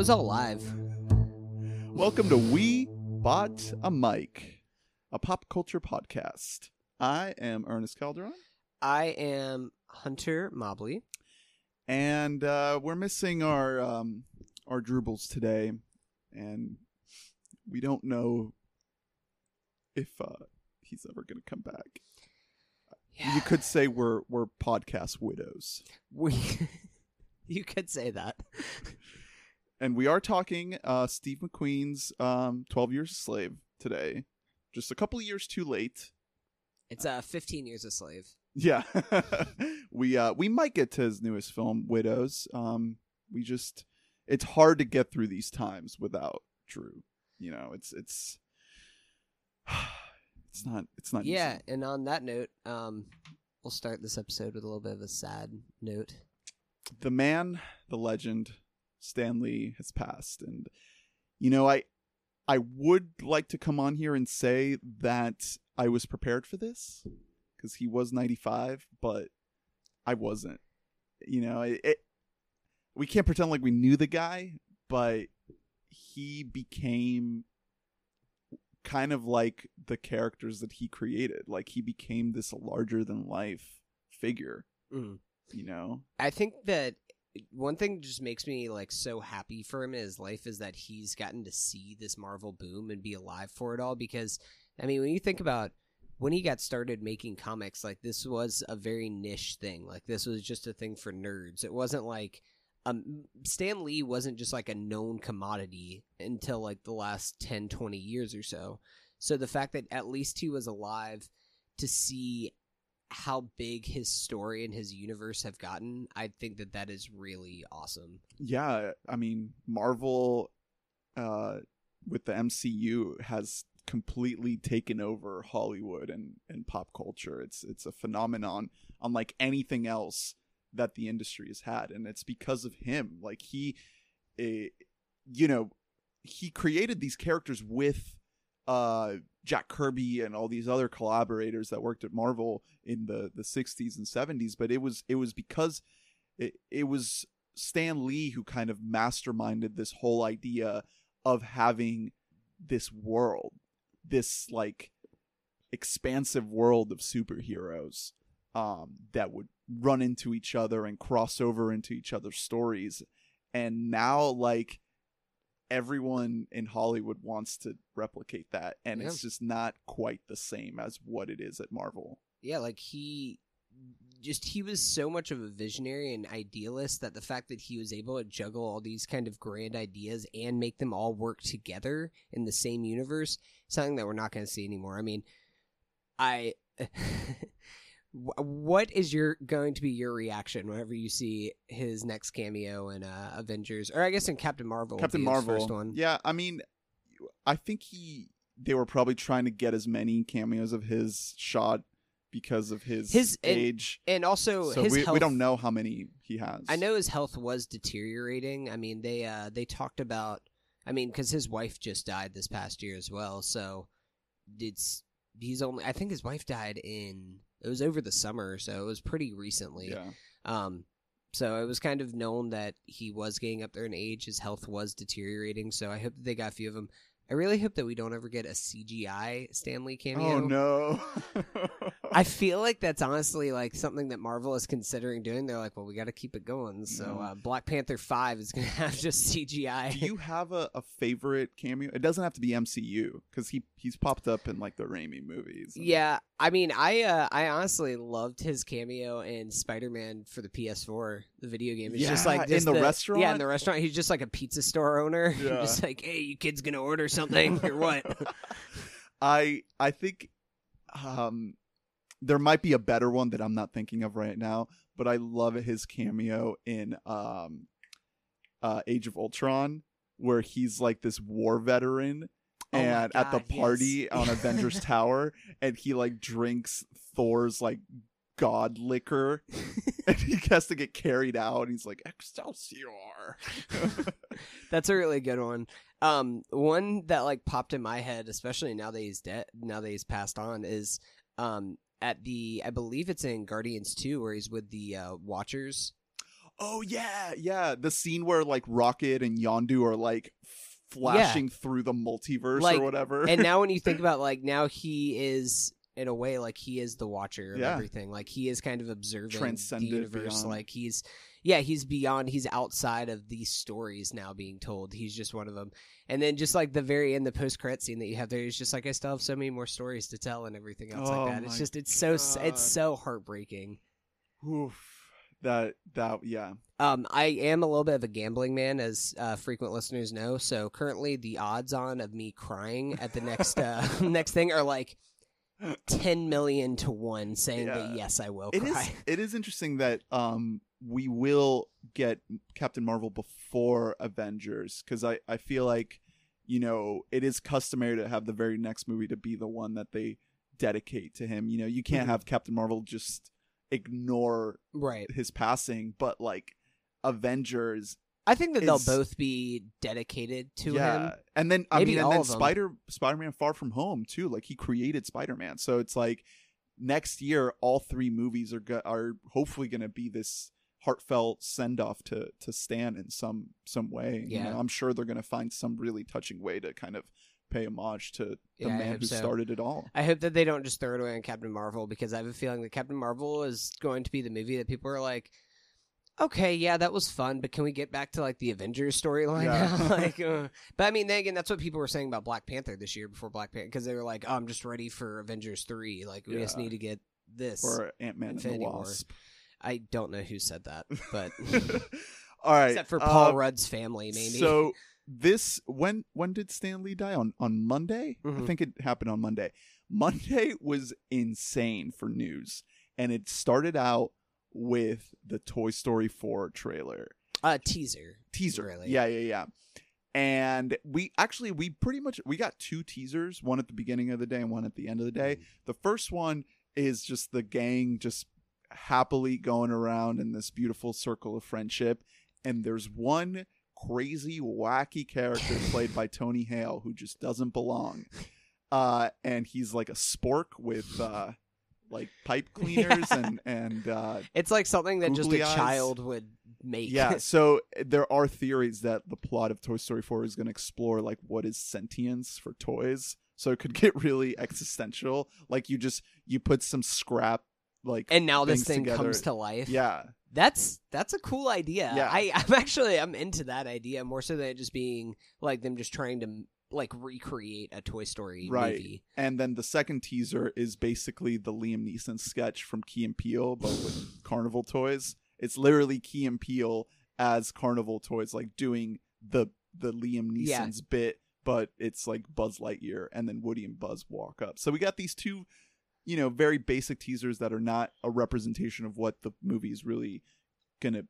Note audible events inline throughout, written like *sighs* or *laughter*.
was all live. Welcome to We Bought a Mic, a pop culture podcast. I am Ernest Calderon, I am Hunter Mobley. and uh, we're missing our um, our Drupals today, and we don't know if uh, he's ever going to come back. Yeah. You could say we're we're podcast widows, We, *laughs* you could say that. And we are talking uh, Steve McQueen's um, Twelve Years a Slave today, just a couple of years too late. It's uh, 15 Years a Slave. Yeah, *laughs* we uh we might get to his newest film, Widows. Um, we just it's hard to get through these times without Drew. You know, it's it's *sighs* it's not it's not Yeah, easy. and on that note, um, we'll start this episode with a little bit of a sad note. The man, the legend, Stan Lee has passed, and you know I I would like to come on here and say that I was prepared for this because he was 95, but I wasn't. You know, it, it we can't pretend like we knew the guy, but he became kind of like the characters that he created. Like he became this larger than life figure, Mm. you know? I think that one thing just makes me like so happy for him in his life is that he's gotten to see this Marvel boom and be alive for it all. Because I mean, when you think about when he got started making comics, like this was a very niche thing. Like this was just a thing for nerds. It wasn't like um Stan Lee wasn't just like a known commodity until like the last 10 20 years or so. So the fact that at least he was alive to see how big his story and his universe have gotten, I think that that is really awesome. Yeah, I mean, Marvel uh with the MCU has completely taken over Hollywood and and pop culture. It's it's a phenomenon unlike anything else that the industry has had and it's because of him. Like he eh, you know, he created these characters with uh Jack Kirby and all these other collaborators that worked at Marvel in the the 60s and 70s, but it was it was because it, it was Stan Lee who kind of masterminded this whole idea of having this world, this like expansive world of superheroes um, that would run into each other and cross over into each other's stories. And now, like, everyone in Hollywood wants to replicate that, and it's just not quite the same as what it is at Marvel. Yeah, like he just he was so much of a visionary and idealist that the fact that he was able to juggle all these kind of grand ideas and make them all work together in the same universe, something that we're not going to see anymore. I mean, I *laughs* what is your going to be your reaction whenever you see his next cameo in uh, Avengers or I guess in Captain Marvel? Captain Marvel. first one. Yeah, I mean, I think he they were probably trying to get as many cameos of his shot because of his, His- and- age. And also so his we, health, we don't know how many he has. I know his health was deteriorating. I mean, they uh they talked about I mean cuz his wife just died this past year as well. So it's he's only I think his wife died in it was over the summer, so it was pretty recently. Yeah. Um so it was kind of known that he was getting up there in age. His health was deteriorating. So I hope that they got a few of them. I really hope that we don't ever get a CGI Stan Lee cameo. Oh no. *laughs* I feel like that's honestly like something that Marvel is considering doing. They're like, well, we got to keep it going. So uh, Black Panther Five is going *laughs* to have just CGI. Do you have a, a favorite cameo? It doesn't have to be MCU because he he's popped up in like the Raimi movies. and- yeah, I mean, I uh, I honestly loved his cameo in Spider Man for the PS4, the video game. It's just Yeah, like in just the restaurant. Yeah, in the restaurant. He's just like a pizza store owner. *laughs* Yeah. just like, hey, you kids gonna order something or what? *laughs* I I think um there might be a better one that I'm not thinking of right now, but I love his cameo in um uh Age of Ultron where he's like this war veteran Oh and at the party yes. on Avengers *laughs* Tower and he like drinks Thor's like god liquor *laughs* and he has to get carried out and he's like Excelsior. *laughs* That's a really good one. Um, one that like popped in my head, especially now that he's dead, now that he's passed on, is um at the I believe it's in Guardians Two where he's with the uh, Watchers. Oh yeah, yeah. The scene where like Rocket and Yondu are like flashing through the multiverse Like, or whatever. and now when you think *laughs* about like now he is in a way like he is the watcher of Yeah. everything like he is kind of observing the universe beyond. like he's yeah he's beyond he's outside of these stories now being told he's just one of them and then just like the very end the post credit scene that you have there is just like i still have so many more stories to tell and everything else Oh like that it's just it's so it's so heartbreaking Oof. That that yeah. Um, I am a little bit of a gambling man, as uh, frequent listeners know. So currently, the odds on of me crying at the next uh, *laughs* next thing are like *laughs* ten million to one, saying Yeah. that yes, I will It is cry. *laughs* it is interesting that um we will get Captain Marvel before Avengers because I I feel like you know it is customary to have the very next movie to be the one that they dedicate to him. You know, you can't Mhm. have Captain Marvel just ignore Right. his passing, but like Avengers, I think that they'll both be dedicated to yeah, him. and then I Maybe mean, and then. Spider Spider Man Far From Home too. Like he created Spider Man, so it's like next year all three movies are go- are hopefully going to be this heartfelt send off to to Stan in some some way. You Yeah. know, I'm sure they're going to find some really touching way to kind of pay homage to the Yeah, man who so. started it all. I hope that they don't just throw it away on Captain Marvel because I have a feeling that Captain Marvel is going to be the movie that people are like, okay, yeah, that was fun, but can we get back to like the Avengers storyline Yeah. *laughs* like, uh, but I mean, then again, that's what people were saying about Black Panther this year before Black Panther because they were like, oh, I'm just ready for Avengers three. Like, we just need to get this. Or Ant Man and the War. Wasp. I don't know who said that, but *laughs* all right, except for Paul uh, Rudd's family, maybe. So this when when did Stan Lee die on on Monday? I Mhm. think it happened on Monday. Monday was insane for news, and it started out with the Toy Story 4 trailer uh, teaser. teaser. Really? Yeah, yeah, yeah. And we actually we pretty much we got two teasers, one at the beginning of the day and one at the end of the day. Mm-hmm. The first one is just the gang just happily going around in this beautiful circle of friendship. And there's one crazy, wacky character *laughs* played by Tony Hale who just doesn't belong. Uh, and he's like a spork with uh, like pipe *laughs* cleaners Yeah. and and uh, It's like something that just a eyes. child would make. yeah. *laughs* So there are theories that the plot of Toy Story 4 is going to explore like what is sentience for toys. So it could get really existential. Like you just you put some scrap like and now this thing together. comes to life. yeah That's that's a cool idea. Yeah. I, *laughs* I'm actually I'm into that idea more so than it just being like them just trying to like recreate a Toy Story Right. movie. And then the second teaser is basically the Liam Neeson sketch from Key and Peele, but with *sighs* carnival toys. It's literally Key and Peele as carnival toys, like doing the the Liam Yeah. Neeson's bit, but it's like Buzz Lightyear, and then Woody and Buzz walk up. So we got these two, you know, very basic teasers that are not a representation of what the movie is really gonna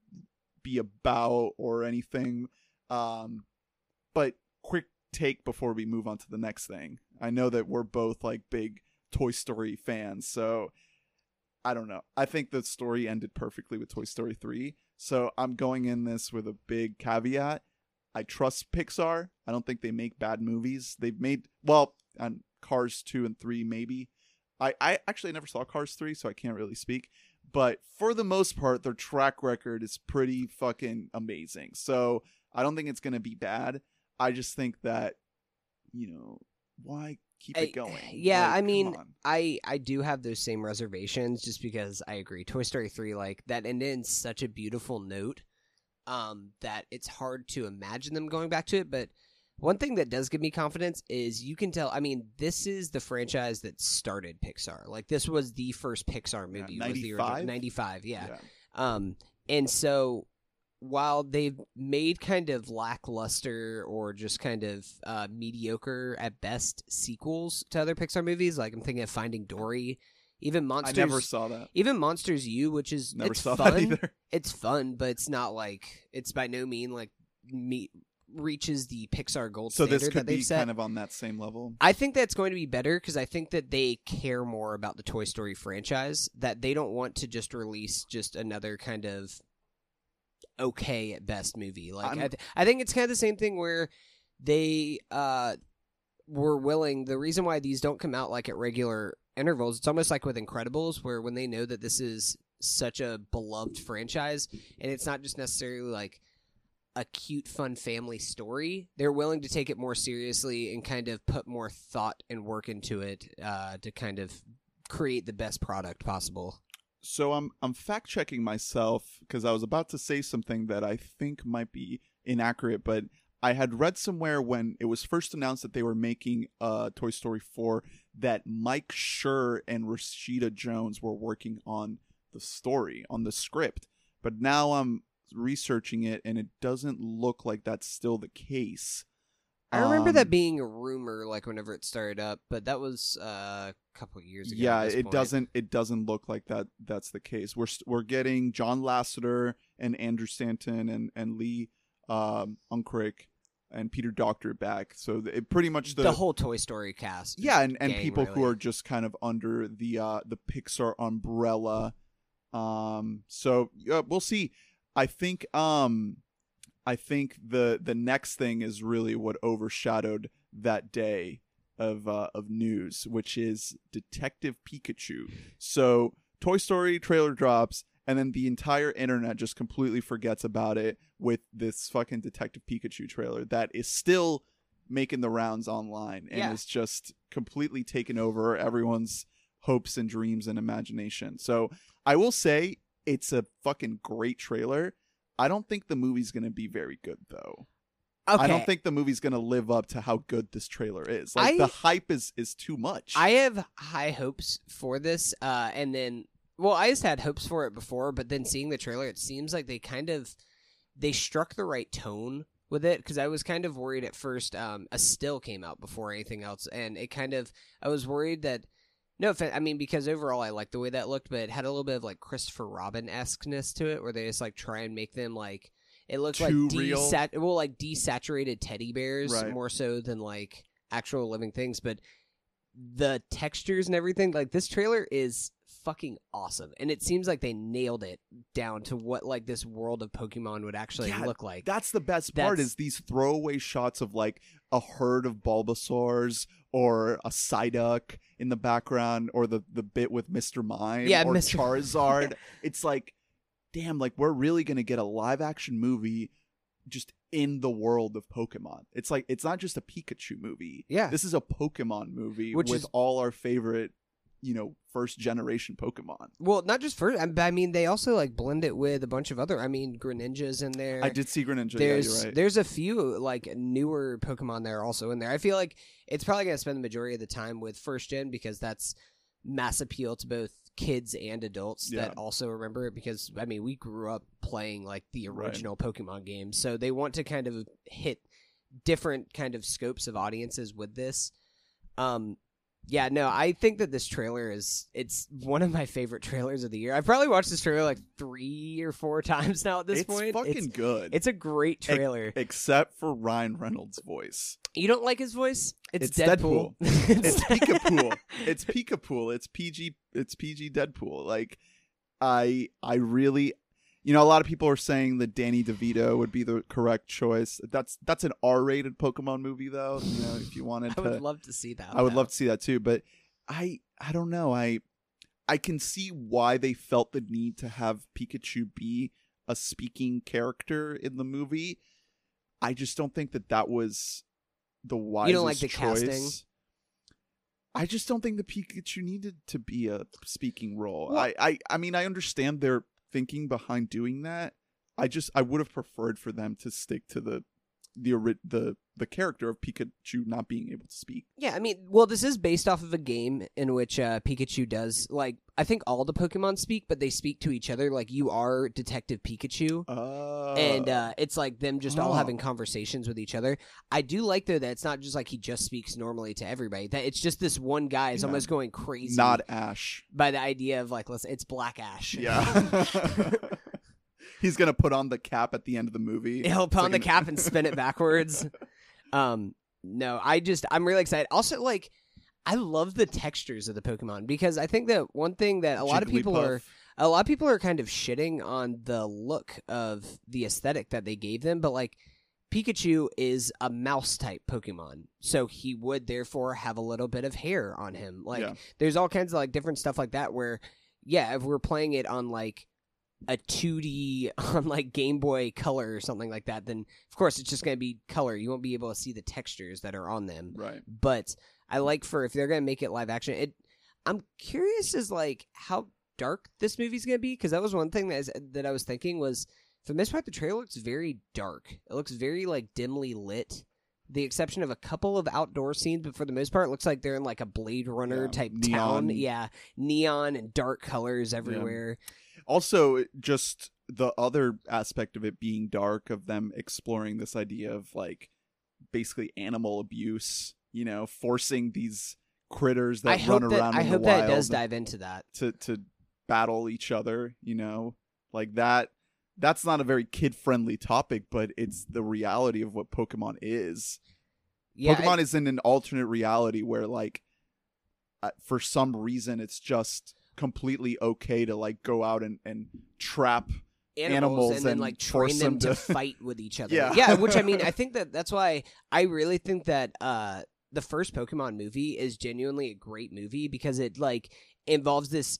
be about or anything. Um, but quick take before we move on to the next thing. I know that we're both like big Toy Story fans, so I don't know. I think the story ended perfectly with Toy Story 3. So I'm going in this with a big caveat. I trust Pixar. I don't think they make bad movies. They've made well, on Cars 2 and 3 maybe. I I actually never saw Cars 3, so I can't really speak. But for the most part, their track record is pretty fucking amazing. So I don't think it's going to be bad. I just think that, you know, why keep I- it going? yeah, Like, I mean. I I do have those same reservations just because I agree. Toy Story three like that ended in such a beautiful note, um, that it's hard to imagine them going back to it. But one thing that does give me confidence is you can tell. I mean, this is the franchise that started Pixar. Like this was the first Pixar movie. was the original 95? ninety five. Yeah. yeah. Um, and so while they've made kind of lackluster or just kind of uh, mediocre at best sequels to other Pixar movies, like I'm thinking of Finding Dory, even Monsters. I never saw that. even Monsters U, which is Never it's saw fun. that either. It's fun, but it's not like it's by no mean like me reaches the Pixar gold So standard this that could they've be set. kind of on that same level. I think that's going to be better because I think that they care more about the Toy Story franchise. That they don't want to just release just another kind of okay at best movie. Like I, th- I think it's kind of the same thing where they uh were willing. The reason why these don't come out like at regular intervals, it's almost like with Incredibles, where when they know that this is such a beloved franchise, and it's not just necessarily like a cute, fun family story. They're willing to take it more seriously and kind of put more thought and work into it uh, to kind of create the best product possible. So I'm I'm fact checking myself because I was about to say something that I think might be inaccurate, but I had read somewhere when it was first announced that they were making uh, Toy Story 4 that Mike Schur and Rashida Jones were working on the story, on the script. But now I'm researching it and it doesn't look like that's still the case. I remember Um, that being a rumor, like whenever it started up, but that was uh, a couple years ago. Yeah, it point. doesn't it doesn't look like that that's the case. We're we're getting John Lasseter and Andrew Stanton and and Lee um Unkrich and Peter Docter back. So it pretty much The, the, whole Toy Story cast. yeah, and, and gang, people who are just kind of under the uh the Pixar umbrella. Um so uh, we'll see. I think um I think the the next thing is really what overshadowed that day of uh, of news, which is Detective Pikachu. So Toy Story trailer drops, and then the entire internet just completely forgets about it with this fucking Detective Pikachu trailer that is still making the rounds online and Yeah. is just completely taken over everyone's hopes and dreams and imagination. So I will say it's a fucking great trailer. I don't think the movie's gonna be very good though. Okay. I don't think the movie's gonna live up to how good this trailer is. Like I- the hype is is too much. I have high hopes for this, uh, and then well, I just had hopes for it before, but then seeing the trailer, it seems like they kind of they struck the right tone with it because I was kind of worried at first. Um, a still came out before anything else, and it kind of I was worried that. No, offense, I mean because overall I liked the way that looked, but it had a little bit of like Christopher Robin esqueness to it, where they just like try and make them like it looked Too like desat- well like desaturated teddy bears Right. more so than like actual living things. But the textures and everything, like this trailer is fucking awesome, and it seems like they nailed it down to what like this world of Pokemon would actually Yeah, look like. That's the best part is these throwaway shots of like a herd of Bulbasaurs or a Psyduck in the background or the the bit with Mr. Mime Yeah, or Mr. Charizard. *laughs* it's like damn, like we're really going to get a live action movie just in the world of Pokemon. It's like it's not just a Pikachu movie. yeah, This is a Pokemon movie Which with is- all our favorite, you know, first generation Pokemon. well, not just first, I I mean, they also like blend it with a bunch of other. I mean, Greninja's in there. I did see Greninja. Yeah, there's you're right. there's a few like newer Pokemon there also in there. I feel like it's probably gonna spend the majority of the time with first gen because that's mass appeal to both kids and adults Yeah. that also remember it because I mean we grew up playing like the Right. original Pokemon games. So they want to kind of hit different kind of scopes of audiences with this. Um yeah, no, I think that this trailer is it's one of my favorite trailers of the year. I've probably watched this trailer like 3 or 4 *laughs* times now at this it's point. fucking it's fucking good. it's a great trailer. except for Ryan Reynolds' voice. You don't like his voice? It's, It's Deadpool. *laughs* It's Pikapool. It's Pikapool. *laughs* It's PG. It's PG Deadpool. Like, I I really, you know, a lot of people are saying that Danny DeVito would be the correct choice. That's that's an R-rated Pokemon movie, though. You know, if you wanted *laughs* I to, would love to see that. I would though. love to see that too. But I I don't know. I I can see why they felt the need to have Pikachu be a speaking character in the movie. I just don't think that that was the wisest like the choice. casting? I just don't think the Pikachu needed to be a speaking role. Well- I, I I mean I understand their thinking behind doing that. I just I would have preferred for them to stick to the the the the character of Pikachu not being able to speak. Yeah, I mean, well, this is based off of a game in which uh, Pikachu does like I think all the Pokemon speak, but they speak to each other. Like you are Detective Pikachu. Uh, and uh, it's like them just all having conversations with each other. I do like though that it's not just like he just speaks normally to everybody. That it's just this one guy is Yeah. almost going crazy not Ash. by the idea of like, listen, it's Black Ash. Yeah. *laughs* *laughs* He's gonna put on the cap at the end of the movie. He'll put on the cap and spin it *laughs* backwards. Um, no, I just I'm really excited. Also, like, I love the textures of the Pokemon because I think that one thing that a lot of people are a lot of people are kind of shitting on the look of the aesthetic that they gave them, but like Pikachu is a mouse type Pokemon, so he would therefore have a little bit of hair on him. Like Yeah. there's all kinds of like different stuff like that where yeah, if we're playing it on like a 2D *laughs* on like Game Boy Color or something like that, then of course it's just going to be color. You won't be able to see the textures that are on them. Right. But I like for if they're going to make it live action, it. I'm curious as like how dark this movie's going to be because that was one thing that is, that I was thinking was for the most part the trailer looks very dark. It looks very like dimly lit. The exception of a couple of outdoor scenes, but for the most part, it looks like they're in like a Blade Runner Yeah, type neon. town. Yeah, neon and dark colors everywhere. Also, just the other aspect of it being dark, of them exploring this idea of like basically animal abuse, you know, forcing these critters that I run that around I hope that it does dive into that. to to battle each other, you know, like that. That's not a very kid friendly topic, but it's the reality of what Pokemon is. Yeah, Pokemon I- is in an alternate reality where like uh, for some reason it's just completely okay to like go out and, and trap animals, animals and then like train them them to *laughs* fight with each other. Yeah. yeah. Which I *laughs* mean, I think that that's why I really think that uh the first Pokemon movie is genuinely a great movie because it like involves this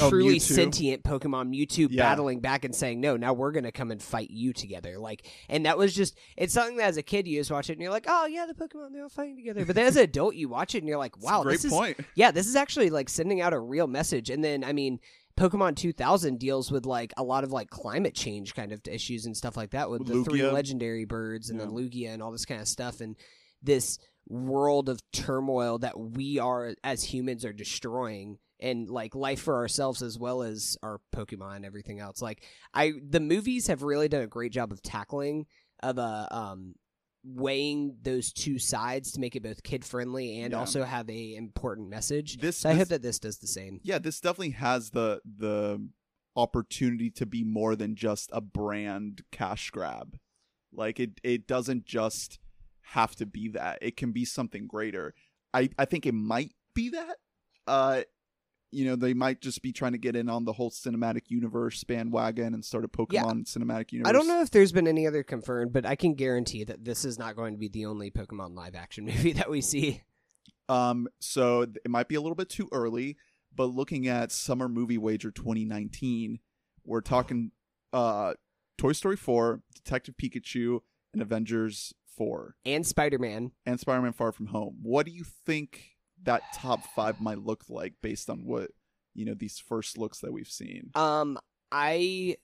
Oh, truly Mewtwo? sentient Pokemon Mewtwo Yeah. battling back and saying, "No, now we're gonna come and fight you together." Like, and that was just it's something that as a kid you just watch it and you're like, "Oh yeah, the Pokemon they're all fighting together." But then as an adult you watch it and you're like, "Wow, great this is point. yeah, this is actually like sending out a real message. And then, I mean, Pokemon 2000 deals with like a lot of like climate change kind of issues and stuff like that with the three legendary birds and then Lugia and all this kind of stuff and this world of turmoil that we are as humans are destroying and like life for ourselves as well as our Pokemon and everything else. Like I the movies have really done a great job of tackling of uh, um weighing those two sides to make it both kid friendly and Yeah. also have a important message. This, So I this- hope that this does the same. yeah, this definitely has the the opportunity to be more than just a brand cash grab. Like it it doesn't just have to be that. It can be something greater. I I think it might be that. Uh you know, they might just be trying to get in on the whole cinematic universe bandwagon and start a Pokemon Yeah. cinematic universe. I don't know if there's been any other confirmed, but I can guarantee that this is not going to be the only Pokemon live action *laughs* movie that we see. Um, so it might be a little bit too early, but looking at Summer Movie Wager 2019, we're talking uh Toy Story 4, Detective Pikachu, and Avengers 4, And Spider Man. and Spider-Man Far From Home. What do you think that top 5 might look like based on what, you know, these first looks that we've seen? Um, I,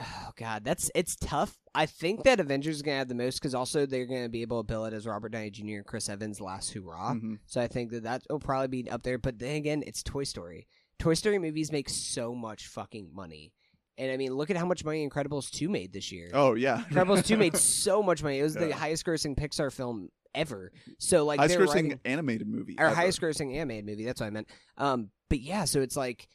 oh god, that's it's tough. I think that Avengers is gonna have the most because also they're gonna be able to bill it as Robert Downey Jr. and Chris Evans' last hurrah. Mhm. So I think that that will probably be up there. But then again, it's Toy Story. Toy Story movies make so much fucking money, and I mean, look at how much money Incredibles two made this year. Oh yeah. Incredibles 2 made *laughs* so much money. It was the highest grossing Pixar film ever. So like highest grossing writing, animated movie. or ever. highest grossing animated movie. That's what I meant. Um, but yeah, so it's like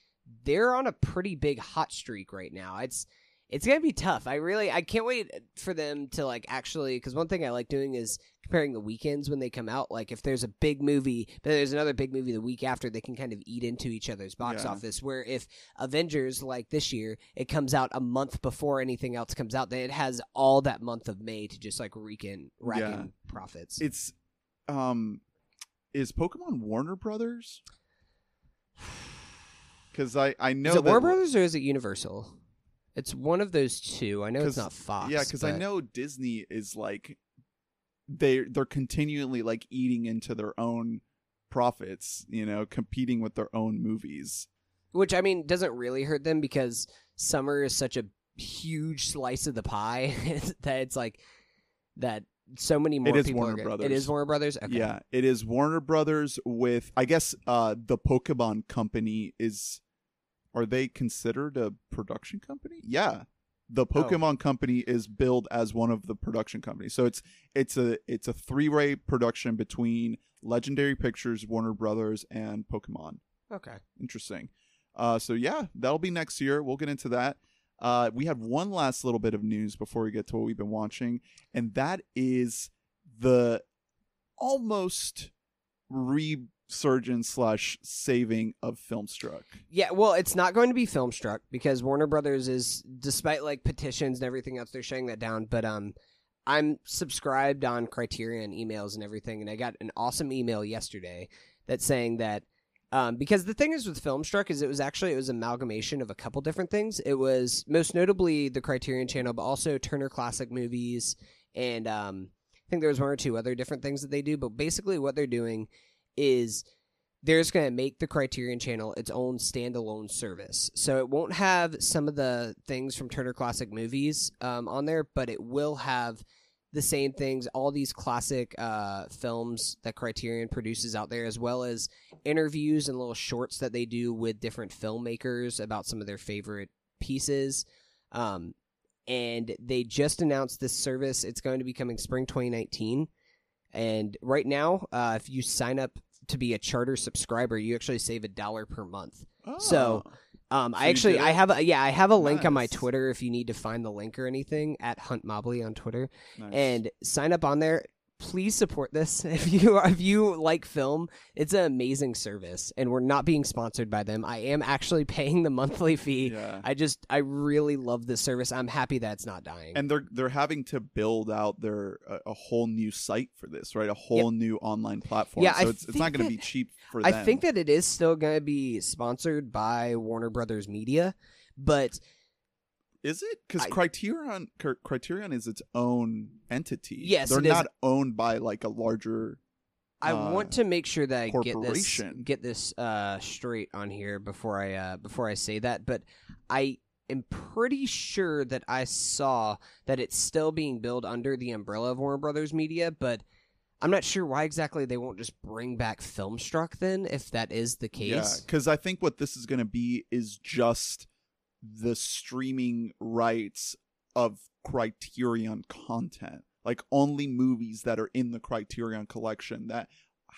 they're on a pretty big hot streak right now. It's it's gonna be tough. I really I can't wait for them to like actually because one thing I like doing is comparing the weekends when they come out. Like if there's a big movie, but there's another big movie the week after, they can kind of eat into each other's box Yeah. office. Where if Avengers like this year, it comes out a month before anything else comes out, then it has all that month of May to just like rake in rack Yeah. in profits. It's um is Pokemon Warner Brothers? *sighs* Cuz I I know is it that Warner Brothers or is it Universal? It's one of those two. I know it's not Fox. Yeah, because I but- know Disney is like they they're continually like eating into their own profits, you know, competing with their own movies. which I mean doesn't really hurt them because summer is such a huge slice of the pie *laughs* that it's like that so many more is people Warner gonna- Brothers. It is Warner Brothers. Okay. Yeah, it is Warner Brothers with I guess uh the Pokemon company is are they considered a production company? Yeah. The Oh. Pokemon company is billed as one of the production companies. So it's it's a it's a three-way production between Legendary Pictures, Warner Brothers and Pokemon. Okay. Interesting. Uh, so yeah, that'll be next year. We'll get into that. Uh, we have one last little bit of news before we get to what we've been watching, and that is the almost resurgence slash saving of Filmstruck. Yeah, well, it's not going to be Filmstruck because Warner Brothers is, despite like petitions and everything else, they're shutting that down. But um, I'm subscribed on Criterion emails and everything, and I got an awesome email yesterday that's saying that Um, because the thing is with Filmstruck is it was actually it was amalgamation of a couple different things. It was most notably the Criterion Channel, but also Turner Classic Movies, and um, I think there was one or two other different things that they do. But basically, what they're doing is they're just going to make the Criterion Channel its own standalone service. So it won't have some of the things from Turner Classic Movies um, on there, but it will have the same things, all these classic uh, films that Criterion produces out there, as well as interviews and little shorts that they do with different filmmakers about some of their favorite pieces. Um, and they just announced this service. It's going to be coming spring 2019. And right now, uh, if you sign up to be a charter subscriber, you actually save a dollar per month. So, Oh. Um, So I actually, I have, a, yeah, I have a link on my Twitter if you need to find the link or anything at Hunt Mobley on Twitter Nice. and sign up on there. Please support this *laughs* if you if you like film. It's an amazing service, and we're not being sponsored by them. I am actually *laughs* paying the monthly fee. yeah. I just I really love this service. I'm happy that it's not dying. and they're they're having to build out their a, a whole new site for this, right? A whole new online platform. Yeah, so I it's it's not going to be cheap for I them. I think that it is still going to be sponsored by Warner Brothers Media, but is it because Criterion Cr- Criterion is its own entity. Yes, they're it is. not owned by like a larger. I uh, want to make sure that I get this get this uh, straight on here before I uh, before I say that. But I am pretty sure that I saw that it's still being billed under the umbrella of Warner Brothers Media, but. I'm not sure why exactly they won't just bring back Filmstruck then, if that is the case. Yeah, because I think what this is going to be is just the streaming rights of Criterion content, like only movies that are in the Criterion collection that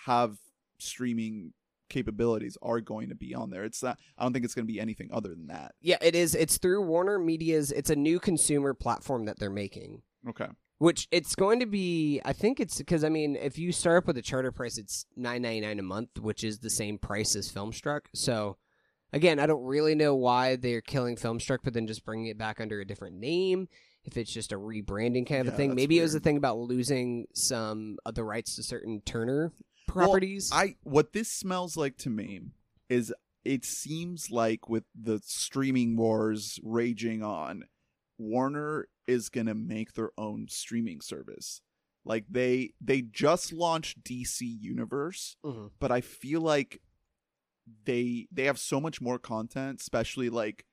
have streaming capabilities are going to be on there. It's not. I don't think it's going to be anything other than that. Yeah, it is. It's through Warner Media's. It's a new consumer platform that they're making. Okay. Which it's going to be. I think it's because I mean, if you start up with a charter price, it's nine ninety nine a month, which is the same price as Filmstruck. So, again, I don't really know why they're killing Filmstruck, but then just bringing it back under a different name. If it's just a rebranding kind of Yeah, a thing, maybe it was a thing about losing some of the rights to certain Turner properties. I what this smells like to me is it seems like with the streaming wars raging on, Warner is going to make their own streaming service. Like they they just launched DC Universe, Mhm. but I feel like they they have so much more content, especially like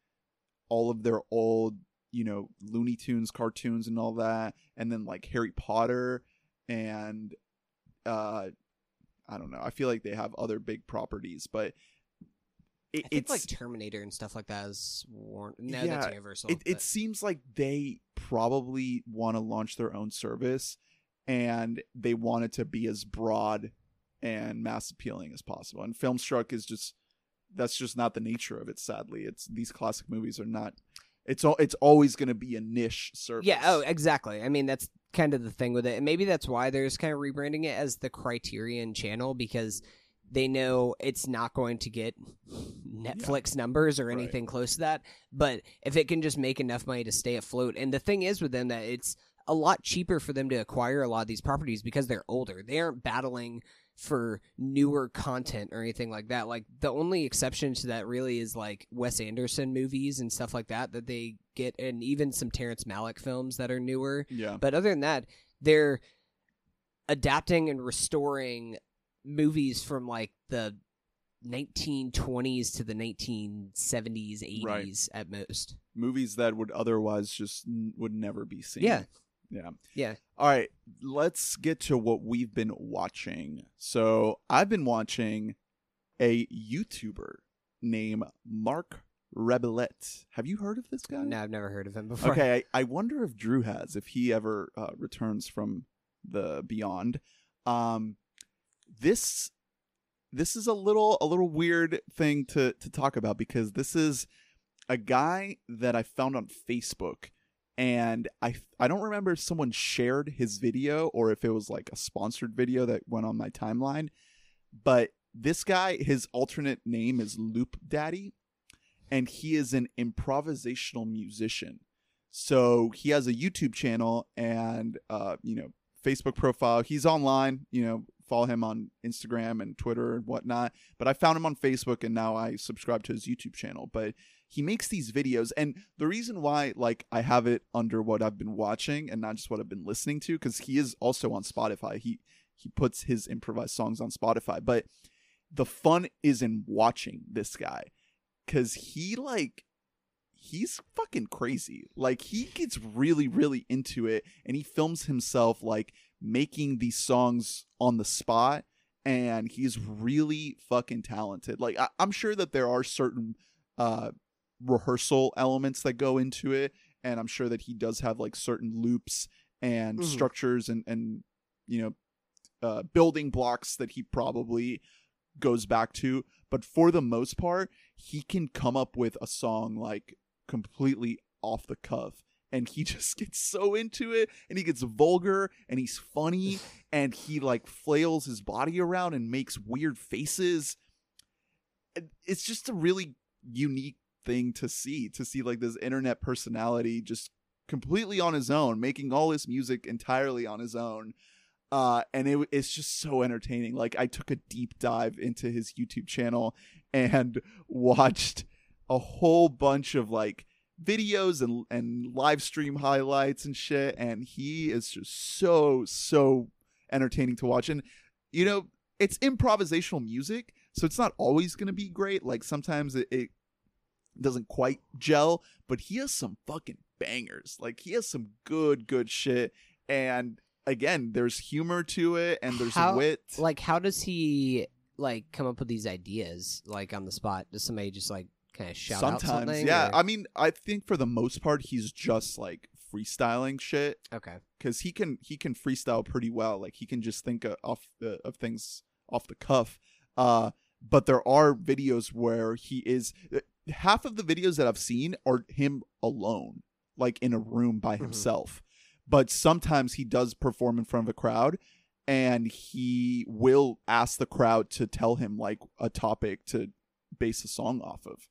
all of their old, you know, Looney Tunes cartoons and all that, and then like Harry Potter and uh I don't know. I feel like they have other big properties, but it, I think it's like Terminator and stuff like that is Warner. No, Yeah, that's Universal. it, it seems like they probably want to launch their own service and they want it to be as broad and mass appealing as possible. And Filmstruck is just that's just not the nature of it. Sadly, it's these classic movies are not. It's all. It's always going to be a niche service. Yeah, oh, exactly. I mean, that's kind of the thing with it. And maybe that's why they're just kind of rebranding it as the Criterion channel because they know it's not going to get Netflix numbers or Right. anything close to that. But if it can just make enough money to stay afloat, and the thing is with them that it's a lot cheaper for them to acquire a lot of these properties because they're older. They aren't battling for newer content or anything like that. Like the only exception to that really is like Wes Anderson movies and stuff like that that they get, and even some Terrence Malick films that are newer. yeah. But other than that, they're adapting and restoring movies from like the 1920s to the 1970s, 80s Right. at most. Movies that would otherwise just n- would never be seen. Yeah. Yeah. Yeah. All right, let's get to what we've been watching. So I've been watching a YouTuber named Marc Rebillet. Have you heard of this guy? No, I've never heard of him before. Okay, I, I wonder if Drew has, if he ever uh, returns from the beyond. Um, this this is a little a little weird thing to to talk about because this is a guy that I found on Facebook and I I don't remember if someone shared his video or if it was like a sponsored video that went on my timeline but this guy his alternate name is Loop Daddy and he is an improvisational musician so he has a YouTube channel and uh you know Facebook profile he's online you know follow him on Instagram and Twitter and whatnot. But I found him on Facebook and now I subscribe to his YouTube channel. But he makes these videos and the reason why like I have it under what I've been watching and not just what I've been listening to cuz he is also on Spotify. He he puts his improvised songs on Spotify, but the fun is in watching this guy cuz he like he's fucking crazy. Like he gets really really into it and he films himself like making these songs on the spot and he's really fucking talented. Like I- I'm sure that there are certain uh rehearsal elements that go into it and i'm sure that he does have like certain loops and Mhm. structures and and you know uh building blocks that he probably goes back to but for the most part he can come up with a song like completely off the cuff and he *laughs* just gets so into it and he gets vulgar and he's funny *laughs* and he like flails his body around and makes weird faces it's just a really unique thing to see to see like this internet personality just completely on his own making all his music entirely on his own. Uh and it, it's just so entertaining. Like i took a deep dive into his youtube channel and *laughs* watched a whole bunch of like videos and and live stream highlights and shit and he is just so so entertaining to watch. And you know it's improvisational music so it's not always going to be great. Like sometimes it, it doesn't quite gel but he has some fucking bangers like he has some good good shit and again there's humor to it and there's How- wit Like, how does he like come up with these ideas like on the spot? Does somebody just like kind of shout out sometimes something? yeah or- i mean i think for the most part he's just like freestyling shit okay. because he can he can freestyle pretty well. Like he can just think of, off the, of things off the cuff. Uh, but there are videos where he is half of the videos that I've seen are him alone, like in a room by Mhm. himself. But sometimes he does perform in front of a crowd, and he will ask the crowd to tell him like a topic to base a song off of.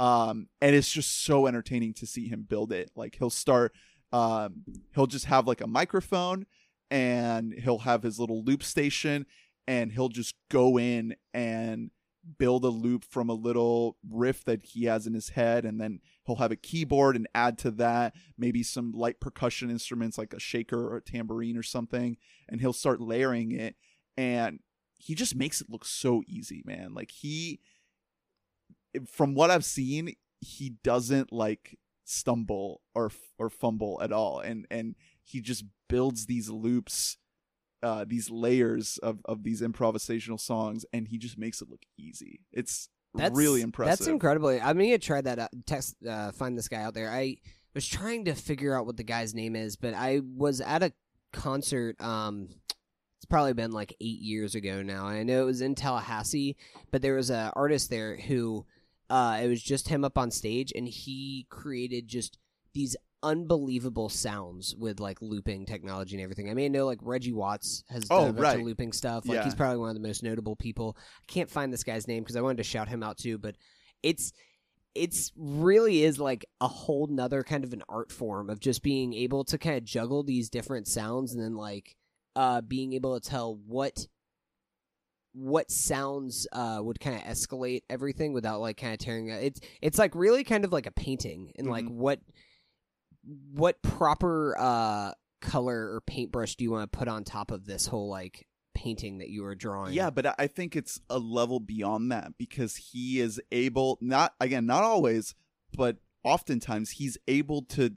Um, and it's just so entertaining to see him build it. Like he'll start um, he'll just have like a microphone and he'll have his little loop station and he'll just go in and build a loop from a little riff that he has in his head and then he'll have a keyboard and add to that maybe some light percussion instruments like a shaker or a tambourine or something and he'll start layering it and he just makes it look so easy man. Like he from what i've seen he doesn't like stumble or or fumble at all and and he just builds these loops uh these layers of of these improvisational songs and he just makes it look easy it's That's really impressive That's incredible. I'm gonna try that. Out, text, uh, find this guy out there. I was trying to figure out what the guy's name is, but I was at a concert. Um, it's probably been like eight years ago now. I know it was in Tallahassee, but there was an artist there who, uh, it was just him up on stage, and he created just these unbelievable sounds with like looping technology and everything. I mean, I know like Reggie Watts has Oh, done a bunch right. of looping stuff. Like Yeah. he's probably one of the most notable people. I can't find this guy's name because I wanted to shout him out too, but it's it's really is like a whole nother kind of an art form of just being able to kind of juggle these different sounds and then like uh being able to tell what what sounds uh would kind of escalate everything without like kind of tearing it it's it's like really kind of like a painting and like Mhm. what what proper uh color or paintbrush do you want to put on top of this whole like painting that you are drawing Yeah, but I- I think it's a level beyond that because he is able not again, not always, but oftentimes he's able to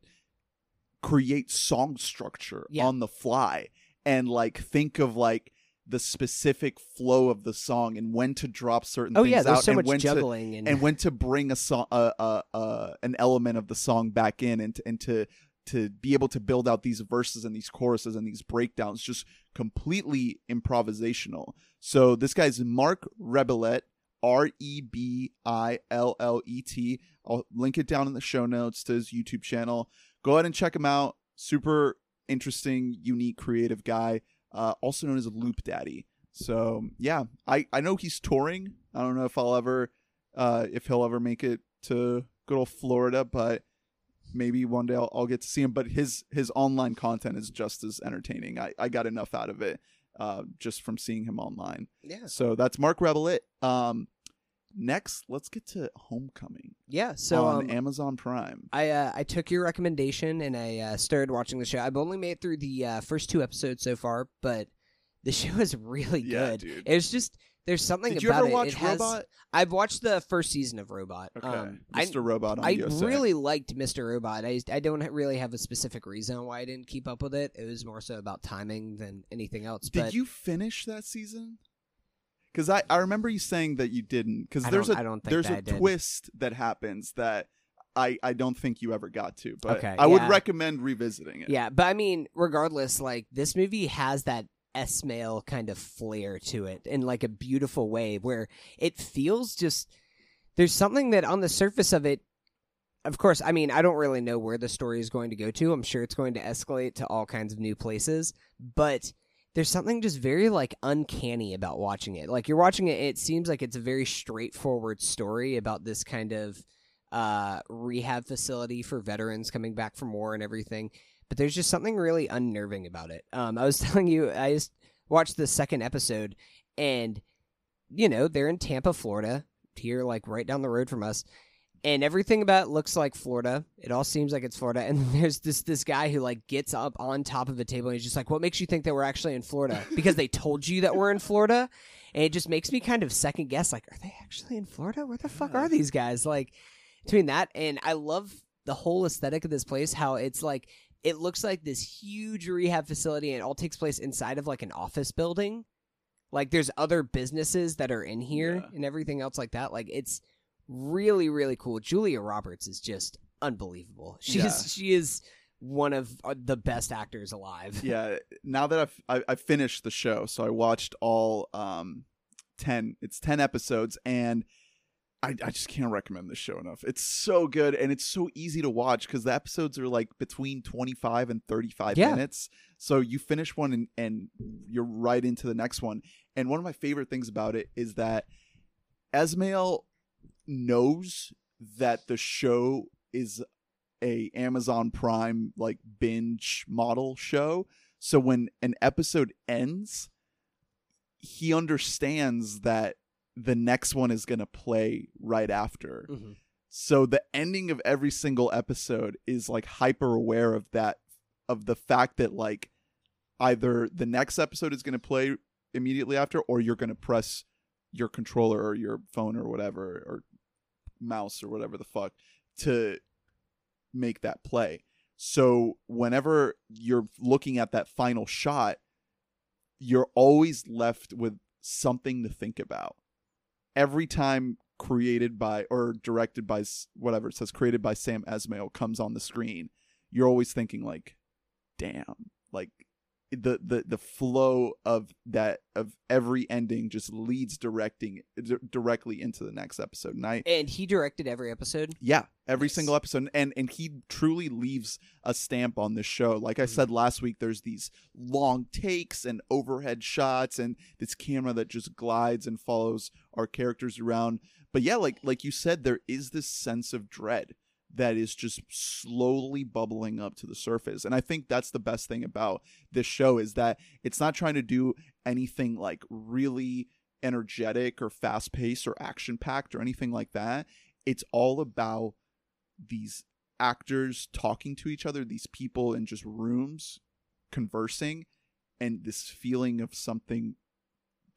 create song structure Yeah. on the fly and like think of like the specific flow of the song and when to drop certain oh things yeah there's out so and much when to and, and when to bring a song uh, uh, uh, an element of the song back in and to, and to to be able to build out these verses and these choruses and these breakdowns just completely improvisational. So this guy's marc rebillet r-e-b-i-l-l-e-t i'll link it down in the show notes to his youtube channel. Go ahead and check him out. Super interesting unique creative guy uh, also known as loop daddy so yeah i i know he's touring i don't know if i'll ever uh, if he'll ever make it to good old Florida, but maybe one day I'll, I'll get to see him. But his his online content is just as entertaining. I, I got enough out of it uh, just from seeing him online. Yeah. So that's Marc Rebillet. Um, next, let's get to Homecoming Yeah. So on um, Amazon Prime. I uh, I took your recommendation and I uh, started watching the show. I've only made it through the uh, first two episodes so far, but *laughs* the show is really Yeah, good. dude. It's just there's something Did you about ever it. watch it has, Robot? I've watched the first season of Robot. Okay, Um, I Mr. Robot on I USA. really liked Mr. Robot. I I don't really have a specific reason why I didn't keep up with it. It was more so about timing than anything else. Did but you finish that season? Because I, I remember you saying that you didn't. Because there's a I don't think there's that a I did. twist that happens that I, I don't think you ever got to. But Okay, I would yeah. recommend revisiting it. Yeah, but I mean, regardless, like this movie has that Esmail kind of flair to it in like a beautiful way where it feels just there's something that on the surface of it of course, I mean, I don't really know where the story is going to go to. I'm sure it's going to escalate to all kinds of new places, but there's something just very like uncanny about watching it. Like you're watching it, it seems like it's a very straightforward story about this kind of uh, rehab facility for veterans coming back from war and everything. But there's just something really unnerving about it. Um, I was *laughs* telling you, I just watched the second episode, and you know they're in Tampa, Florida, here like right down the road from us, and everything about it looks like Florida. It all seems like it's Florida. And *laughs* there's this this guy who like gets up on top of a table and he's just like, "What makes you think that we're actually in Florida? *laughs* Because they told you that we're in Florida." And it just makes me kind of second guess, like, are they actually in Florida? Where the fuck are these guys? Like, between that and I love the whole aesthetic of this place, how it's like it looks like this huge rehab facility and it all takes place inside of like an office building. Like there's other businesses that are in here Yeah. and everything else like that. Like it's really, really cool. Julia Roberts is just unbelievable. She's Yeah. she is one of uh, the best actors alive. yeah now that I've I, I finished the show so i watched all um 10 it's 10 episodes and I, I just can't recommend this show enough it's so good and it's so easy to watch because the episodes are like between 25 and 35 Yeah. minutes so you finish one and, and you're right into the next one and one of my favorite things about it is that Esmail knows that the show is a Amazon Prime like binge model show. So when an episode ends, he understands that the next one is going to play right after. Mhm. So the ending of every single episode is like hyper aware of that of the fact that like either the next episode is going to play immediately after or you're going to press your controller or your phone or whatever or mouse or whatever the fuck to make that play. So whenever you're looking at that final shot, you're always left with something to think about. Every time created by or directed by whatever it says created by Sam Esmail comes on the screen, you're always thinking like, damn, like the the the flow of that of every ending just leads directing d- directly into the next episode. And I And he directed every episode. yeah, every Nice. single episode, and and he truly leaves a stamp on this show. Like I Mhm. said last week, there's these long takes and overhead shots, and this camera that just glides and follows our characters around. But yeah, like like you said, there is this sense of dread that is just slowly bubbling up to the surface, and I think that's the best thing about this show is that it's not trying to do anything like really energetic or fast paced or action packed or anything like that. It's all about these actors talking to each other, these people in just rooms conversing, and this feeling of something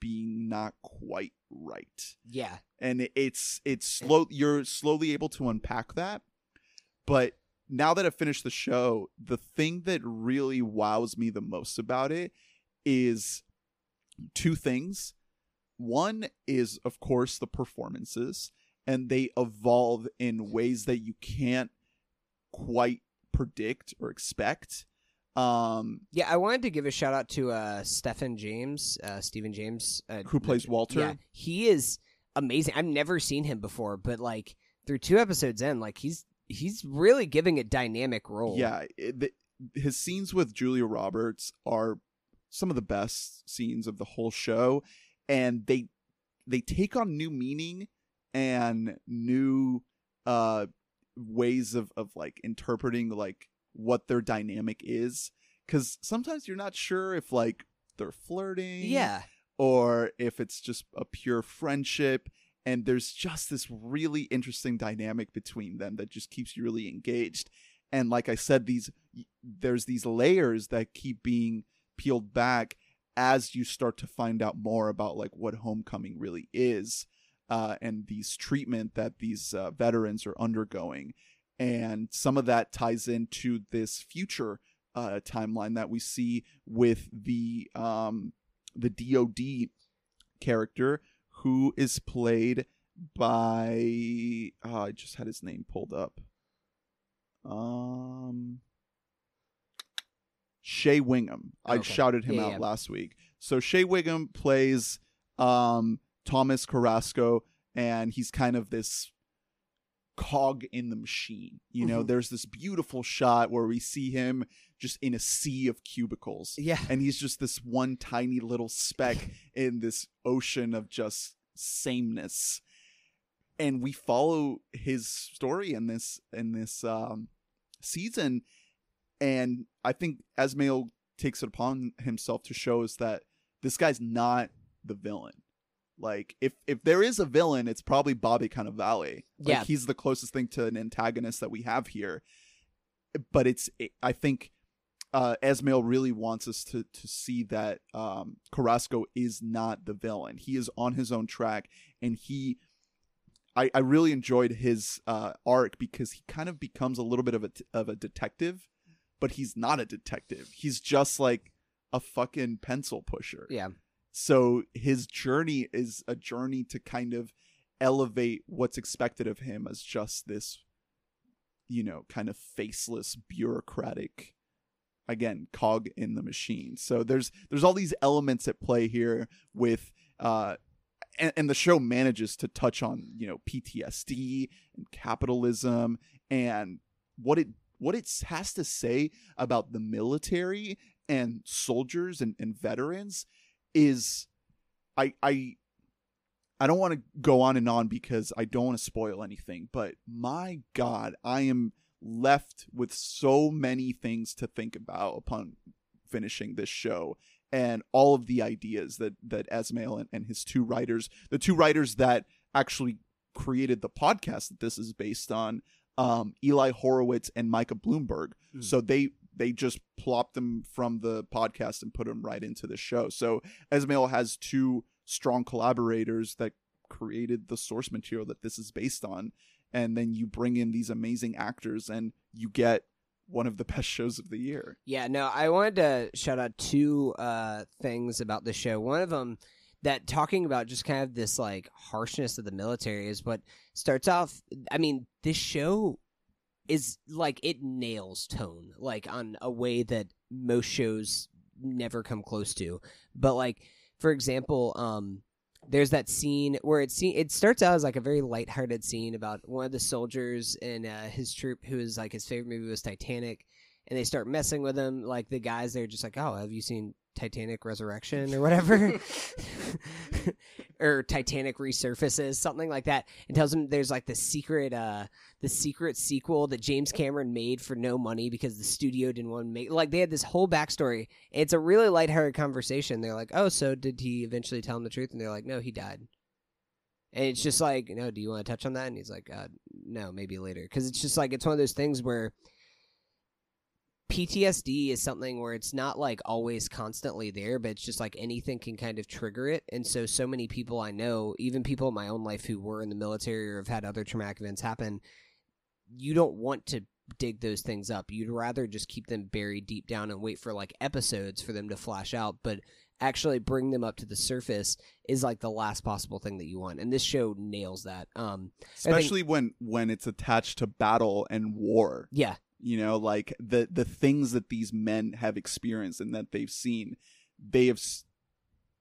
being not quite right. Yeah. And it's it's slow you're slowly able to unpack that. But now that I've finished the show, the thing that really wows me the most about it is two things. One is, of course, the performances, and they evolve in ways that you can't quite predict or expect. Um, Yeah, I wanted to give a shout out to uh Stephen James, uh Stephen James, uh, Who plays Walter? Yeah, he is amazing. I've never seen him before, but like through two episodes in, like he's he's really giving a dynamic role. yeah, it, the, his scenes with Julia Roberts are some of the best scenes of the whole show, and they they take on new meaning and new uh ways of of like interpreting like what their dynamic is because sometimes you're not sure if like they're flirting Yeah. or if it's just a pure friendship and there's just this really interesting dynamic between them that just keeps you really engaged. And like i said these there's these layers that keep being peeled back as you start to find out more about like what homecoming really is uh, and these treatment that these uh, veterans are undergoing. And some of that ties into this future uh, timeline that we see with the um, the DoD character who is played by oh, I just had his name pulled up. Um Shea Whigham. I Okay. shouted him Yeah, out yeah. last week. So Shea Whigham plays um Thomas Carrasco and he's kind of this cog in the machine. You know, Mhm. there's this beautiful shot where we see him just in a sea of cubicles Yeah. and he's just this one tiny little speck *laughs* in this ocean of just sameness and we follow his story in this in this um season and i think Esmail takes it upon himself to show us that this guy's not the villain like if if there is a villain it's probably bobby cannavale like Yeah. he's the closest thing to an antagonist that we have here but it's i think uh, Esmail really wants us to to see that um, Carrasco is not the villain. He is on his own track, and he. I, I really enjoyed his uh, arc because he kind of becomes a little bit of a of a detective, but he's not a detective. He's just like a fucking pencil pusher. Yeah. So his journey is a journey to kind of elevate what's expected of him as just this, you know, kind of faceless bureaucratic again cog in the machine. So there's there's all these elements at play here with uh and, and the show manages to touch on you know ptsd and capitalism and what it what it has to say about the military and soldiers and, and veterans is i i i don't want to go on and on because i don't want to spoil anything but my god i am left with so many things to think about upon finishing this show and all of the ideas that that Esmail and, and his two writers, the two writers that actually created the podcast that this is based on, um, Eli Horowitz and Micah Bloomberg. Mm. So they they just plopped them from the podcast and put them right into the show. So Esmail has two strong collaborators that created the source material that this is based on and then you bring in these amazing actors and you get one of the *laughs* best shows of the year. Yeah, no, I wanted to shout out two uh, things about the show. One of them that talking about just kind of this like harshness of the military is what starts off. I mean, this show is like it nails tone like on a way that most shows never come close to. But like, for example, um, there's that scene where it se- it starts out as like a very lighthearted scene about one of the soldiers in uh, his troop who is like his favorite movie was Titanic, and they start messing with him. Like the guys, they're just like, "Oh, have you seen Titanic Resurrection or whatever?" *laughs* or Titanic resurfaces, something like that, and tells him there's like the secret, uh, the secret sequel that James Cameron made for no money because the studio didn't want to make. Like they had this whole backstory. It's a really lighthearted conversation. They're like, "Oh, so did he eventually tell him the truth?" And they're like, "No, he died." And it's just like, no, do you want to touch on that? And he's like, uh, no, maybe later. Because it's just like, it's one of those things where PTSD is something where it's not like always constantly there, but it's just like anything can kind of trigger it. And so, so many people I know, even people in my own life who were in the military or have had other traumatic events happen, you don't want to dig those things up. You'd rather just keep them buried deep down and wait for like episodes for them to flash out. But actually bring them up to the surface is like the last possible thing that you want. And this show nails that. Um, think- Especially when when it's attached to battle and war. yeah, You know, like the the things that these men have experienced and that they've seen, they have s-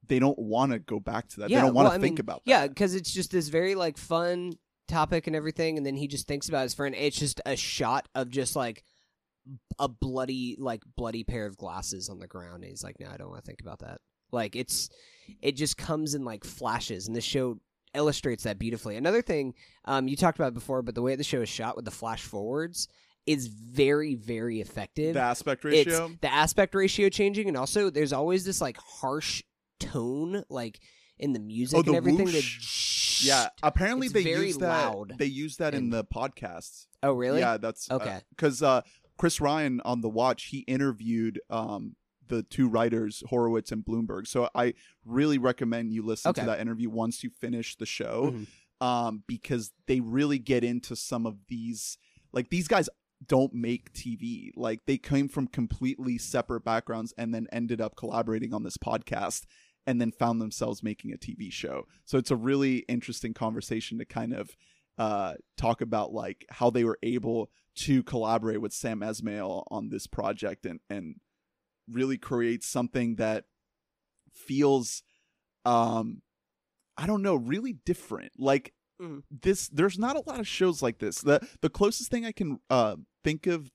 they don't want to go back to that. Yeah, they don't want to well, think mean, about that. Yeah, because it's just this very like fun topic and everything, and then he just thinks about his friend. It's just a shot of just like a bloody, like bloody pair of glasses on the ground. And he's like, "No, I don't want to think about that." Like it's, it just comes in like flashes, and the show illustrates that beautifully. Another thing, um, you talked about before, but the way the show is shot with the flash forwards. Is very very effective. The aspect it's ratio. the aspect ratio changing, and also there's always this like harsh tone, like in the music Oh, and the everything. whoosh. That yeah, apparently It's they very use that. loud They use that in the podcasts. Oh, really? Yeah, that's Okay. Because uh, Chris Ryan on the Watch, he interviewed um, the two writers Horowitz and Bloomberg. So I really recommend you listen Okay. to that interview once you finish the show, Mhm. um, because they really get into some of these. Like these guys don't make TV. Like they came from completely separate backgrounds and then ended up collaborating on this podcast and then found themselves making a TV show. So it's a really interesting conversation to kind of uh, talk about like how they were able to collaborate with Sam Esmail on this project and and really create something that feels um I don't know, really different. Like Mhm. this there's not a lot of shows like this. The the closest thing I can uh think of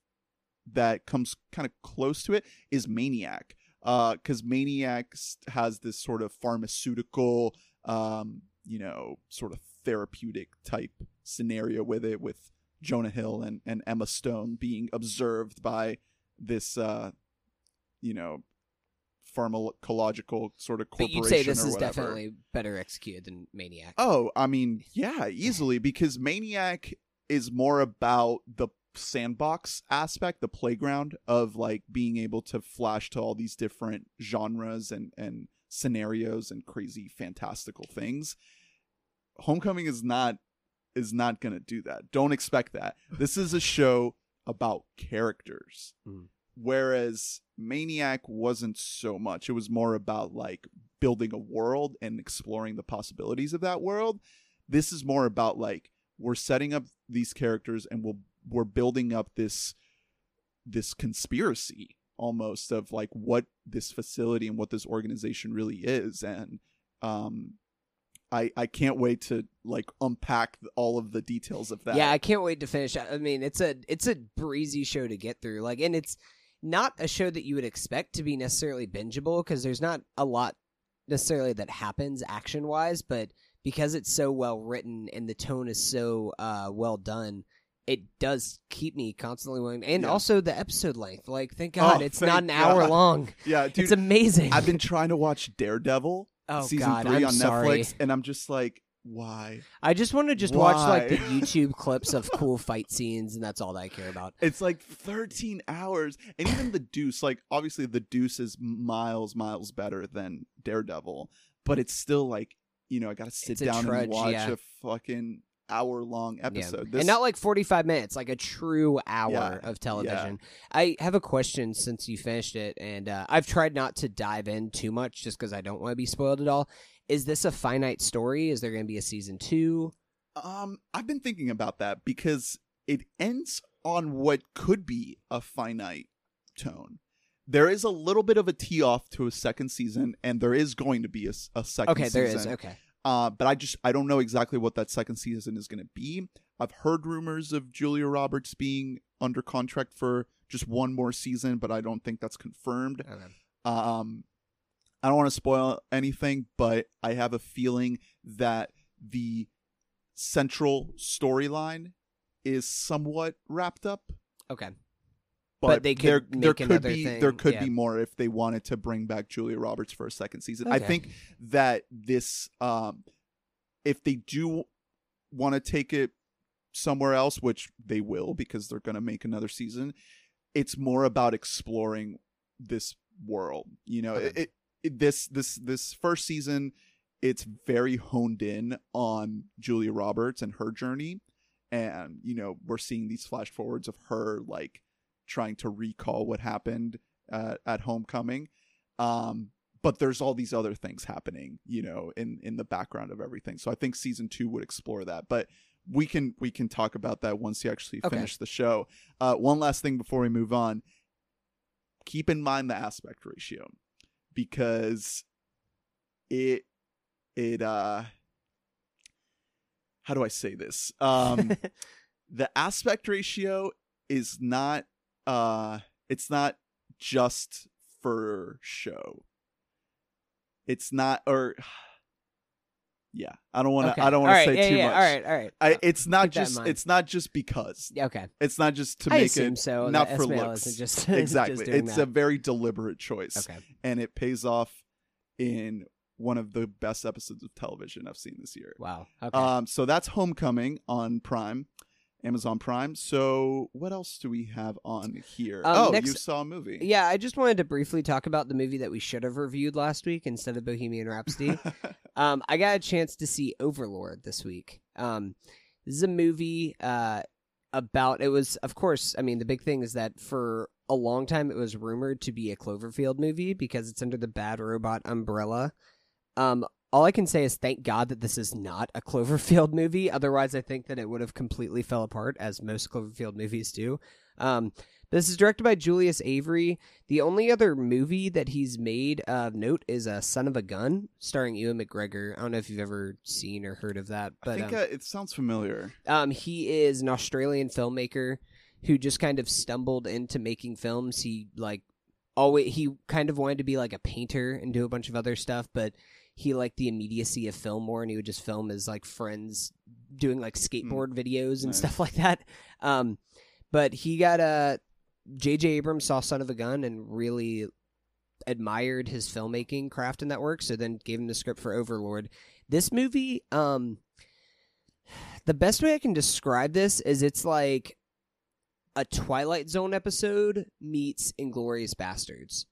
that comes kind of close to it is Maniac. Uh cuz Maniac has this sort of pharmaceutical um you know, sort of therapeutic type scenario with it with Jonah Hill and, and Emma Stone being observed by this uh you know pharmacological sort of corporation. But you'd say this or is whatever. definitely better executed than Maniac. Oh, I mean, yeah, easily because Maniac is more about the sandbox aspect, the playground of like being able to flash to all these different genres and and scenarios and crazy fantastical things. Homecoming is not is not going to do that. Don't expect that. This is a show about characters. Mm. Whereas Maniac wasn't so much. It was more about like building a world and exploring the possibilities of that world. This is more about like we're setting up these characters and we'll we're building up this this conspiracy almost of like what this facility and what this organization really is and um I I can't wait to like unpack all of the details of that. Yeah, I can't wait to finish. I mean, it's a it's a breezy show to get through. Like, and it's not a show that you would expect to be necessarily bingeable because there's not a lot necessarily that happens action wise, but because it's so well written and the tone is so uh, well done, it does keep me constantly willing. And Yeah. also the episode length. Like, thank God Oh, it's thank not an hour God. long. *laughs* yeah, dude. it's amazing. I've been trying to watch Daredevil oh season God, 3 I'm on sorry. Netflix and I'm just like why? I just want to just watch like the *laughs* YouTube clips of cool fight scenes, and that's all that I care about. It's like 13 hours. And even The Deuce, like, obviously, The Deuce is miles, miles better than Daredevil, but it's still like, you know, I gotta sit It's down trudge, and watch yeah. a fucking hour long Yeah. episode. and not like 45 minutes, like a true hour Yeah, of television. I have a question since you finished it, and uh, I've tried not to dive in too much just because I don't want to be spoiled at all. Is this a finite story? Is there going to be a season two? Um, I've been thinking about that because it ends on what could be a finite tone. There is a little bit of a tee off to a second season, and there is going to be a, a second Okay, season. there is. Okay. Uh, but I just I don't know exactly what that second season is going to be. I've heard rumors of Julia Roberts being under contract for just one more season, but I don't think that's confirmed. Okay. Um, I don't want to spoil anything, but I have a feeling that the central storyline is somewhat wrapped up. Okay. But, But they could there, there could be thing, there could yeah. be more if they wanted to bring back Julia Roberts for a second season. I think that this um if they do want to take it somewhere else, which they will because they're going to make another season, it's more about exploring this world. You know, Okay. it this this this first season it's very honed in on Julia Roberts and her journey. And you know, we're seeing these flash forwards of her like trying to recall what happened uh, at homecoming. Um but there's all these other things happening you know in in the background of everything. So i think season two would explore that. But we can we can talk about that once you actually Okay. finish the show. Uh one last thing before we move on. Keep in mind the aspect ratio because it it uh how do i say this? Um *laughs* the aspect ratio is not uh it's not just for show. It's not or yeah, I don't want to. Okay. I don't want All to say yeah, too yeah, much. All right, all right. I, it's not keep just. It's not just because. Yeah, okay. It's not just to I make it so. not for SML looks. *laughs* just exactly. Just it's that. a very deliberate choice, okay. and it pays off in one of the best episodes of television I've seen this year. Wow. Okay. Um, so that's Homecoming on Prime, Amazon Prime. So what else do we have on here? Um, oh, next- you saw a movie. yeah, I just wanted to briefly talk about the movie that we should have reviewed last week instead of Bohemian Rhapsody. *laughs* um, I got a chance to see Overlord this week. Um, this is a movie uh, about. It was, of course, I mean, the big thing is that for a long time it was rumored to be a Cloverfield movie because it's under the Bad Robot umbrella. Um, all I can say is thank God that this is not a *laughs* Cloverfield movie. Otherwise, I think that it would have completely fell apart, as most Cloverfield movies do. Um, this is directed by Julius Avery. The only other movie that he's made of note is a Son of a Gun, starring Ewan McGregor. I don't know if you've ever seen or heard of that, but I think um, uh, it sounds familiar. um, he is an Australian filmmaker who just kind of stumbled into making films. He like always he kind of wanted to be like a painter and do a bunch of other stuff, but he liked the immediacy of film more, and he would just film his like friends doing like skateboard videos and Nice. stuff *laughs* like that. Um, but he got a J.J. Abrams saw Son of a Gun and really admired his filmmaking craft in that work, so then gave him the script for Overlord. This movie, um, the best way I can describe this is it's like a Twilight Zone episode meets Inglourious Basterds.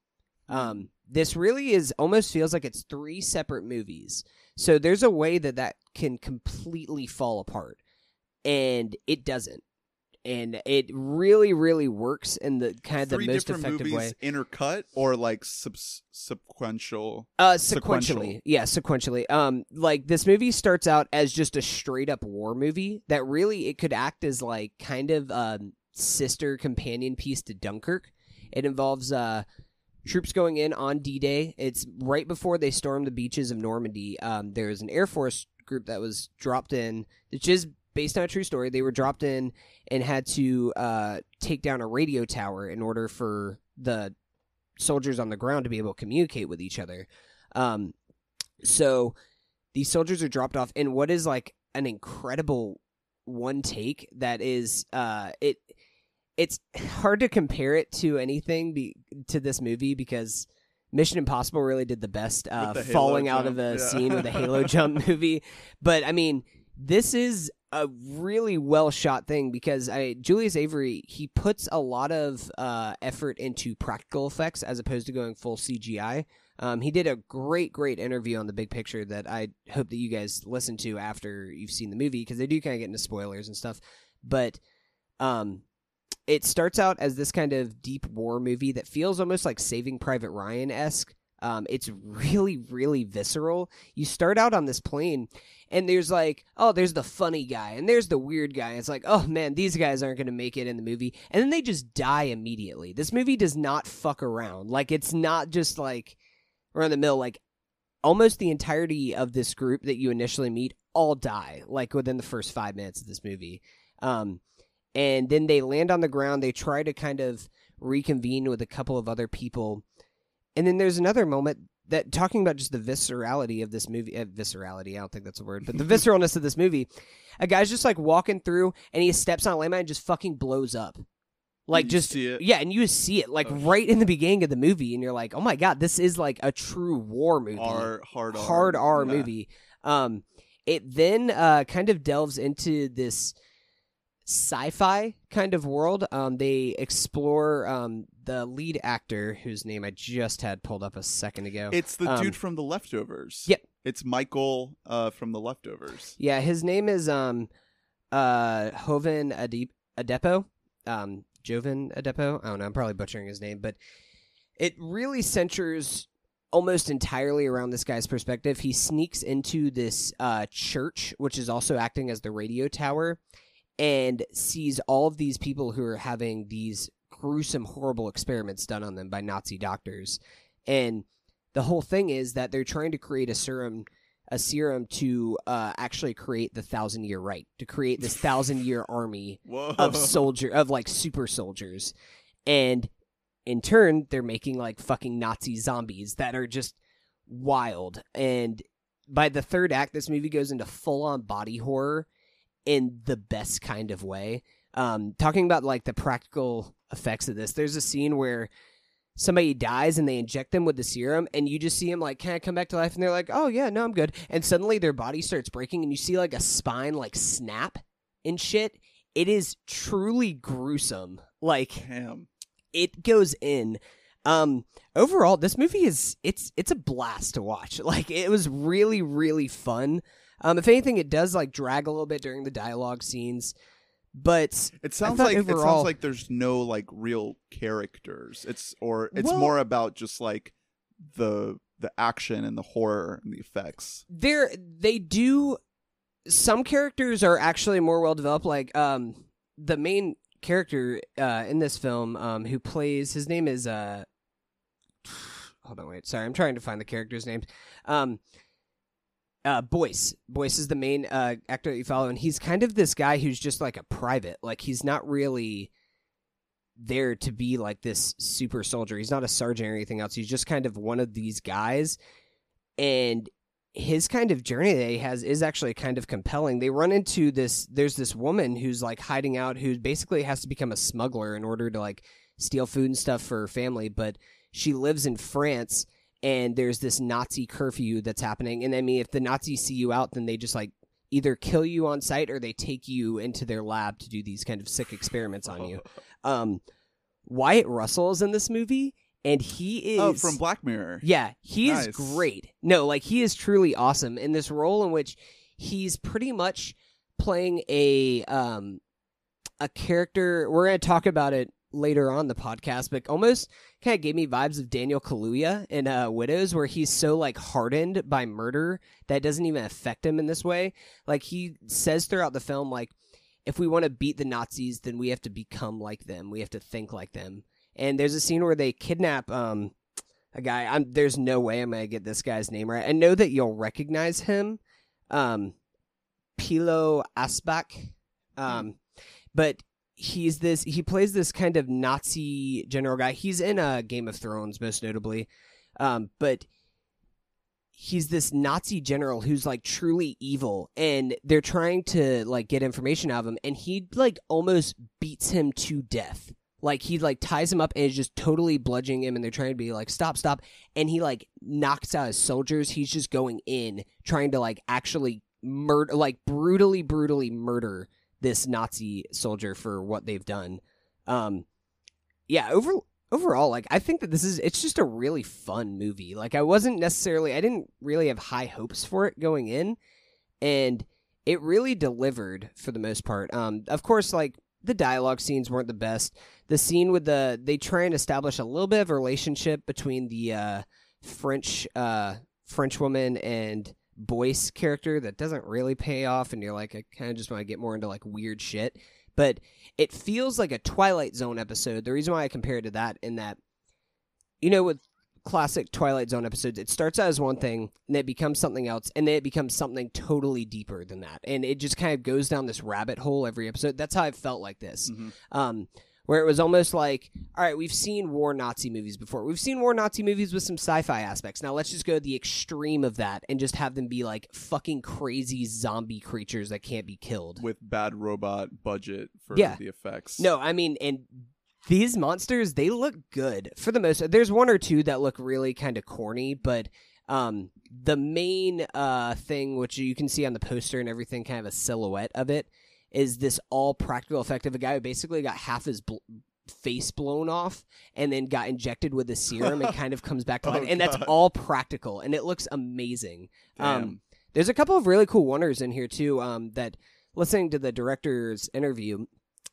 Um, this really is almost feels like it's three separate movies. So there's a way that that can completely fall apart, and it doesn't. And it really, really works in the kind of Three the most different effective movies way. intercut or like sequential. Uh, Sequential. sequentially, yeah, sequentially. Um, like this movie starts out as just a straight up war movie that really it could act as like kind of um sister companion piece to Dunkirk. It involves uh troops going in on D Day. It's right before they storm the beaches of Normandy. Um, there's an Air Force group that was dropped in, which is based on a true story. They were dropped in and had to uh take down a radio tower in order for the soldiers on the ground to be able to communicate with each other. Um, so these soldiers are dropped off in what is like an incredible one take that is uh it it's hard to compare it to anything be, to this movie because Mission Impossible really did the best uh, the falling halo out of a yeah. scene with a halo *laughs* jump movie. But I mean, this is a really well shot thing because I Julius Avery he puts a lot of uh, effort into practical effects as opposed to going full CGI. Um, he did a great, great interview on the big picture that I hope that you guys listen to after you've seen the movie because they do kind of get into spoilers and stuff. But um, it starts out as this kind of deep war movie that feels almost like Saving Private Ryan esque. Um, it's really, really visceral. You start out on this plane, and there's like, oh, there's the funny guy, and there's the weird guy. It's like, oh man, these guys aren't going to make it in the movie, and then they just die immediately. This movie does not fuck around. Like, it's not just like around the mill. Like, almost the entirety of this group that you initially meet all die, like within the first five minutes of this movie. Um, and then they land on the ground. They try to kind of reconvene with a couple of other people, and then there's another moment that talking about just the viscerality of this movie. Uh, viscerality, I don't think that's a word, but the *laughs* visceralness of this movie. A guy's just like walking through, and he steps on a landmine and just fucking blows up. Like You just see it? yeah, and you see it like Oh. right in the beginning of the movie, and you're like, oh my god, this is like a true war movie R hard R. hard R Yeah. movie. Um, it then uh, kind of delves into this sci-fi kind of world. Um, they explore um, the lead actor whose name I just had pulled up a second ago. It's the Um, dude from The Leftovers. Yep. It's Michael uh, from The Leftovers. yeah, his name is um, uh, Jovan Adep- Adepo. Um, Jovan Adepo. I don't know. I'm probably butchering his name, but it really centers almost entirely around this guy's perspective. He sneaks into this uh, church, which is also acting as the radio tower, and sees all of these people who are having these gruesome, horrible experiments done on them by Nazi doctors. And the whole thing is that they're trying to create a serum a serum to uh, actually create the thousand year Reich to create this thousand year *laughs* army Whoa. of soldier of like super soldiers and in turn they're making like fucking nazi zombies that are just wild and by the third act, this movie goes into full on body horror in the best kind of way. Um, talking about like the practical effects of this, there's a scene where somebody dies and they inject them with the serum and you just see them like kind of come back to life and they're like oh yeah no i'm good. And suddenly their body starts breaking and you see like a spine like snap and shit. It is truly gruesome. Like Damn. it goes in. Um overall this movie is it's it's a blast to watch. *laughs* Like it was really really fun um if anything it does like drag a little bit during the dialogue scenes but It sounds like it overall- sounds like there's no like real characters. It's or it's Well- more about just like the the action and the horror and the effects. there they do some characters are actually more well developed like um the main character uh in this film um who plays his name is uh *sighs* hold on wait sorry i'm trying to find the character's name um uh boyce. Boyce is the main uh actor that you follow and he's kind of this guy who's just like a private. Like he's not really there to be like this super soldier. He's not a sergeant or anything else. He's just kind of one of these guys and his kind of journey that he has is actually kind of compelling. They run into this there's this woman who's like hiding out who basically has to become a smuggler in order to like steal food and stuff for her family, but she lives in France and there's this Nazi curfew that's happening. And I mean if the Nazis see you out then they just like either kill you on sight or they take you into their lab to do these kind of sick experiments on you. *laughs* Um Wyatt Russell is in this movie and he is Oh, from Black Mirror. yeah, he is Nice. great. No, like he is truly awesome in this role in which he's pretty much playing a um a character. We're going to talk about it later on the podcast, but almost kind of gave me vibes of Daniel Kaluuya in uh, Widows, where he's so like hardened by murder that it doesn't even affect him in this way. Like he says throughout the film, like if we want to beat the Nazis, then we have to become like them. We have to think like them. And there's a scene where they kidnap um a guy. I'm there's no way I'm gonna get this guy's name right. I know that you'll recognize him, um, Pilou Asbæk, um, but he's this. He plays this kind of Nazi general guy. He's in a Game of Thrones most notably, um, but he's this Nazi general who's like truly evil, and they're trying to like get information out of him, and he like almost beats him to death. Like he like ties him up and is just totally bludgeoning him, and they're trying to be like stop, stop, and he like knocks out his soldiers. He's just going in trying to like actually murder, like brutally, brutally murder this Nazi soldier for what they've done. Um, yeah, over overall, like I think that this is it's just a really fun movie. Like I wasn't necessarily I didn't really have high hopes for it going in, and it really delivered for the most part. Um, of course, like the dialogue scenes weren't the best. The scene with the they try and establish a little bit of a relationship between the uh, French uh, French woman and Boyce character that doesn't really pay off, and you're like, I kind of just want to get more into like weird shit. But it feels like a Twilight Zone episode. The reason why I compare it to that, in that, you know, with classic Twilight Zone episodes, it starts out as one thing, and it becomes something else, and then it becomes something totally deeper than that, and it just kind of goes down this rabbit hole every episode. That's how I felt like this. Mhm. Um, where it was almost like, all right, we've seen war Nazi movies before. We've seen war Nazi movies with some sci-fi aspects. Now let's just go to the extreme of that and just have them be like fucking crazy zombie creatures that can't be killed. with bad robot budget for Yeah. the effects. No, I mean, and these monsters they look good for the most. There's one or two that look really kind of corny, but um, the main uh thing which you can see on the poster and everything, kind of a silhouette of it, is this all practical effect of a guy who basically got half his bl- face blown off and then got injected with the serum and kind of comes back to *laughs* life, Oh, and that's God. all practical, and it looks amazing. Um, there's a couple of really cool oners in here too. Um, that listening to the director's interview,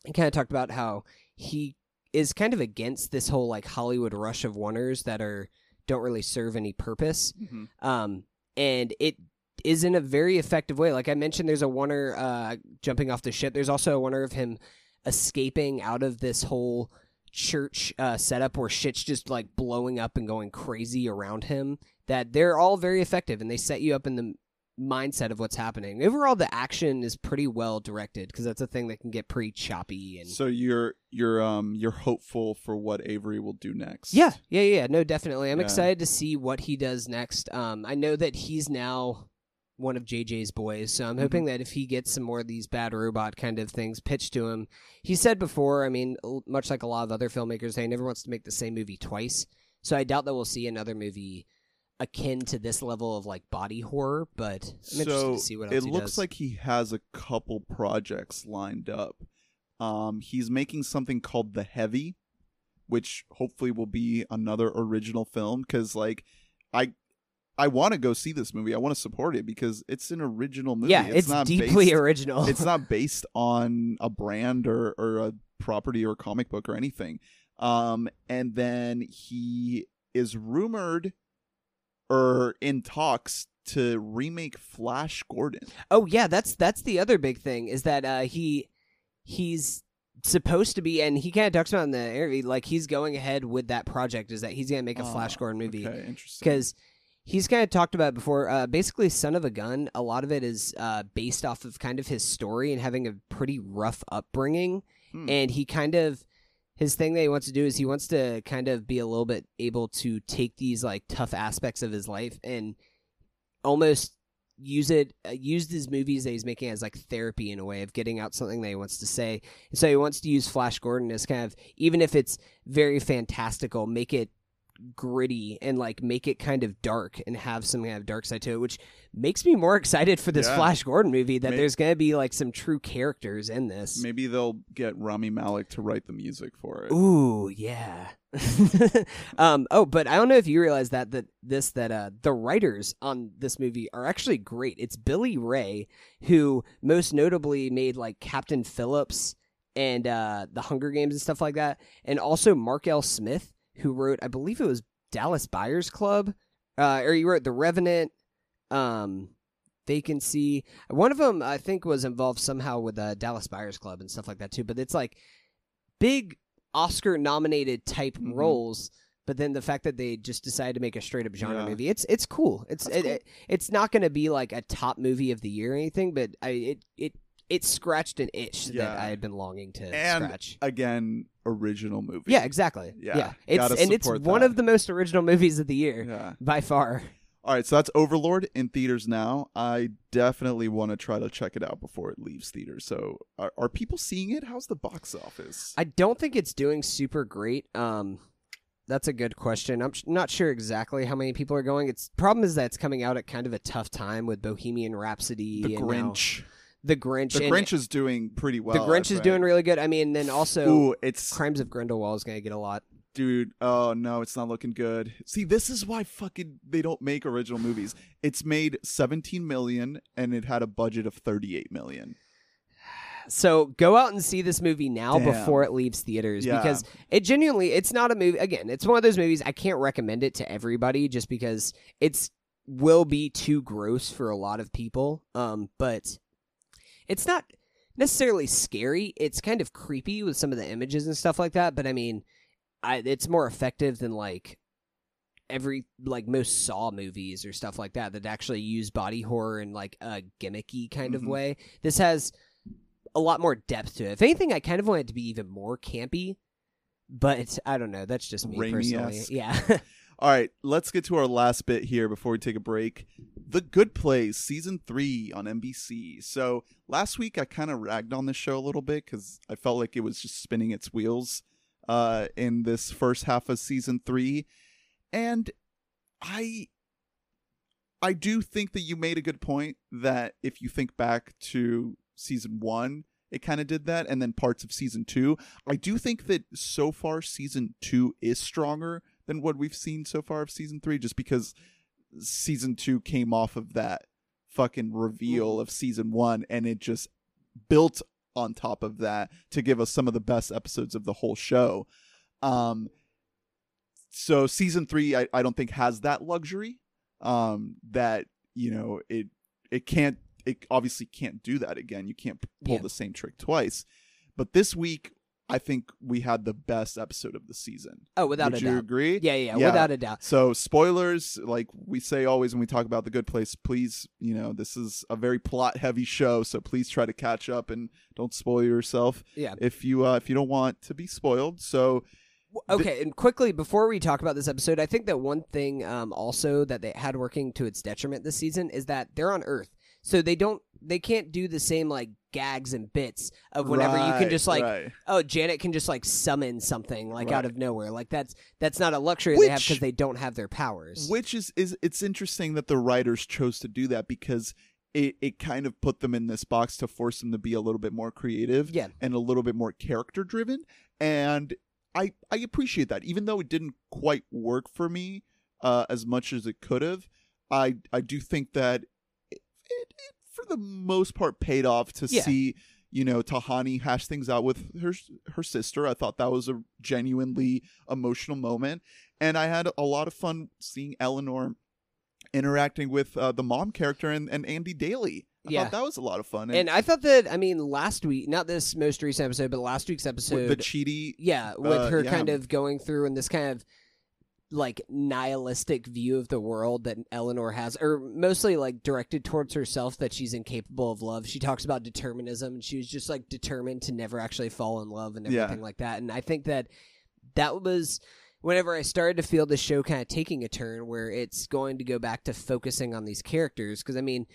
he kind of talked about how he is kind of against this whole like Hollywood rush of oners that are don't really serve any purpose. Mhm. Um, and it is in a very effective way. Like I mentioned, there's a oner uh, jumping off the ship. There's also a oner of him escaping out of this whole church uh, setup where shit's just like blowing up and going crazy around him. That they're all very effective and they set you up in the mindset of what's happening. Overall, the action is pretty well directed because that's a thing that can get pretty choppy and So you're you're um you're hopeful for what Avery will do next. Yeah, yeah, yeah. No, definitely. I'm Yeah. excited to see what he does next. Um, I know that he's now one of JJ's boys, so I'm Mhm. hoping that if he gets some more of these bad robot kind of things pitched to him, he said before. I mean, much like a lot of other filmmakers, he never wants to make the same movie twice. So I doubt that we'll see another movie akin to this level of like body horror. But I'm interested so to see what else it looks does. like he has a couple projects lined up. Um, he's making something called The Heavy, which hopefully will be another original film. Because like, I I want to go see this movie. I want to support it because it's an original movie. yeah, it's, not deeply based, original. it's *laughs* not based on a brand or or a property or comic book or anything. Um, and then he is rumored or in talks to remake Flash Gordon. Oh yeah, that's that's the other big thing is that uh, he he's supposed to be, and he kind of talks about in the interview, like he's going ahead with that project. Is that he's gonna make a Flash Ah, Gordon movie Okay, interesting. because he's kind of talked about it before. Uh, basically, Son of a Gun. A lot of it is uh, based off of kind of his story and having a pretty rough upbringing, Hmm. and he kind of his thing that he wants to do is he wants to kind of be a little bit able to take these like tough aspects of his life and almost use it uh, use these movies that he's making as like therapy in a way of getting out something that he wants to say and so he wants to use flash gordon as kind of even if it's very fantastical make it gritty and like make it kind of dark and have some kind of dark side to it which makes me more *laughs* excited for this Yeah. flash gordon movie that May- there's going to be like some true characters in this Maybe they'll get Rami Malek to write the music for it. Ooh, yeah. *laughs* um, oh, but I don't know if you realize that that this that uh the writers on this movie are actually great. It's Billy Ray, who most notably made like Captain Phillips and uh the Hunger Games and stuff like that, and also Mark L. Smith, who wrote I believe it was Dallas Buyers Club, uh, or he wrote The Revenant, um, Vacancy. One of them I think was involved somehow with uh, Dallas Buyers Club and stuff like that too. But it's like big Oscar nominated type Mhm. roles. But then the fact that they just decided to make a straight up genre Yeah. movie, it's it's cool. It's it, cool. It, it's not going to be like a top movie of the year or anything, but I it it it scratched an itch that I had been longing to And scratch. Again, original movie. Yeah, exactly. Yeah, Yeah, it's and it's support one of the most original movies of the year Yeah. by far. All right, so that's Overlord in theaters now. I definitely want to try to check it out before it leaves theaters. So, are, are people seeing it? How's the box office? I don't think it's doing super great. Um, that's a good question. I'm sh- not sure exactly how many people are going. Its problem is that it's coming out at kind of a tough time with Bohemian Rhapsody. the and now Grinch. The Grinch. The Grinch is doing pretty well. the Grinch is doing really good. I mean, then also Ooh, it's Crimes of Grindelwald is going to get a lot. dude. Oh no, it's not looking good. See, this is why fucking they don't make original movies. It's made 17 million and it had a budget of 38 million. So go out and see this movie now Damn. before it leaves theaters Yeah. because it genuinely it's not a movie again, it's one of those movies I can't recommend it to everybody just because it's will be too gross for a lot of people. Um but it's not necessarily scary. It's kind of creepy with some of the images and stuff like that, but I mean I it's more effective than like every like most Saw movies or stuff like that that actually use body horror in like a gimmicky kind of Mhm. way. This has a lot more depth to it. If anything, I kind of want it to be even more campy, but I don't know. That's just me personally. Raimi-esque. Yeah. *laughs* All right, let's get to our last bit here before we take a break. The Good Place, season three on NBC. So last week I kind of ragged on this show a little bit because I felt like it was just spinning its wheels uh, in this first half of season three, and I, I do think that you made a good point that if you think back to season one, it kind of did that, and then parts of season two. I do think that so far season two is stronger than what we've seen so far of season three, just because season two came off of that fucking reveal of season one, and it just built on top of that to give us some of the best episodes of the whole show. Um, so season three, I, I don't think has that luxury. Um, that you know it it can't it obviously can't do that again. You can't pull Yeah. the same trick twice. But this week, I think we had the best episode of the season. oh, without Would a you doubt. agree? Yeah, yeah, Yeah. without a doubt. So spoilers, like we say always when we talk about the good place, please, you know, this is a very plot heavy show, so please try to catch up and don't spoil yourself Yeah. if you uh if you don't want to be spoiled. So Okay, and quickly before we talk about this episode, I think that one thing um, also that they had working to its detriment this season is that they're on Earth, so they don't they can't do the same like gags and bits of whenever you can just like right. oh Janet can just like summon something like out of nowhere like that's that's not a luxury they have because they don't have their powers. Which is is it's interesting that the writers chose to do that because it, it kind of put them in this box to force them to be a little bit more creative Yeah. and a little bit more character driven. And I I appreciate that. Even though it didn't quite work for me uh, as much as it could have, I I do think that it, it, it for the most part paid off to Yeah. see you know Tahani hash things out with her her sister. I thought that was a genuinely emotional moment, and I had a lot of fun seeing Eleanor interacting with uh, the mom character and, and Andy Daly. I Yeah. thought that was a lot of fun. and I thought that I mean last week, not this most recent episode, but last week's episode, with the Chidi yeah, with uh, her yeah. kind of going through and this kind of like nihilistic view of the world that Eleanor has, or mostly like directed towards herself that she's incapable of love. She talks about determinism and she was just like determined to never actually fall in love and Yeah. everything like that. And I think that that was whenever I started to feel the show kind of taking a turn where it's going to go back to focusing on these characters. Because I mean,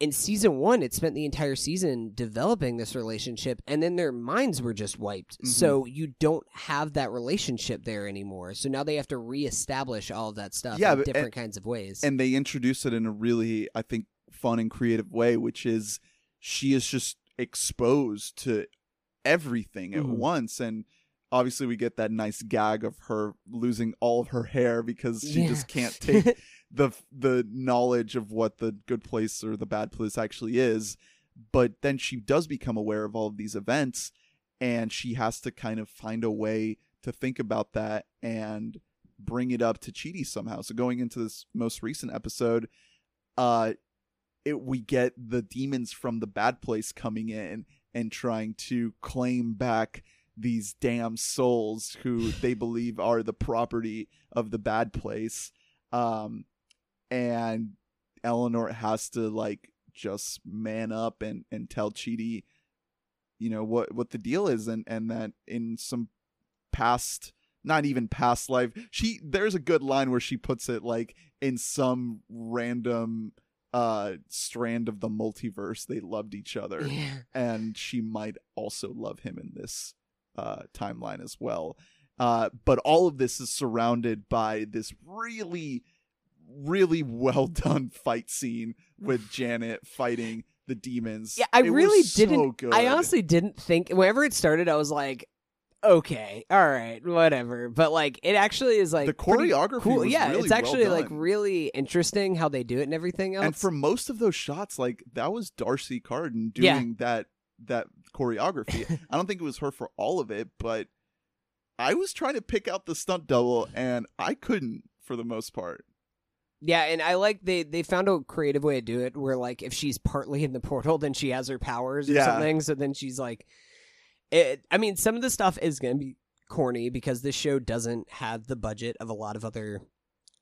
in season one, it spent the entire season developing this relationship, and then their minds were just wiped. Mhm. So you don't have that relationship there anymore. So now they have to reestablish all of that stuff Yeah, in but- different kinds of ways. and they introduce it in a really i think fun and creative way which is she is just exposed to everything at Mhm. once and obviously we get that nice gag of her losing all of her hair because she Yeah. just can't take *laughs* the the knowledge of what the good place or the bad place actually is but then she does become aware of all of these events and she has to kind of find a way to think about that and bring it up to Chidi somehow. So going into this most recent episode, uh it we get the demons from the bad place coming in and trying to claim back these damn souls who they believe are the property of the bad place. Um and Eleanor has to like just man up and and tell Chidi you know what what the deal is and and that in some past not even past life she there's a good line where she puts it like in some random uh strand of the multiverse they loved each other yeah. and she might also love him in this uh timeline as well uh but all of this is surrounded by this really really well done fight scene with Janet fighting the demons Yeah, I It really so didn't. good. I honestly didn't think. Whenever it started, I was like, okay, all right, whatever. But like, it actually is like the choreography cool. yeah, really it's actually well like really interesting how they do it and everything else. and for most of those shots like that was D'Arcy Carden doing Yeah. that that choreography *laughs* i don't think it was her for all of it but i was trying to pick out the stunt double and i couldn't for the most part Yeah, and I like they they found a creative way to do it where like if she's partly in the portal, then she has her powers or Yeah. something. So then she's like, it. I mean, some of the stuff is gonna be corny because this show doesn't have the budget of a lot of other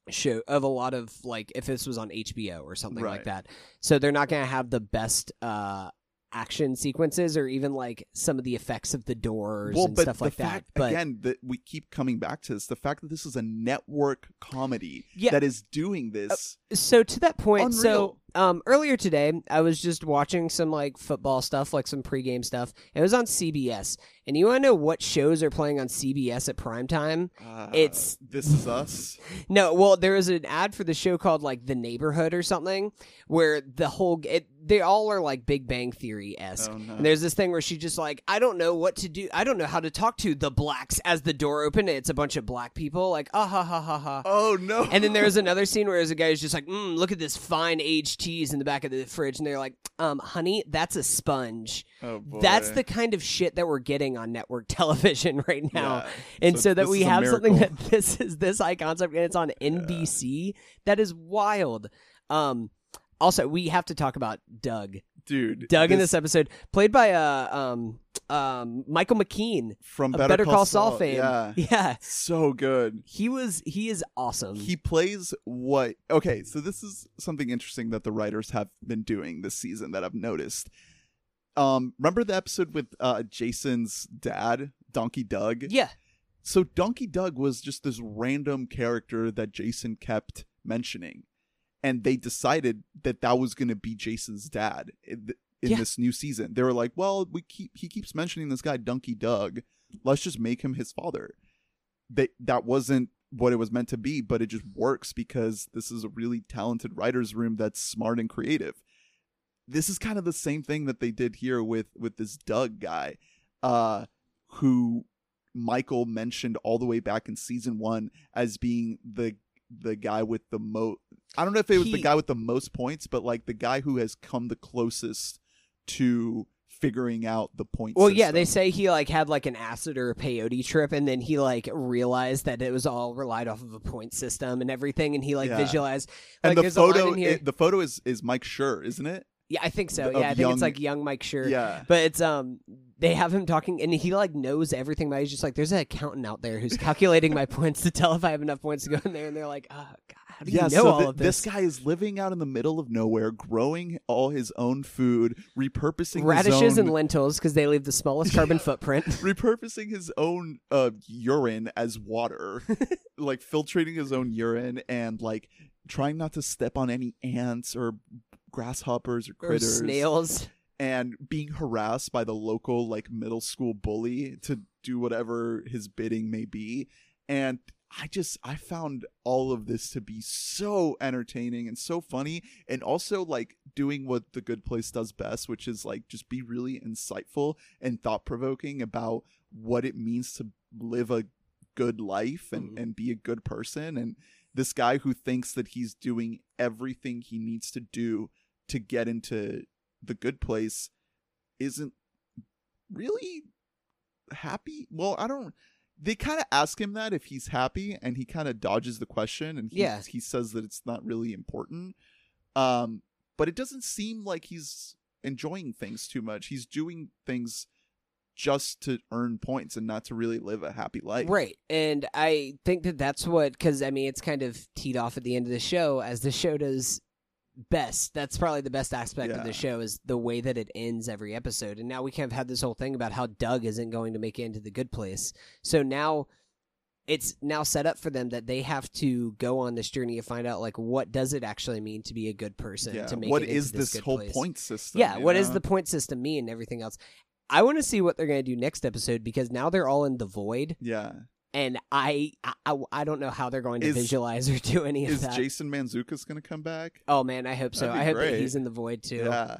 show of a lot of like if this was on HBO or something like that. So they're not gonna have the best uh action sequences or even like some of the effects of the doors well and stuff like fact that. But again that we keep coming back to this the fact that this is a network comedy Yeah. that is doing this uh, so to that point so Unreal. Um earlier today i was just watching some like football stuff like some pregame stuff. It was on cbs and you want to know what shows are playing on cbs at prime time? Uh, It's- this is us? No well there was an ad for the show called like the neighborhood or something where the whole it, they all are like big bang theory-esque. Oh no. And there's this thing where she's just like, I don't know what to do. I don't know how to talk to the blacks as the door opened. It's a bunch of black people, like, ah ha ha ha ha. oh no. And then there's another scene where there's a guy who's just like, mm, look at this fine aged cheese in the back of the fridge. And they're like, um, honey, that's a sponge. oh boy. That's the kind of shit that we're getting on network *laughs* television right now. Yeah. And so, that we have something that *laughs* this is this high concept and it's on NBC. That is wild. Um, also, we have to talk about Doug. Dude Doug in this episode, played by uh um um Michael McKean from better, Better, Call Saul fame. yeah *laughs* yeah. so good He was he is awesome. he plays what okay so this is something interesting that the writers have been doing this season that i've noticed um remember the episode with uh jason's dad donkey doug yeah. So Donkey Doug was just this random character that Jason kept mentioning, and they decided that that was going to be Jason's dad in, in Yeah. this new season. They were like, "Well, we keep he keeps mentioning this guy Donkey Doug. Let's just make him his father." That that wasn't what it was meant to be, but it just works because this is a really talented writers' room that's smart and creative. This is kind of the same thing that they did here with with this Doug guy, uh, who Michael mentioned all the way back in season one as being the the guy with the most. I don't know if it was the guy with the most points, but like the guy who has come the closest to figuring out the point. Well, yeah, they say he like had like an acid or a peyote trip, and then he like realized that it was all relied off of a point system and everything, and he like Yeah. visualized. and the there's a line photo, here- it- the photo is is Mike Schur, isn't it? Yeah, I think so. of Yeah, I think young- it's like young Mike Schur. Yeah. But it's um they have him talking and he like knows everything but he's just like there's an accountant out there who's calculating my *laughs* points to tell if I have enough points to go in there and they're like, Oh god, how do you yeah, know so all thi- of this? This guy is living out in the middle of nowhere, growing all his own food, repurposing Radishes his own, and lentils because they leave the smallest *laughs* carbon footprint. *laughs* repurposing his own uh, urine as water, like filtrating his own urine and like trying not to step on any ants or grasshoppers or critters, or snails. and being harassed by the local like middle school bully to do whatever his bidding may be and I just I found all of this to be so entertaining and so funny and also like doing what the good place does best which is like just be really insightful and thought provoking about what it means to live a good life and Mhm. and be a good person and this guy who thinks that he's doing everything he needs to do to get into the good place isn't really happy. Well, I don't. They kind of ask him that if he's happy, and he kind of dodges the question, and he, Yeah. he says that it's not really important. Um, but it doesn't seem like he's enjoying things too much. He's doing things just to earn points and not to really live a happy life. Right. And I think that that's what, because I mean, it's kind of teed off at the end of the show as the show does best. That's probably the best aspect of the show is the way that it ends every episode. And now we kind of had this whole thing about how Doug isn't going to make it into the good place. So now it's now set up for them that they have to go on this journey to find out like what does it actually mean to be a good person Yeah. to make What it into is this good whole place. point system? Yeah, what does the point system mean and everything else? I want to see what they're going to do next episode because now they're all in the void, Yeah. And I I, I don't know how they're going to Is- visualize or do any of Is that. Jason Mantzoukas going to come back? oh man, I hope so. I hope that he's in the void too. Yeah.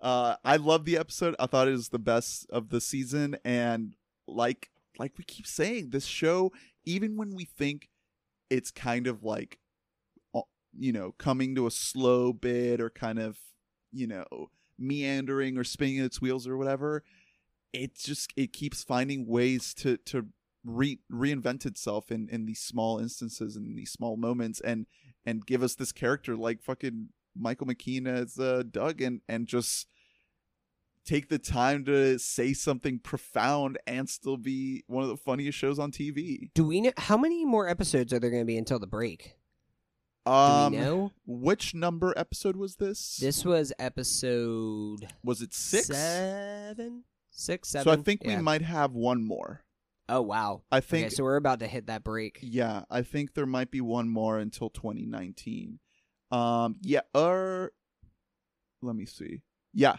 Uh, I love the episode. I thought it was the best of the season, and like like we keep saying, this show, even when we think it's kind of like, uh, you know, coming to a slow bit or kind of, you know, meandering or spinning its wheels or whatever, it just it keeps finding ways to to re- reinvent itself in in these small instances and these small moments and and give us this character like fucking Michael McKean as uh, Doug and and just take the time to say something profound and still be one of the funniest shows on TV. Do we know how many more episodes are there going to be until the break? Do Um, we know? which number episode was this? This was episode was it six? seven, six, seven. So I think Yeah. we might have one more. Oh wow. I think okay, so we're about to hit that break. Yeah, I think there might be one more until 2019. Um, yeah, or let me see. Yeah.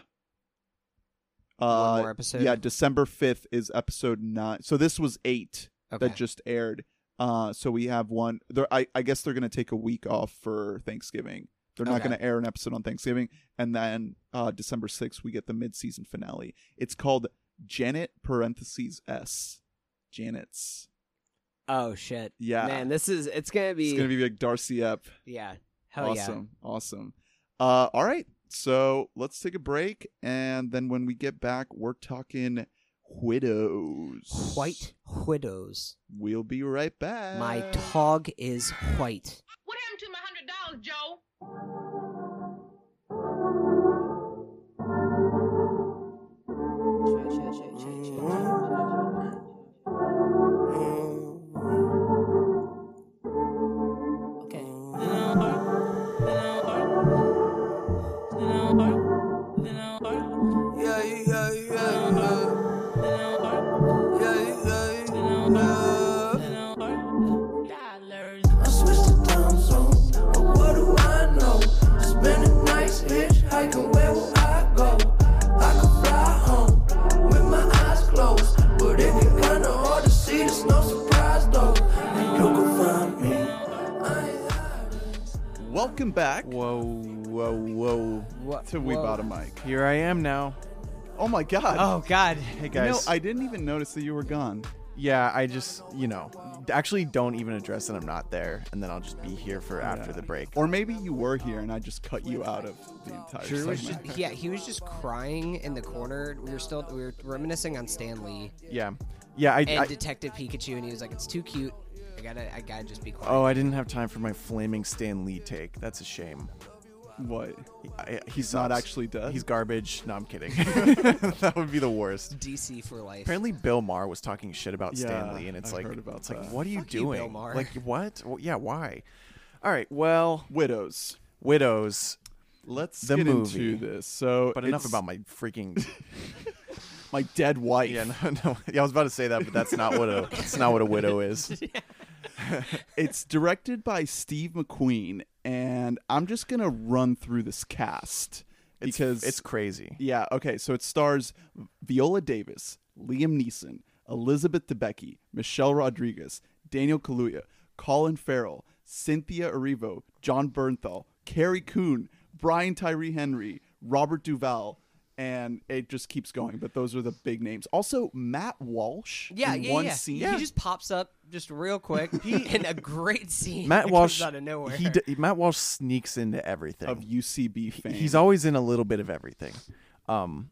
Uh, One more episode. yeah, December 5th is episode 9. So this was 8 Okay. that just aired. Uh, so we have one there I I guess they're going to take a week off for Thanksgiving. They're not going to air an episode on Thanksgiving and then uh December 6th we get the mid-season finale. It's called Janet parentheses S. Janet's. oh shit. Yeah. Man, this is it's gonna be, It's gonna be like Darcy up. yeah. Hell yeah. awesome, awesome. Uh, all right, so let's take a break, and then when we get back, we're talking widows. White widows. We'll be right back. My tog is white. What happened to my hundred dollars, Joe? Back Whoa, whoa, whoa. What? to We Bought a Mic. Here I am now. Oh my god. Oh God. Hey You guys. know, I didn't even notice that you were gone. yeah, I just, you know, actually don't even address that I'm not there, and then I'll just be here for after Yeah. the break. Or maybe you were here and I just cut you out of the entire Drew was just yeah, he was just crying in the corner. We were still we were reminiscing on Stan Lee yeah, yeah. I, and I Detective Pikachu, and he was like, "It's too cute. I gotta I gotta just be quiet." oh, I didn't have time for my flaming Stan Lee take. That's a shame. what? I, he He's not sucks. actually dead. He's garbage. No, I'm kidding. *laughs* *laughs* that would be the worst. DC for life. Apparently, Bill Maher was talking shit about Stan Yeah, Lee, and it's I've like, heard about it's like, what are you Fuck you, doing? Bill Maher. Like, what? Well, yeah, why? All right, well, Widows. widows. Let's The get movie. into this. So, But enough about my freaking. *laughs* my dead wife. yeah, no, no. Yeah, I was about to say that, but that's not what a. That's not what a widow is. *laughs* It's directed by Steve McQueen, and I'm just gonna run through this cast It's, because it's crazy. yeah. Okay, so it stars Viola Davis, Liam Neeson, Elizabeth Debicki, Michelle Rodriguez, Daniel Kaluuya, Colin Farrell, Cynthia Erivo, Jon Bernthal, Carrie Coon, Brian Tyree Henry, Robert Duvall. And it just keeps going, but those are the big names. Also, Matt Walsh yeah, in yeah, one yeah. scene. He just pops up just real quick *laughs* *laughs* in a great scene. Matt Walsh. comes out of nowhere. He d- Matt Walsh sneaks into everything. of UCB fame. He's always in a little bit of everything. Um,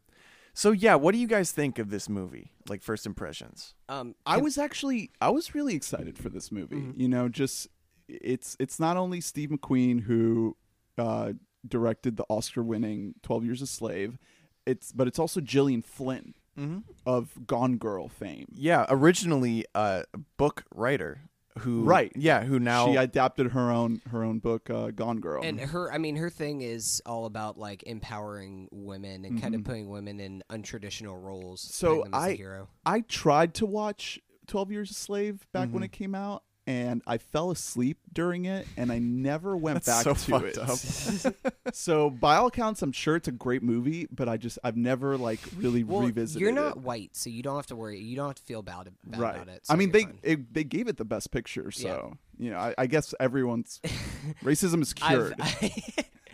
so yeah, what do you guys think of this movie? Like first impressions? um, I was actually I was really excited for this movie. Mm-hmm. You know, just it's it's not only Steve McQueen who uh, directed the Oscar-winning Twelve Years a Slave, it's but it's also Gillian Flynn Mm-hmm. of Gone Girl fame. Yeah, originally a book writer who Right. Yeah, who now she adapted her own her own book, uh, Gone Girl. and her i mean her thing is all about like empowering women and kind of putting women in untraditional roles Mm-hmm. So putting them as a I- hero I tried to watch Twelve Years a Slave back Mm-hmm. when it came out. And I fell asleep during it, and I never *laughs* went That's back so to it. up. *laughs* *laughs* So by all accounts, I'm sure it's a great movie, but I just I've never like really well revisited you're it. not white so you don't have to worry you don't have to feel bad, bad right. about it so I mean, they it, they gave it the best picture, so you know I, I guess everyone's racism is I've- cured.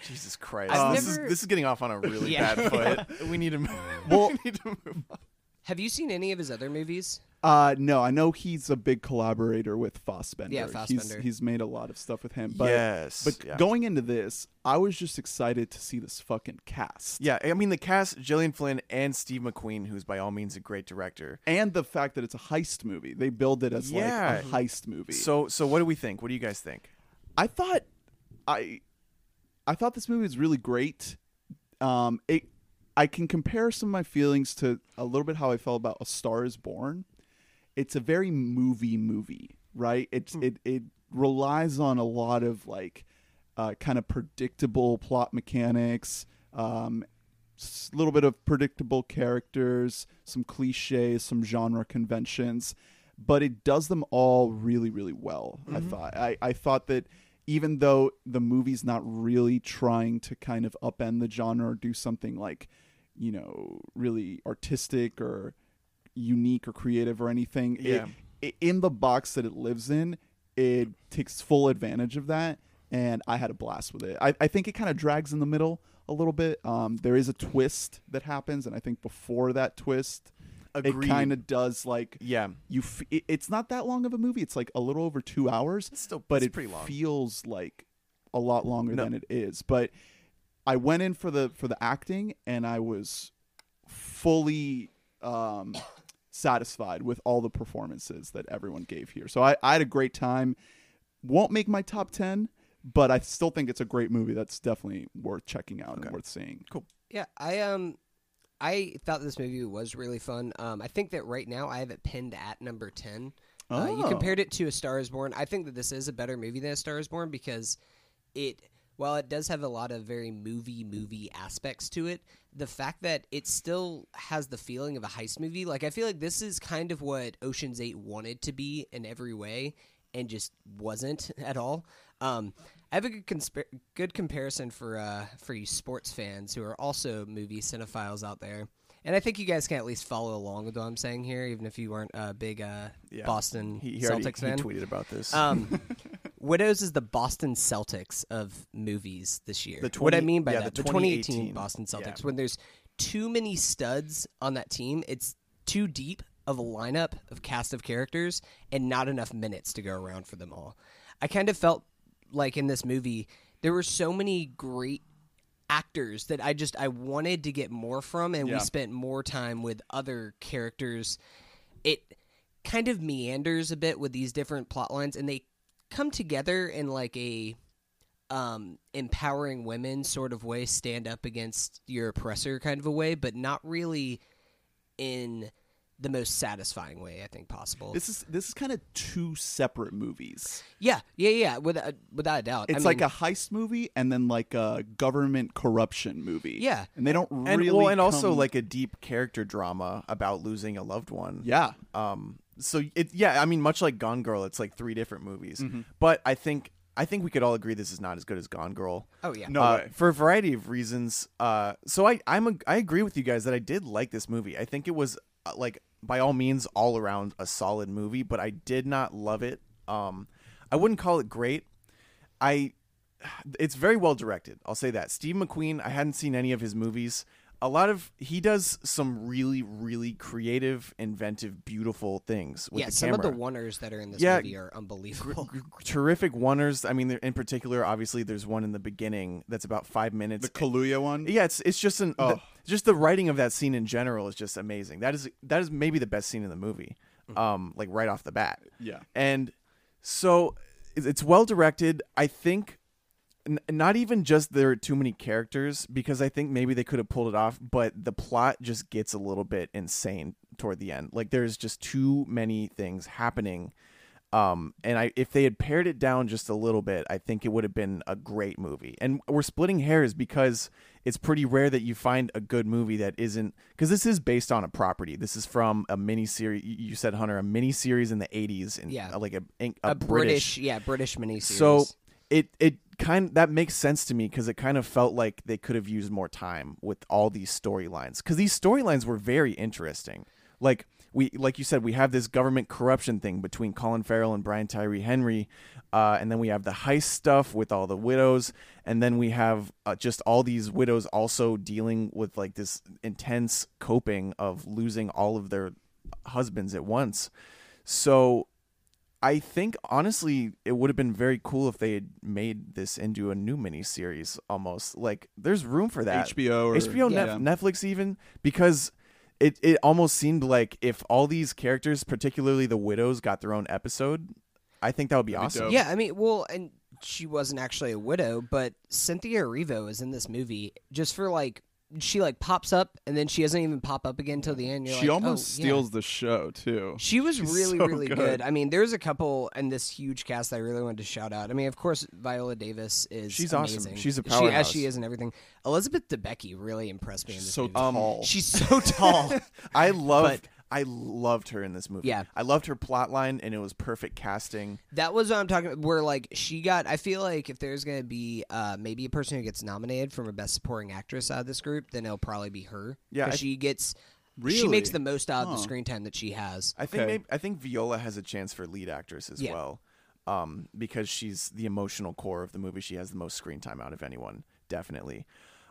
Jesus Christ, I've this never- is this is getting off on a really Yeah. bad foot. We need to move. Well- we need to move on. have you seen any of his other movies uh, no, I know he's a big collaborator with Fassbender. Yeah, He's, Fassbender. he's made a lot of stuff with him. But, yes, But yeah. going into this, I was just excited to see this fucking cast. Yeah, I mean the cast: Gillian Flynn and Steve McQueen, who's by all means a great director. And the fact that it's a heist movie. They build it as Yeah. like a heist movie. So, so what do we think? What do you guys think? I thought I I thought this movie was really great. Um it I can compare some of my feelings to a little bit how I felt about A Star is Born. It's a very movie movie, right? It's it it relies on a lot of like uh, kind of predictable plot mechanics, um, a little bit of predictable characters, some cliches, some genre conventions, but it does them all really, really well. I thought. I, I thought that even though the movie's not really trying to kind of upend the genre or do something like, you know, really artistic or unique or creative or anything, it- Yeah. in the box that it lives in, it takes full advantage of that. And I had a blast with it. I, I think it kind of drags in the middle a little bit. Um, there is a twist that happens, and I think before that twist, Agreed. it kind of does like Yeah, you. F- it, it's not that long of a movie. It's like a little over two hours, it's still, but it's it pretty long. feels like a lot longer No. than it is. But I went in for the for the acting, and I was fully um, satisfied with all the performances that everyone gave here. So I, I had a great time. Won't make my top ten, but I still think it's a great movie. That's definitely worth checking out Okay. and worth seeing. Cool. Yeah, I um, I thought this movie was really fun. Um, I think that right now I have it pinned at number ten. Uh, you Oh. compared it to A Star Is Born. I think that this is a better movie than A Star Is Born because it, while it does have a lot of very movie movie aspects to it, the fact that it still has the feeling of a heist movie. Like I feel like this is kind of what Ocean's Eight wanted to be in every way, and just wasn't *laughs* at all. Um, I have a good consp- good comparison for uh, for you sports fans who are also movie cinephiles out there. And I think you guys can at least follow along with what I'm saying here, even if you weren't a big uh, Yeah. Boston He, he already Celtics he fan. tweeted about this. Um, *laughs* Widows is the Boston Celtics of movies this year. The what I mean by yeah, that, the the 2018 2018 Boston Celtics. yeah. When there's too many studs on that team, it's too deep of a lineup of cast of characters and not enough minutes to go around for them all. I kind of felt like in this movie there were so many great actors that I just I wanted to get more from and Yeah. we spent more time with other characters. It kind of meanders a bit with these different plot lines and they come together in like a um empowering women sort of way stand up against your oppressor kind of a way but not really in the most satisfying way I think possible. This is this is kind of two separate movies. yeah, yeah, yeah, without without a doubt. I It's like mean, a heist movie and then like a government corruption movie. Yeah. and they don't and really well, and also like a deep character drama about losing a loved one. yeah, Um. So it yeah, I mean, much like Gone Girl, it's like three different movies. Mm-hmm. But I think I think we could all agree this is not as good as Gone Girl. oh yeah. No uh, way. for a variety of reasons. Uh, so I I'm a, I agree with you guys that I did like this movie. I think it was uh, like by all means all around a solid movie, but I did not love it. Um, I wouldn't call it great. I *sighs* it's very well directed. I'll say that. Steve McQueen, I hadn't seen any of his movies. A lot of he does some really really creative, inventive, beautiful things with yeah, the some camera of the wonders that are in this Yeah, movie are unbelievable. terrific oners. I mean, in particular, obviously, there's one in the beginning that's about five minutes. the Kaluuya one. Yeah, it's it's just an Oh. the, just the writing of that scene in general is just amazing. That is that is maybe the best scene in the movie, um, like right off the bat. Yeah. And so it's- it's well directed. I think n- not even just there are too many characters because I think maybe they could have pulled it off, but the plot just gets a little bit insane toward the end. Like there's just too many things happening. Um, and I if they had pared it down just a little bit, I think it would have been a great movie. And we're splitting hairs because it's pretty rare that you find a good movie that isn't because this is based on a property. This is from a mini series. You said Hunter, a mini series in the '80s, and Yeah. like a a, a British. British, yeah, British mini series. So it it kind that makes sense to me because it kind of felt like they could have used more time with all these storylines because these storylines were very interesting. Like we like you said, we have this government corruption thing between Colin Farrell and Brian Tyree Henry, uh, and then we have the heist stuff with all the widows, and then we have uh, just all these widows also dealing with like this intense coping of losing all of their husbands at once. So I think honestly, it would have been very cool if they had made this into a new miniseries. Almost like there's room for that. HBO or HBO, yeah. Nef- Netflix, even because it it almost seemed like if all these characters, particularly the widows, got their own episode, I think that would be That'd awesome. dope. yeah, I mean, well, and she wasn't actually a widow, but Cynthia Erivo is in this movie just for like she like pops up and then she doesn't even pop up again until the end. You're she like, almost oh, yeah. steals the show too. She was She's really, so really good. good. I mean, there's a couple in this huge cast that I really wanted to shout out. I mean, of course, Viola Davis is She's awesome. She's a She, as she is and everything. Elizabeth Debicki really impressed me in She's this so movie. tall. She's so *laughs* tall. I loved. But- I loved her in this movie. Yeah. I loved her plot line, and it was perfect casting. That was what I'm talking about. Where like she got, I feel like if there's gonna be uh, maybe a person who gets nominated from a best supporting actress out of this group, then it'll probably be her. Yeah, 'Cause I- she gets, Really? she makes the most out of the screen time that she has. I think Okay. maybe, I think Viola has a chance for lead actress as Yeah. well, um, because she's the emotional core of the movie. She has the most screen time out of anyone, definitely.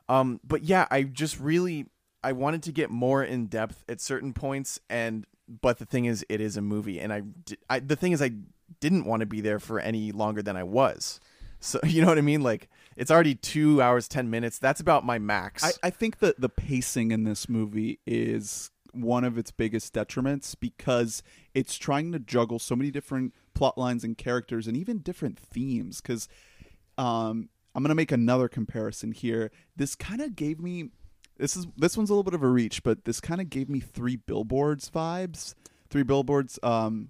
Um, but yeah, I just really I wanted to get more in depth at certain points, and but the thing is, it is a movie, and I, I the thing is, I didn't want to be there for any longer than I was. So *laughs* you know what I mean? Like it's already two hours ten minutes. That's about my max. I, I think that the pacing in this movie is one of its biggest detriments because it's trying to juggle so many different plot lines and characters and even different themes. Because um, I'm gonna make another comparison here. This kind of gave me this is this one's a little bit of a reach, but this kind of gave me three billboards vibes. Three billboards um,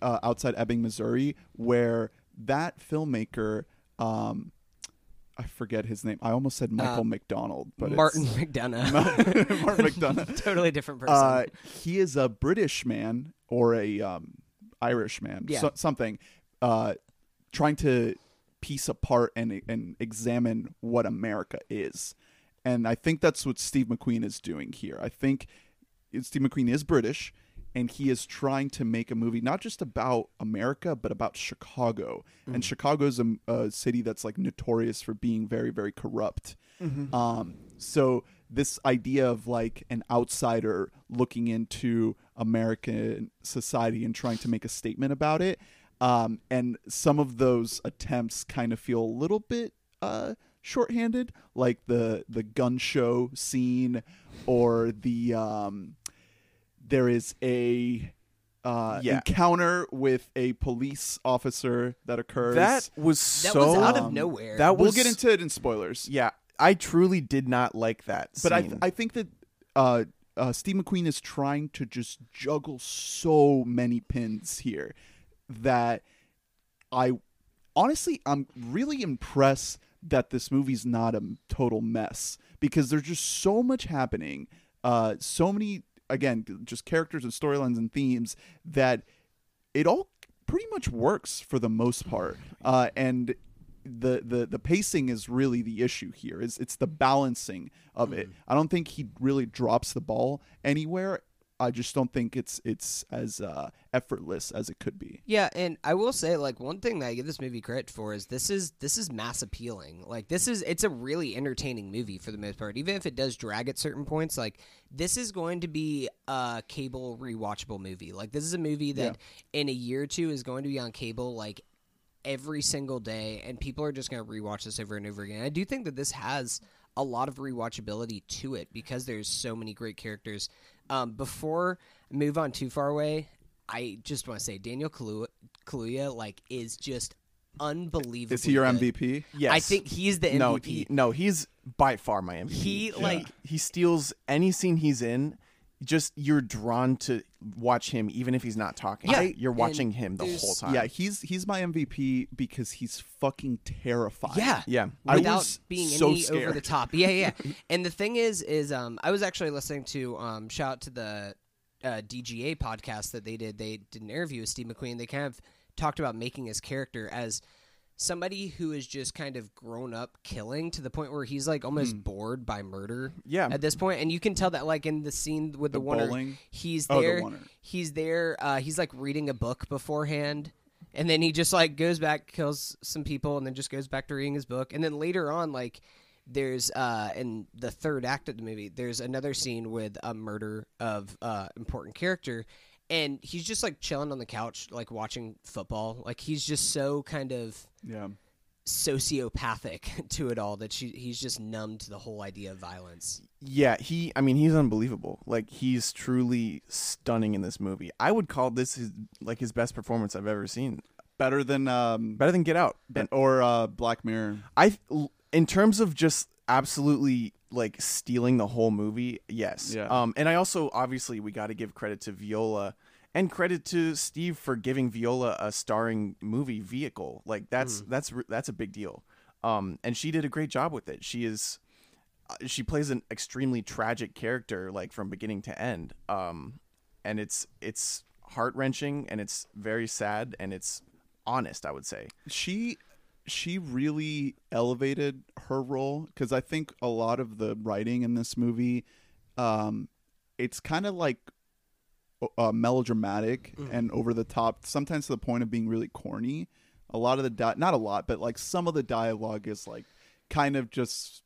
uh, outside Ebbing, Missouri, where that filmmaker. Um, I forget his name. I almost said Michael Uh, McDonald, but *laughs* *laughs* Martin McDonagh. Martin McDonagh. totally different person. Uh, he is a British man or a um, Irish man, Yeah. so, something, uh, trying to piece apart and and examine what America is, and I think that's what Steve McQueen is doing here. I think Steve McQueen is British, and he is trying to make a movie not just about America but about Chicago. And Chicago's a, a city that's like notorious for being very very corrupt. Um, so this idea of like an outsider looking into American society and trying to make a statement about it, um, and some of those attempts kind of feel a little bit uh, shorthanded, like the the gun show scene, or the um, there is a uh, Yeah. encounter with a police officer that occurs. That was That so was out of nowhere. That was we'll get into it in spoilers. Yeah, I truly did not like that. but I, scene. I think that uh, uh, Steve McQueen is trying to just juggle so many pins here that I honestly I'm really impressed that this movie's not a total mess because there's just so much happening, uh, so many again just characters and storylines and themes that it all pretty much works for the most part, uh, and the, the the pacing is really the issue here. Is it's the balancing of it. I don't think he really drops the ball anywhere. I just don't think it's it's as uh, effortless as it could be. Yeah, and I will say like one thing that I give this movie credit for is this is this is mass appealing. Like this is it's a really entertaining movie for the most part. Even if it does drag at certain points, like this is going to be a cable rewatchable movie. Like this is a movie that in a year or two is going to be on cable like every single day and people are just going to rewatch this over and over again. I do think that this has a lot of rewatchability to it because there's so many great characters. Um, before I move on too far away, I just want to say Daniel Kaluuya, Kaluuya like is just unbelievable. Is he your MVP? yes, I think he's the MVP. No, he, no, he's by far my MVP. He, like- he steals any scene he's in. Just you're drawn to watch him, even if he's not talking. Yeah, you're watching and him the whole time. Yeah, he's he's my MVP because he's fucking terrifying. Yeah, yeah. I without was being so any over the top. Yeah, *laughs* yeah. and the thing is, is um, I was actually listening to um, shout out to the uh, DGA podcast that they did. They did an interview with Steve McQueen. They kind of talked about making his character as somebody who is just kind of grown up killing to the point where he's like almost bored by murder. Yeah. at this point, and you can tell that like in the scene with the, The one he's Oh, the there. he's there. Uh, he's like reading a book beforehand. And then he just like goes back, kills some people, and then just goes back to reading his book. And then later on, like there's uh in the third act of the movie, there's another scene with a murder of uh important character, and he's just like chilling on the couch, like watching football. Like he's just so kind of yeah. sociopathic *laughs* to it all that she, he's just numb to the whole idea of violence. Yeah, he. I mean, he's unbelievable. Like he's truly stunning in this movie. I would call this his like his best performance I've ever seen. Better than um Better than Get Out. Ben- or uh, Black Mirror. I, in terms of just absolutely like stealing the whole movie, yes. Yeah. Um, and I also obviously we got to give credit to Viola and credit to Steve for giving Viola a starring movie vehicle. Like that's that's that's a big deal. Um, and she did a great job with it. She is. uh, She plays an extremely tragic character, like from beginning to end. Um, and it's it's heart wrenching and it's very sad and it's honest. I would say. she she really elevated her role because I think a lot of the writing in this movie, um, it's kind of like uh, melodramatic and over the top, sometimes to the point of being really corny. A lot of the di- not a lot, but like some of the dialogue is like kind of just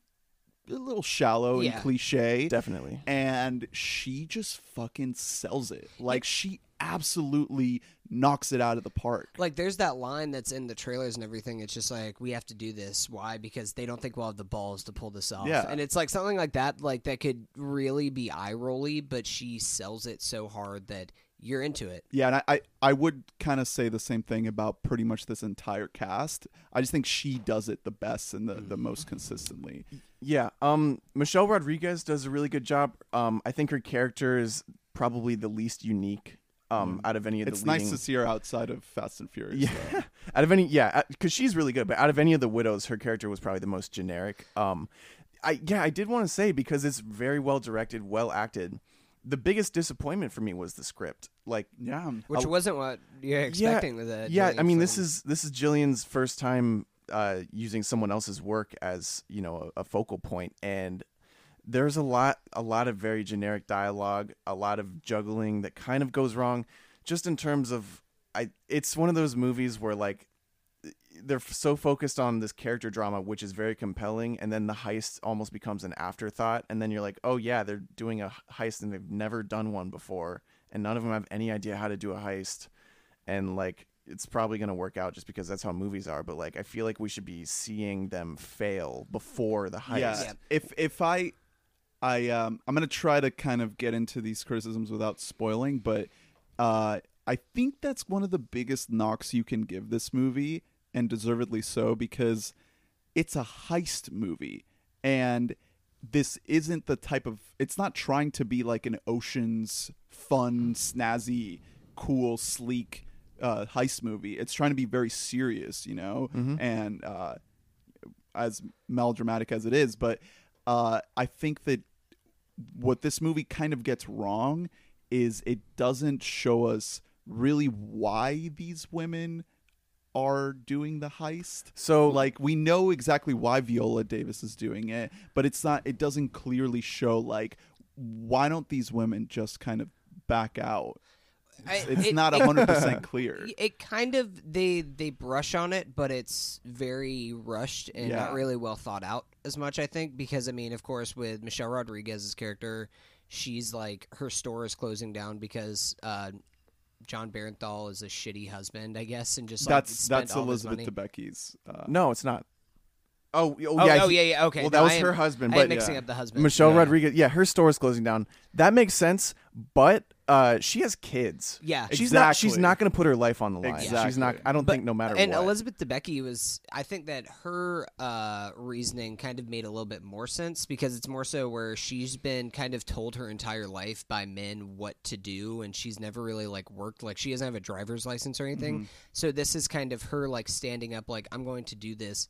a little shallow Yeah. and cliche Definitely. and she just fucking sells it. Like she absolutely knocks it out of the park. Like there's that line that's in the trailers and everything. It's just like we have to do this. Why? Because they don't think we'll have the balls to pull this off. Yeah. And it's like something like that, like that could really be eye rolly, but she sells it so hard that you're into it. Yeah, and I, I, I would kind of say the same thing about pretty much this entire cast. I just think she does it the best and the, the most consistently. Yeah. Um, Michelle Rodriguez does a really good job. Um, I think her character is probably the least unique. Um, out of any of the It's leading... nice to see her outside of Fast and Furious. Yeah. though. *laughs* out of any, yeah, because she's really good. But out of any of the widows, her character was probably the most generic. Um, I yeah, I did want to say because it's very well directed, well acted. The biggest disappointment for me was the script. Like, yeah. Which wasn't what you're expecting with it. yeah, I mean, this is this is Gillian's first time uh, using someone else's work as you know a, a focal point, and there's a lot a lot of very generic dialogue, a lot of juggling that kind of goes wrong just in terms of I it's one of those movies where like they're so focused on this character drama which is very compelling and then the heist almost becomes an afterthought and then you're like, "Oh yeah, they're doing a heist and they've never done one before and none of them have any idea how to do a heist." And like it's probably going to work out just because that's how movies are, but like I feel like we should be seeing them fail before the heist. Yeah. Yeah. If if I I um I'm gonna try to kind of get into these criticisms without spoiling, but uh I think that's one of the biggest knocks you can give this movie, and deservedly so, because it's a heist movie. And this isn't the type of it's not trying to be like an oceans fun, snazzy, cool, sleek uh, heist movie. It's trying to be very serious, you know, and uh, as melodramatic as it is, but uh, I think that what this movie kind of gets wrong is it doesn't show us really why these women are doing the heist. So Like we know exactly why Viola Davis is doing it, but it's not it doesn't clearly show like why don't these women just kind of back out? I- It's it- not it- 100% *laughs* clear. It kind of they they brush on it, but it's very rushed and not really well thought out as much. I think because I mean, of course, with Michelle Rodriguez's character, she's like her store is closing down because uh, Jon Bernthal is a shitty husband, I guess, and just like, that's spent that's all Elizabeth money. Debicki's uh, no, it's not. Oh, oh, Oh, yeah, oh he- yeah, yeah, okay. Well, No, that was I am- her husband, I but mixing yeah. up the husband. Michelle Yeah. Rodriguez. Yeah, her store is closing down. That makes sense, but uh, she has kids. Yeah, She's not. She's not going to put her life on the line. She's not. Exactly. I don't But- think no matter and what. Elizabeth Debicki was, I think that her uh, reasoning kind of made a little bit more sense because it's more so where she's been kind of told her entire life by men what to do, and she's never really like worked. Like she doesn't have a driver's license or anything. Mm-hmm. So this is kind of her like standing up, like I'm going to do this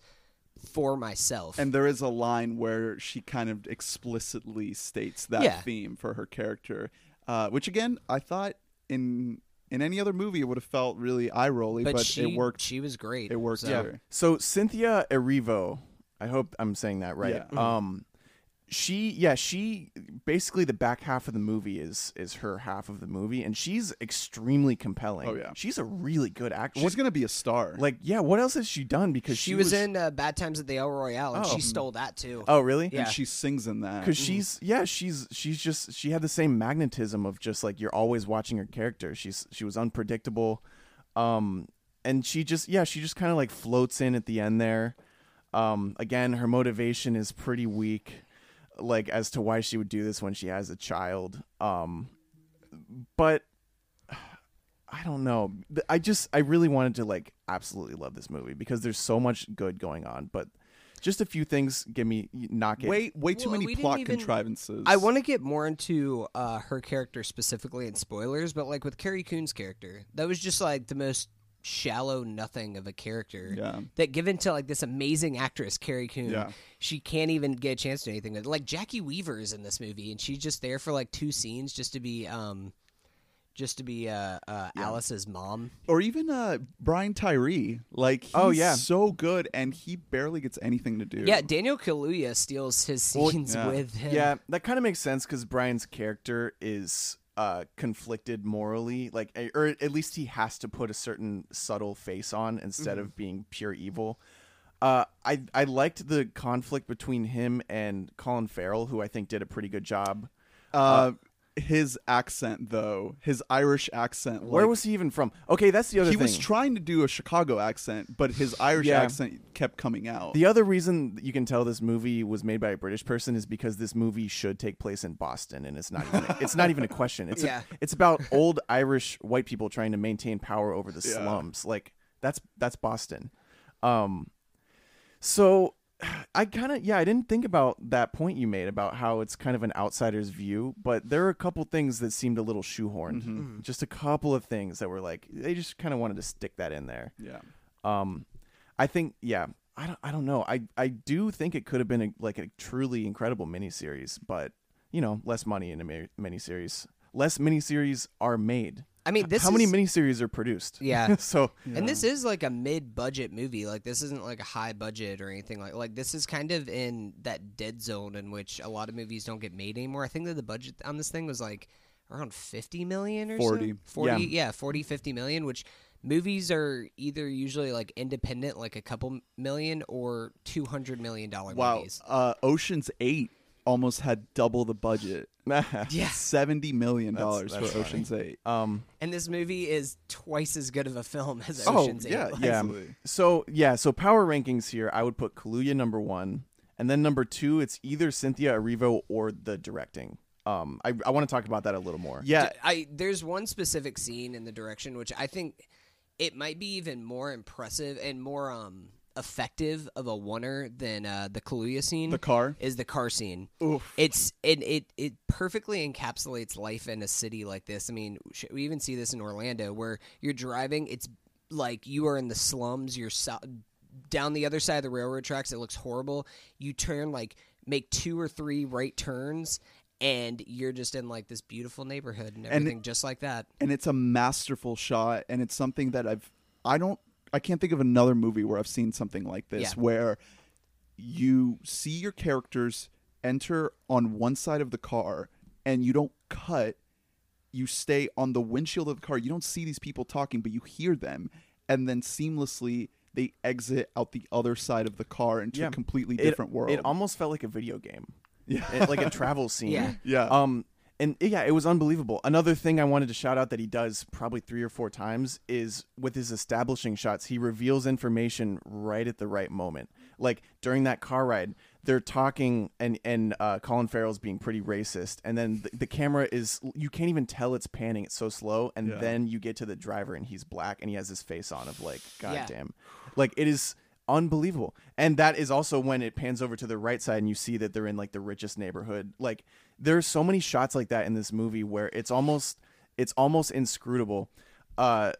for myself. And there is a line where she kind of explicitly states that Yeah. theme for her character, uh, which again I thought in in any other movie it would have felt really eye rolly, but, but, she it worked. She was great. it worked So. yeah. So Cynthia Erivo, I hope I'm saying that right. Yeah. Um, she yeah she basically the back half of the movie is is her half of the movie, and she's extremely compelling. Oh, yeah. she's a really good actor. She's gonna be a star. like yeah, what else has she done? Because She, was, in uh, Bad Times at the El Royale, and Oh. she stole that too. Oh really? Yeah. and she sings in that. because she's yeah she's she's just she had the same magnetism of just like you're always watching her character she's she was unpredictable um and she just yeah she just kind of like floats in at the end there um again her motivation is pretty weak like as to why she would do this when she has a child um but I don't know. I just I really wanted to like absolutely love this movie because there's so much good going on, but just a few things give me knock it. way way too Well, many plot even- contrivances. I want to get more into uh, her character specifically in spoilers, but like with Carrie Coon's character, that was just like the most shallow nothing of a character. Yeah. That given to like this amazing actress, Carrie Coon, Yeah. she can't even get a chance to do anything. Like Jacki Weaver is in this movie, and she's just there for like two scenes just to be um, just to be uh, uh Alice's mom. or even uh Brian Tyree. Like he's Oh, yeah. so good and he barely gets anything to do. Yeah, Daniel Kaluuya steals his Well, scenes yeah. with him. Yeah, that kind of makes sense because Brian's character is uh, conflicted morally, like, or at least he has to put a certain subtle face on instead Mm-hmm. of being pure evil. Uh, I I liked the conflict between him and Colin Farrell, who I think did a pretty good job. Uh, his accent though, his Irish accent. Where was he even from? Okay, that's the other he thing. was trying to do a Chicago accent, but his Irish Yeah. accent kept coming out. The other reason you can tell this movie was made by a British person is because this movie should take place in Boston, and it's not even a, it's not even a question. It's *laughs* Yeah. a, it's about old Irish white people trying to maintain power over the Yeah. slums. Like that's that's Boston. Um, so I kind of yeah I didn't think about that point you made about how it's kind of an outsider's view, but there are a couple things that seemed a little shoehorned. Mm-hmm. Just a couple of things that were like they just kind of wanted to stick that in there. yeah. Um, I think yeah. I don't, I don't know. I, I do think it could have been a, like a truly incredible miniseries, but you know, less money in a mi- miniseries. Less miniseries are made. I mean, this how many is- miniseries are produced? Yeah. *laughs* so And this is like a mid-budget movie. Like this isn't like a high budget or anything like like this is kind of in that dead zone in which a lot of movies don't get made anymore. I think that the budget on this thing was like around 50 million or 40. so. 40 Yeah. yeah, 40 50 million, which movies are either usually like independent like a couple million or 200 million dollar Wow. movies. Uh, Ocean's Eight almost had double the budget. *laughs* Yeah. Seventy million dollars for that's funny. Ocean's Eight. um And this movie is twice as good of a film as Oh, Ocean's 8 yeah, was. yeah. Easily. So yeah, so power rankings here, I would put Kaluuya number one, and then number two, it's either Cynthia Erivo or the directing. Um, I I want to talk about that a little more. Yeah, I there's one specific scene in the direction which I think it might be even more impressive and more um effective of a oner than uh, the Kaluuya scene. the car. is the car scene. Oof. It's it, it it perfectly encapsulates life in a city like this. I mean, we even see this in Orlando where you're driving. It's like you are in the slums. You're so- down the other side of the railroad tracks. It looks horrible. You turn like make two or three right turns. And you're just in like this beautiful neighborhood and And- everything, just like that. and it's a masterful shot and it's something that I've I don't I can't think of another movie where I've seen something like this Yeah. where you see your characters enter on one side of the car and you don't cut you stay on the windshield of the car you don't see these people talking but you hear them and then seamlessly they exit out the other side of the car into Yeah. a completely It- different world It almost felt like a video game, yeah It- like a travel *laughs* scene. Yeah. yeah Um, and yeah, it was unbelievable. Another thing I wanted to shout out that he does probably three or four times is with his establishing shots, he reveals information right at the right moment. Like during that car ride, they're talking and and uh, Colin Farrell's being pretty racist, and then the, the camera is you can't even tell it's panning; it's so slow. And Yeah. then you get to the driver, and he's black, and he has this face on of like, Yeah. goddamn, like it is unbelievable. And that is also when it pans over to the right side and you see that they're in like the richest neighborhood. Like there's so many shots like that in this movie where it's almost it's almost inscrutable. Uh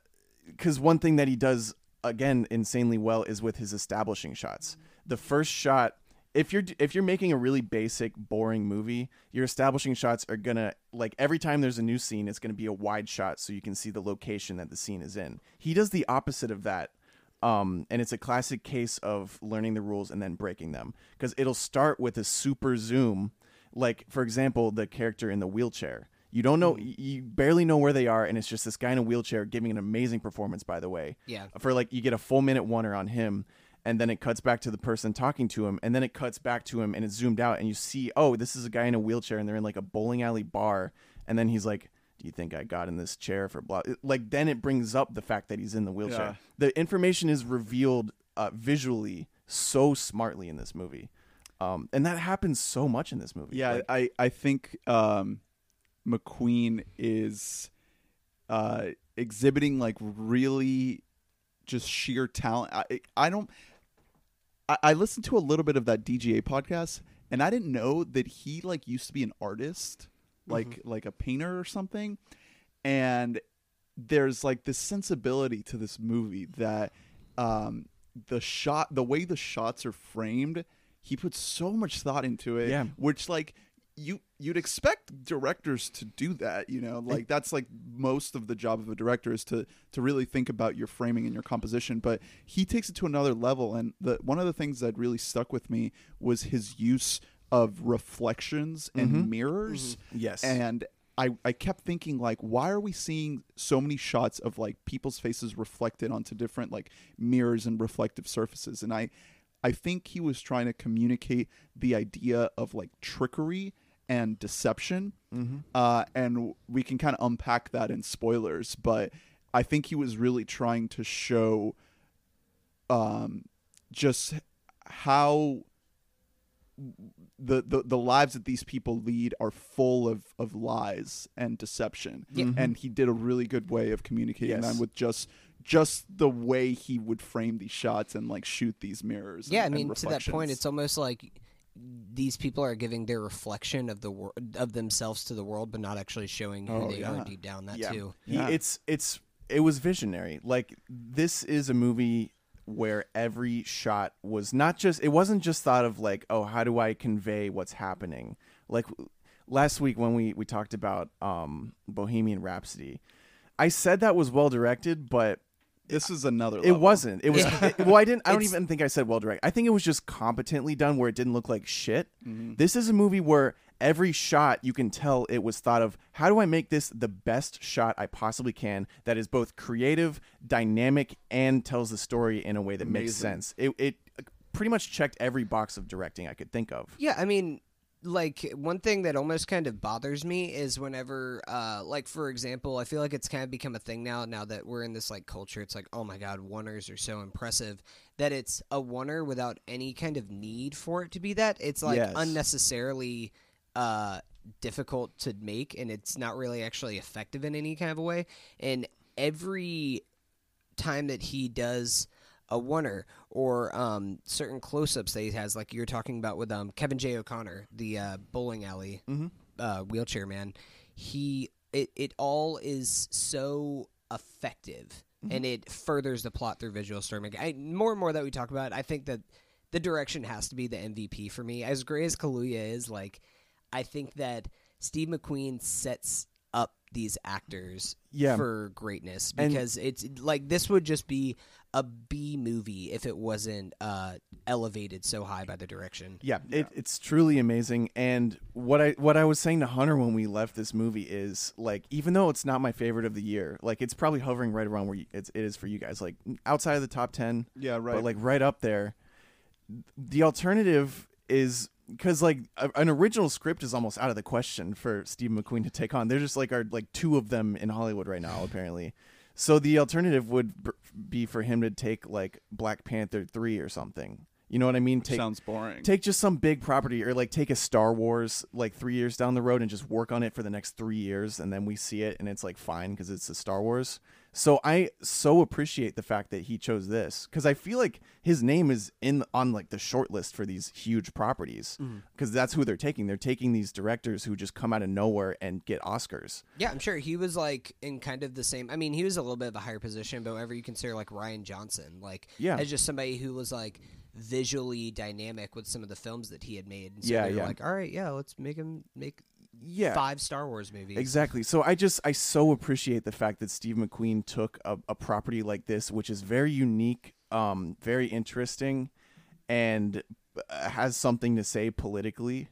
cuz one thing that he does again insanely well is with his establishing shots. The first shot if you're if you're making a really basic boring movie, your establishing shots are to like every time there's a new scene it's to be a wide shot so you can see the location that the scene is in. He does the opposite of that um, and it's a classic case of learning the rules and then breaking them because it'll start with a super zoom like for example the character in the wheelchair. You don't know you barely know where they are and it's just this guy in a wheelchair giving an amazing performance by the way. Yeah. for like you get a full minute oner on him and then it cuts back to the person talking to him and then it cuts back to him and it's zoomed out and you see oh this is a guy in a wheelchair and they're in like a bowling alley bar and then he's like do you think i got in this chair for blah? Like then it brings up the fact that he's in the wheelchair. Yeah. the information is revealed uh, visually so smartly in this movie um, and that happens so much in this movie Yeah, Like, I I think um, McQueen is uh, exhibiting like really just sheer talent. I I don't. I, I listened to a little bit of that DGA podcast, and I didn't know that he like used to be an artist, like like a painter or something. And there's like this sensibility to this movie that um, the shot, the way the shots are framed, he puts so much thought into it. Yeah. which like you you'd expect directors to do that you know like that's like most of the job of a director is to to really think about your framing and your composition but he takes it to another level and the one of the things that really stuck with me was his use of reflections and mm-hmm. mirrors mm-hmm. Yes. and I, I kept thinking like why are we seeing so many shots of like people's faces reflected onto different like mirrors and reflective surfaces and i i think he was trying to communicate the idea of like trickery and deception uh, and we can kind of unpack that in spoilers but i think he was really trying to show um just how the, the the lives that these people lead are full of of lies and deception Yeah. and he did a really good way of communicating Yes. that with just just the way he would frame these shots and like shoot these mirrors Yeah, I and- and mean, to that point, it's almost like these people are giving their reflection of the wor- of themselves to the world, but not actually showing who Oh, they yeah. are deep down. That yeah. too. He, Yeah. it's it's it was visionary. Like this is a movie where every shot was not just it wasn't just thought of like oh how do I convey what's happening like last week when we we talked about um Bohemian Rhapsody I said that was well directed, but This is another. it wasn't. It was Yeah. it- well, I didn't. I don't It's- even think I said well directed. I think it was just competently done, where it didn't look like shit. Mm-hmm. This is a movie where every shot you can tell it was thought of. How do I make this the best shot I possibly can? That is both creative, dynamic, and tells the story in a way that makes sense. It it pretty much checked every box of directing I could think of. Yeah, I mean, like one thing that almost kind of bothers me is whenever, uh, like for example, I feel like it's kind of become a thing now. Now that we're in this like culture, it's like, oh my god, oners are so impressive that it's a oner without any kind of need for it to be that. It's like Yes. unnecessarily uh, difficult to make, and it's not really actually effective in any kind of a way. And every time that he does a oner or um, certain close-ups that he has, like you're talking about with um, Kevin J. O'Connor, the uh, bowling alley Mhm. uh, wheelchair man. He it it all is so effective, and it furthers the plot through visual storymaking. I, more and more that we talk about, it, I think that the direction has to be the MVP for me. As great as Kaluuya is, like I think that Steve McQueen sets up these actors Yeah. for greatness And- because it's like this would just be a B movie if it wasn't uh, elevated so high by the direction. Yeah, It, it's truly amazing. And what I what I was saying to Hunter when we left this movie is like, even though it's not my favorite of the year, like it's probably hovering right around where you, it's, it is for you guys, like outside of the top ten, Yeah, right. but like right up there. The alternative is because like a, an original script is almost out of the question for Steve McQueen to take on. They're just like are like two of them in Hollywood right now, apparently. So the alternative would b- be for him to take like Black Panther three or something. You know what I mean? Take Sounds boring. take just some big property or like take a Star Wars like three years down the road and just work on it for the next three years and then we see it and it's like fine because it's a Star Wars. So I so appreciate the fact that he chose this because I feel like his name is in on like the short list for these huge properties mm. because that's who they're taking. They're taking these directors who just come out of nowhere and get Oscars. Yeah, I'm sure he was like in kind of the same. I mean, he was a little bit of a higher position, but whatever you consider like Rian Johnson, like Yeah. as just somebody who was like visually dynamic with some of the films that he had made. And so Yeah, yeah. Like, all right, yeah, let's make him make Yeah, five Star Wars movies. Exactly. So I just I so appreciate the fact that Steve McQueen took a, a property like this, which is very unique, um, very interesting, and uh, has something to say politically,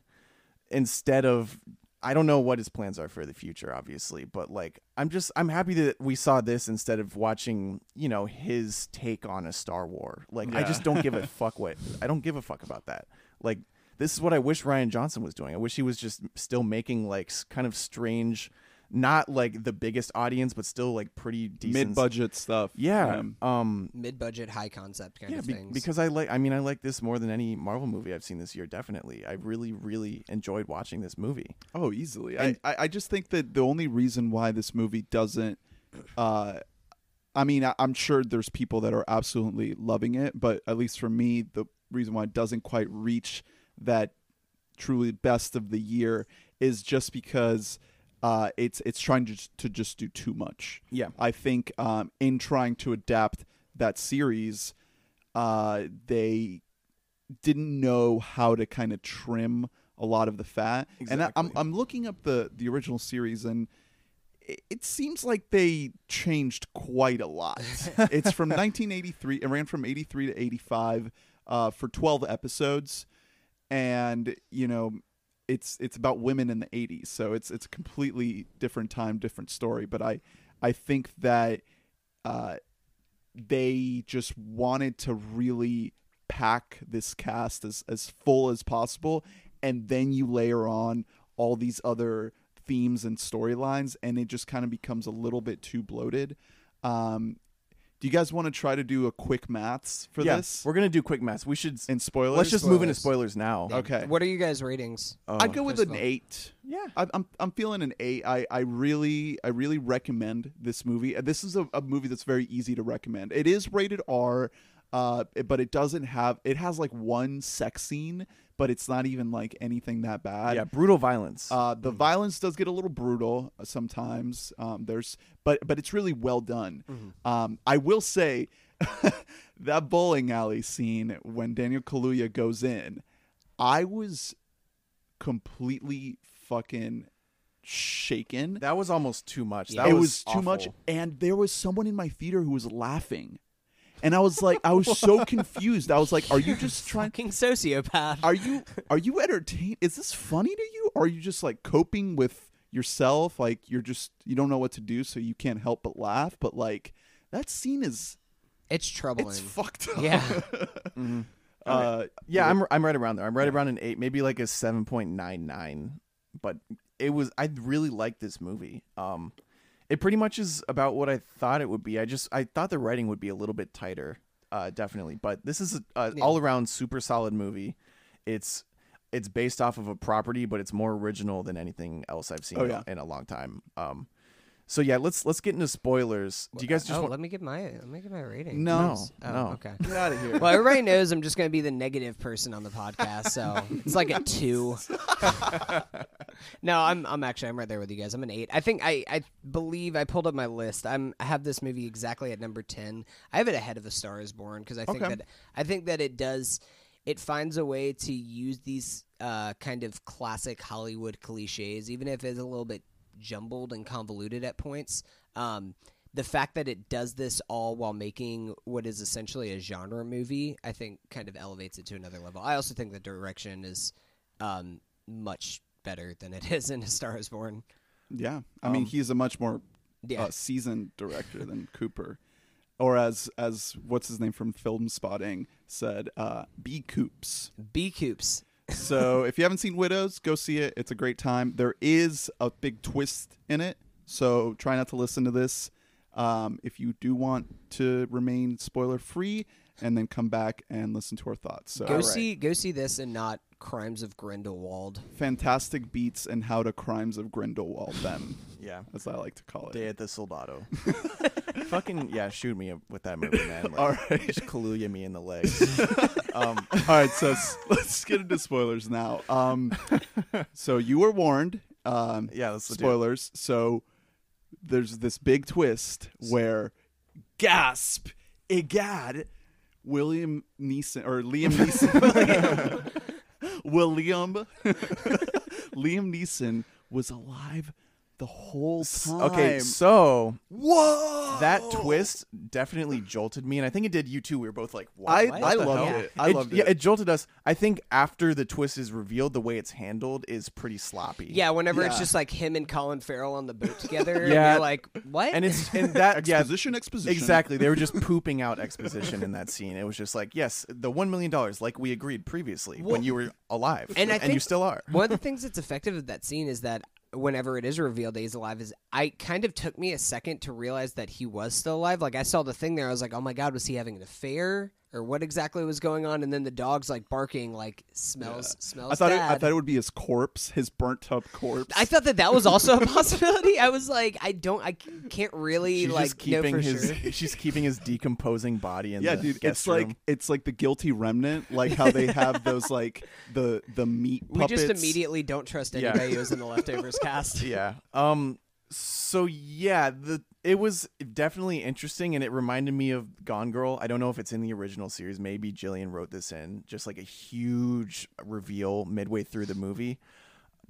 instead of I don't know what his plans are for the future, obviously, but like I'm just I'm happy that we saw this instead of watching you know his take on a Star War. Like I just don't give a *laughs* fuck what I don't give a fuck about that. Like this is what I wish Rian Johnson was doing. I wish he was just still making like kind of strange, not like the biggest audience, but still like pretty decent Mid-budget stuff. Yeah. Um. Mid-budget, high concept kind Yeah, of be- things. because I like. I mean, I like this more than any Marvel movie I've seen this year. Definitely, I really, really enjoyed watching this movie. Oh, easily. And- I, I I just think that the only reason why this movie doesn't, uh, I mean, I, I'm sure there's people that are absolutely loving it, but at least for me, the reason why it doesn't quite reach that truly best of the year is just because uh, it's it's trying to just, to just do too much. Yeah. I think um, in trying to adapt that series, uh, they didn't know how to kind of trim a lot of the fat. And I, I'm I'm looking up the the original series and it, it seems like they changed quite a lot. *laughs* it's from 1983. It ran from 83 to 85 uh, for 12 episodes, and you know. It's it's about women in the 80s, so it's it's a completely different time, different story. But I I think that uh, they just wanted to really pack this cast as, as full as possible and then you layer on all these other themes and storylines and it just kind of becomes a little bit too bloated um, do you guys want to try to do a quick maths for yeah, this we're gonna do quick maths. We should. and spoilers let's just move into Spoilers. spoilers now. okay What are you guys' ratings? Oh, i'd go with an eight yeah. I, I'm I'm feeling an eight. I, I really I really recommend this movie. This is a, a movie that's very easy to recommend. It is rated R, uh, but it doesn't have it has like one sex scene, but it's not even like anything that bad. yeah. Brutal violence. Uh, the violence does get a little brutal uh, sometimes. Um, there's, but but it's really well done. Um, I will say *laughs* that bowling alley scene when Daniel Kaluuya goes in, I was completely fucking shaken. That was almost too much. That it was, was, too much, and there was someone in my theater who was laughing, and I was like, I was so *laughs* confused. I was like, Are you just trying? Fucking sociopath. Are you are you entertained? Is this funny to you? Or are you just like coping with yourself? Like you're just you don't know what to do, so you can't help but laugh. But like that scene is It's troubling. it's fucked up. Yeah. *laughs* Mhm. Uh, Yeah, I'm I'm right around there. I'm right around an eight, maybe like a seven point nine nine. But it was I really liked this movie. Um, it pretty much is about what I thought it would be. I just I thought the writing would be a little bit tighter, uh, definitely. But this is a, a Yeah. all around super solid movie. It's it's based off of a property, but it's more original than anything else I've seen Oh, yeah. in a long time. Um, so yeah, let's let's get into spoilers. Do you guys just oh, want? let me give my let me give my rating. No. No, Oh, no. okay. get out of here. Well, everybody knows I'm just going to be the negative person on the podcast, so it's like a two. no, I'm I'm actually I'm right there with you guys. I'm an eight. I think I I believe I pulled up my list. I'm I have this movie exactly at number ten. I have it ahead of A Star Is Born because I think Okay. that I think that it does it finds a way to use these uh, kind of classic Hollywood cliches, even if it's a little bit jumbled and convoluted at points. Um, the fact that it does this all while making what is essentially a genre movie, I think, kind of elevates it to another level. I also think the direction is um, much better than it *laughs* is in A Star Is Born. Yeah, I mean Um, he's a much more Yeah, uh, seasoned director than *laughs* Cooper, or as as what's his name from Film Spotting said, uh, B Coops. B Coops. So if you haven't seen Widows, go see it. It's a great time. There is a big twist in it, so try not to listen to this. Um, if you do want to remain spoiler free, and then come back and listen to our thoughts. So Go see go see this and not Crimes of Grindelwald. fantastic beats and how to crimes of Grindelwald them, *laughs* yeah. as I like to call it. Day at the Soldado. *laughs* Fucking yeah, shoot me with that movie, man. *laughs* Like, All right. just Kaluuya me in the legs. um, All right, so s- let's get into spoilers now. Um, so you were warned. Um, yeah, let's do it. spoilers. So there's this big twist where, gasp, egad, William Neeson or Liam Neeson, William, *laughs* Liam Neeson was alive the whole time. Okay, so whoa, that twist definitely jolted me, and I think it did you too. We were both like, what, I what I the loved hell? it. I loved it. Yeah, it jolted us. I think after the twist is revealed, the way it's handled is pretty sloppy. Yeah, whenever it's just like him and Colin Farrell on the boat *laughs* together, Yeah. you're like, what? and it's and that *laughs* yeah, exposition, exposition. Exactly. They were just *laughs* pooping out exposition in that scene. It was just like, yes, the one million dollars, like we agreed previously when you were alive, And I you still are. One of the things that's effective of that scene is that whenever it is revealed that he's alive, is I kind of took me a second to realize that he was still alive. Like I saw the thing there, I was like, oh my god, was he having an affair or what exactly was going on? And then the dog's like barking, like smells smells I thought it. I thought it would be his corpse, his burnt up corpse. I thought that that was also a *laughs* possibility. I was like, I don't, I can't really She's like just keeping know for his sure. *laughs* she's keeping his decomposing body in yeah, the dude, guest it's like it's like the guilty remnant, like how they have those like the the meat We just immediately don't trust Yeah. anybody who's in the *laughs* leftovers cast. yeah. Um. So yeah, the it was definitely interesting, and it reminded me of Gone Girl. I don't know if it's in the original series. Maybe Gillian wrote this in, just like a huge reveal midway through the movie.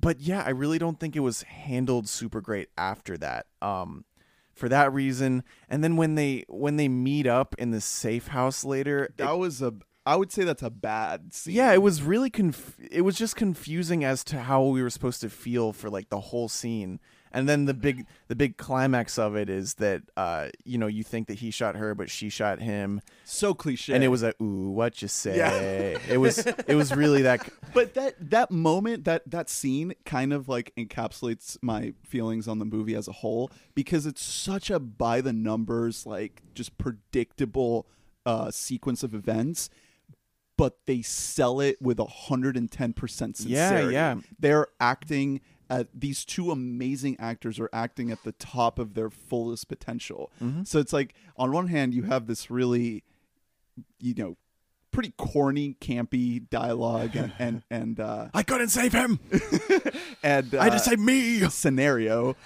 But yeah, I really don't think it was handled super great after that. Um, for that reason, and then when they when they meet up in the safe house later, it- That was a. I would say that's a bad scene. yeah, it was really conf- it was just confusing as to how we were supposed to feel for like the whole scene. And then the big the big climax of it is that uh you know, you think that he shot her but she shot him so cliche. and it was a ooh, what you say. Yeah. it was it was really that *laughs* but that that moment, that that scene, kind of like encapsulates my feelings on the movie as a whole because it's such a by the numbers, like just predictable uh, sequence of events. But they sell it with hundred and ten percent Yeah, sincerity. yeah. They're acting. At, these two amazing actors are acting at the top of their fullest potential. Mm-hmm. So it's like on one hand you have this really, you know, pretty corny, campy dialogue and *laughs* and and uh, I couldn't save him. *laughs* and uh, I to save me. scenario,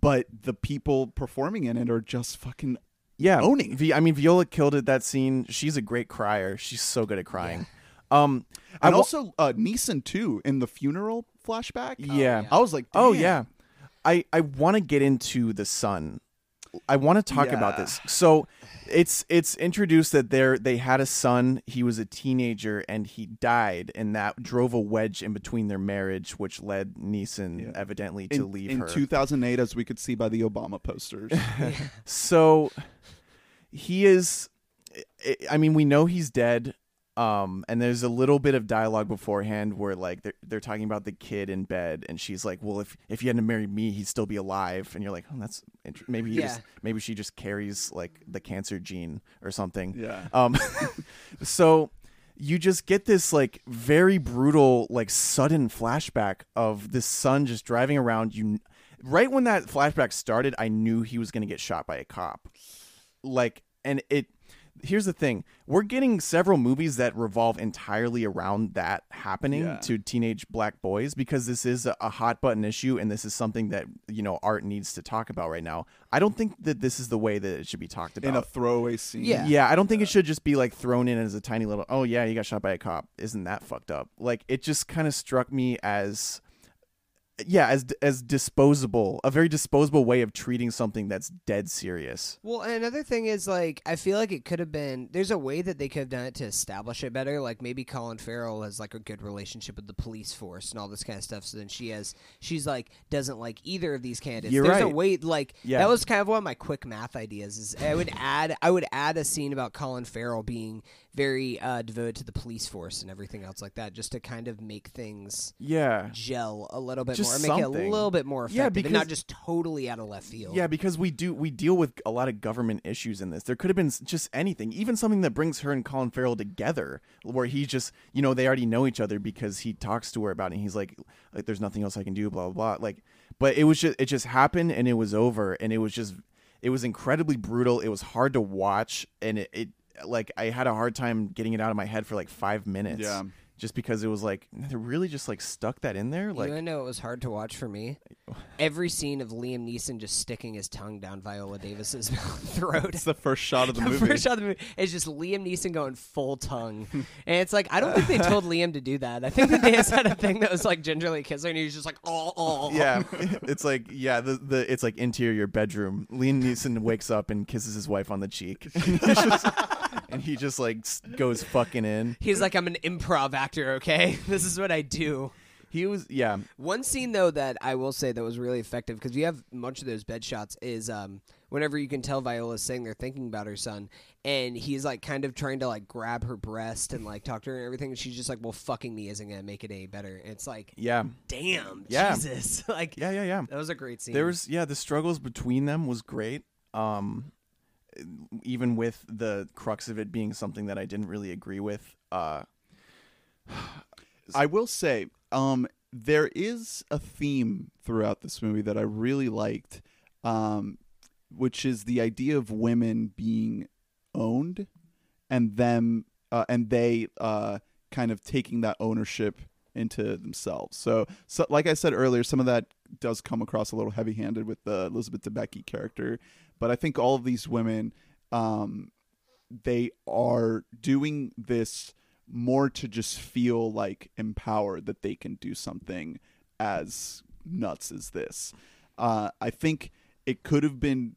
but the people performing in it are just fucking Yeah, owning. Vi- I mean, Viola killed it that scene. She's a great crier. She's so good at crying. Um, I and wa- also uh, Neeson too in the funeral flashback. yeah. yeah. I was like, Oh "Damn." yeah. I I want to get into the son. I want to talk about Yeah. this. So it's it's introduced that they they had a son. He was a teenager and he died, and that drove a wedge in between their marriage, which led Neeson Yeah. evidently to in, leave in her. 2008, as we could see by the Obama posters. *laughs* so he is I- I mean we know he's dead um and there's a little bit of dialogue beforehand where like they're, they're talking about the kid in bed and she's like well if if you hadn't married me he'd still be alive and you're like oh that's int- maybe he Yeah. just maybe she just carries like the cancer gene or something yeah. um, *laughs* so you just get this like very brutal, like sudden flashback of this son just driving around. You, right when that flashback started, I knew he was going to get shot by a cop. Like, and it. Here's the thing: we're getting several movies that revolve entirely around that happening Yeah. to teenage black boys because this is a, a hot button issue and this is something that you know art needs to talk about right now. I don't think that this is the way that it should be talked about In a throwaway scene. Yeah. yeah, I don't think it should just be like thrown in as a tiny little. Oh yeah, you got shot by a cop. Isn't that fucked up? Like it just kind of struck me as, yeah, as as disposable, a very disposable way of treating something that's dead serious. Well, and another thing is like I feel like it could have been. There's a way that they could have done it to establish it better. Like maybe Colin Farrell has like a good relationship with the police force and all this kind of stuff. So then she has, she's like doesn't like either of these candidates. You're There's a way like Yeah. that was kind of one of my quick math ideas. Is I would add I would add a scene about Colin Farrell being very uh, devoted to the police force and everything else like that, just to kind of make things Yeah, gel a little bit Just more, make it a little bit more effective, Yeah, and not just totally out of left field. yeah, because we do we deal with a lot of government issues in this. There could have been just anything, even something that brings her and Colin Farrell together, where he just you know they already know each other because he talks to her about it. and He's like, like there's nothing else I can do, blah blah blah. Like, but it was just it just happened and it was over, and it was just it was incredibly brutal. It was hard to watch, and it, it like I had a hard time getting it out of my head for like five minutes. Yeah. Just because it was like they really just like stuck that in there, like you know it was hard to watch for me? *laughs* Every scene of Liam Neeson just sticking his tongue down Viola Davis's *laughs* throat. It's the first shot of the *laughs* The movie. first shot of the movie is just Liam Neeson going full tongue, and it's like I don't think they told Liam to do that. I think that they just had a thing that was like gingerly kissing, and he was just like, oh, oh. yeah, it's like yeah, the the it's like interior bedroom. Liam Neeson wakes up and kisses his wife on the cheek, He's just- and he just like goes fucking in. He's like, I'm an improv actor. Okay, *laughs* this is what I do. He was yeah, One scene though that I will say that was really effective because you have much of those bed shots is um whenever you can tell Viola's saying they're thinking about her son and he's like kind of trying to like grab her breast and like talk to her and everything and she's just like well fucking me isn't gonna make it any better and it's like yeah, damn Yeah. Jesus *laughs* like yeah, yeah, yeah. that was a great scene There was yeah, the struggles between them was great. Um, even with the crux of it being something that I didn't really agree with. Uh, I will say, um, there is a theme throughout this movie that I really liked, um, which is the idea of women being owned, and them uh, and they uh, kind of taking that ownership into themselves. So, so, like I said earlier, some of that does come across a little heavy-handed with the Elizabeth Debicki character, but I think all of these women, um, they are doing this more to just feel like empowered that they can do something as nuts as this. Uh, I think it could have been,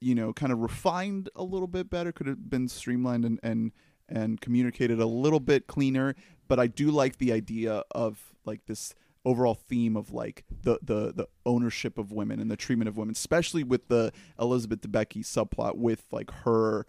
you know, kind of refined a little bit better. Could have been streamlined and and and communicated a little bit cleaner. But I do like the idea of like this overall theme of like the the the ownership of women and the treatment of women, especially with the Elizabeth Debicki subplot with like her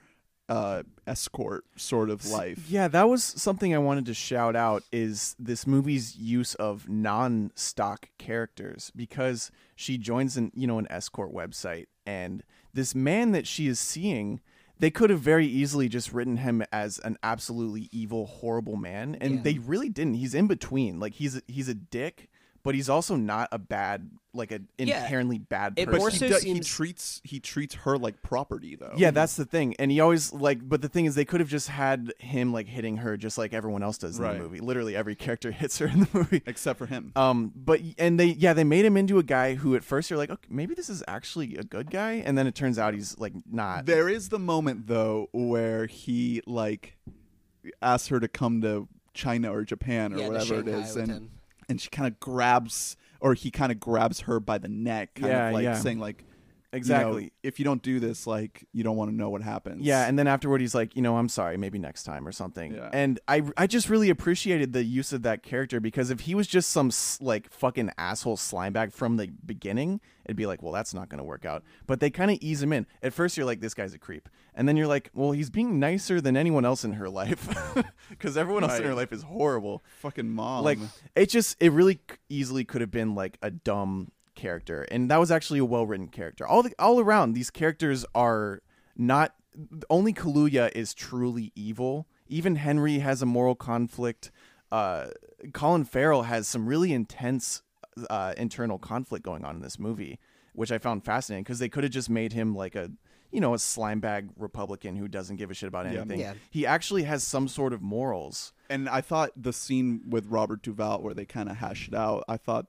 uh escort sort of life. Yeah, that was something I wanted to shout out is this movie's use of non-stock characters because she joins an you know an escort website and this man that she is seeing they could have very easily just written him as an absolutely evil horrible man and Yeah. they really didn't he's in between like he's he's a dick but he's also not a bad like an Yeah. inherently bad person more But he, so do- he treats he treats her like property though. Yeah, that's the thing. And he always like but the thing is they could have just had him like hitting her just like everyone else does in Right. the movie. Literally every character *laughs* hits her in the movie. except for him. Um but and they yeah, they made him into a guy who at first you're like, "Okay, maybe this is actually a good guy." And then it turns out he's like not. There is the moment though where he like asks her to come to China or Japan or yeah, whatever it Shanghai is, with and him. And she kind of grabs or he kind of grabs her by the neck, kind Yeah, of like yeah. saying like, you know, exactly. if you don't do this, like you don't want to know what happens. Yeah, and then afterward he's like, you know, I'm sorry, maybe next time or something. Yeah. And I I just really appreciated the use of that character because if he was just some like fucking asshole slimebag from the beginning, it'd be like, well, that's not going to work out. But they kind of ease him in. At first you're like this guy's a creep. And then you're like, well, he's being nicer than anyone else in her life *laughs* cuz everyone else in her life is horrible. fucking mom. Like it just it really easily could have been like a dumb character, and that was actually a well written character. All the all around these characters are not only Kaluuya is truly evil. Even Henry has a moral conflict. Uh, Colin Farrell has some really intense uh, internal conflict going on in this movie, which I found fascinating because they could have just made him like a you know a slimebag Republican who doesn't give a shit about anything. Yeah. He actually has some sort of morals. and I thought the scene with Robert Duvall where they kind of hash it out, I thought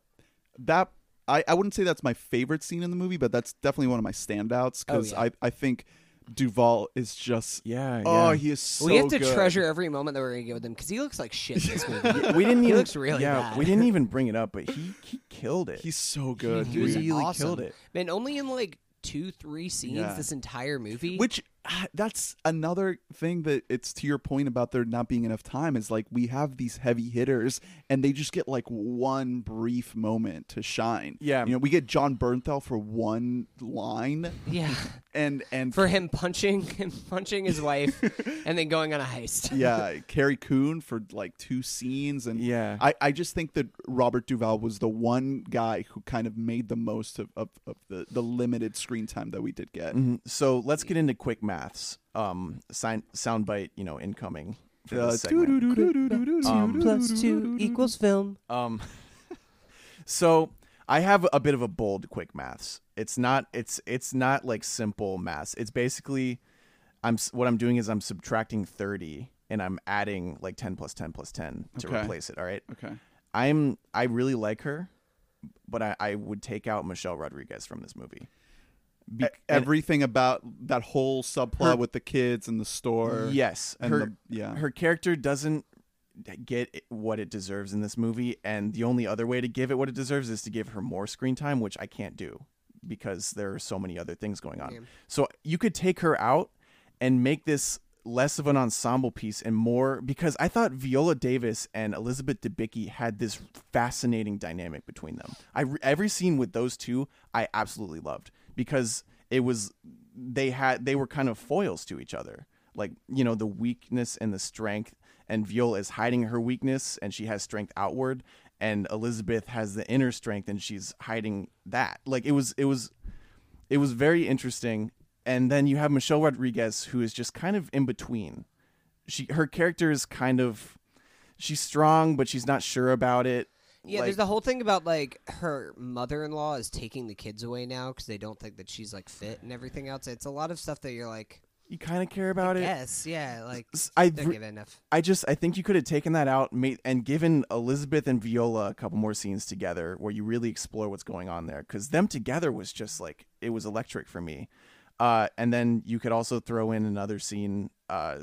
that I, I wouldn't say that's my favorite scene in the movie, but that's definitely one of my standouts Oh, because yeah. I, I think Duvall is just Yeah, oh yeah. he is so we have to good. treasure every moment that we're gonna get with him because he looks like shit in this movie. *laughs* we didn't He even looks really yeah bad. we didn't even bring it up but he he killed it He's so good, he dude. really awesome. killed it. Man, only in like two, three scenes Yeah. this entire movie. Which that's another thing that it's to your point about there not being enough time is like we have these heavy hitters and they just get like one brief moment to shine. Yeah. you know, we get Jon Bernthal for one line, yeah, *laughs* and and for him punching him punching his wife *laughs* and then going on a heist. yeah, *laughs* Carrie Coon for like two scenes, and Yeah. I, I just think that Robert Duvall was the one guy who kind of made the most of, of, of the, the limited screen time that we did get. Mhm. so let's get into quick maths um sign soundbite you know incoming for Uh, this segment. Um, Plus two equals film. Um, so I have a bit of a bold quick maths. It's not. It's it's not like simple maths. It's basically, I'm what I'm doing is I'm subtracting thirty and I'm adding like ten plus ten plus ten to Okay. replace it. All right. Okay. I'm I really like her, but I, I would take out Michelle Rodriguez from this movie. Be- Everything about that whole subplot Her- with the kids and the store. yes, and her the, yeah. her character doesn't get what it deserves in this movie and the only other way to give it what it deserves is to give her more screen time which i can't do because there are so many other things going on Yeah. so you could take her out and make this less of an ensemble piece and more because i thought viola davis and elizabeth debicki had this fascinating dynamic between them I, every scene with those two i absolutely loved because it was they had they were kind of foils to each other. Like you know the weakness and the strength and viola is hiding her weakness and she has strength outward and elizabeth has the inner strength and she's hiding that. Like it was it was it was very interesting. And then you have michelle rodriguez who is just kind of in between. She her character is kind of she's strong but she's not sure about it Yeah, Like- there's the whole thing about like her mother-in-law is taking the kids away now because they don't think that she's like fit and everything else. It's a lot of stuff that you're like, you kind of care about it yes, yeah, like I don't give enough. I just I think you could have taken that out made, and given Elizabeth and Viola a couple more scenes together where you really explore what's going on there because them together was just like it was electric for me. Uh, and then you could also throw in another scene, uh,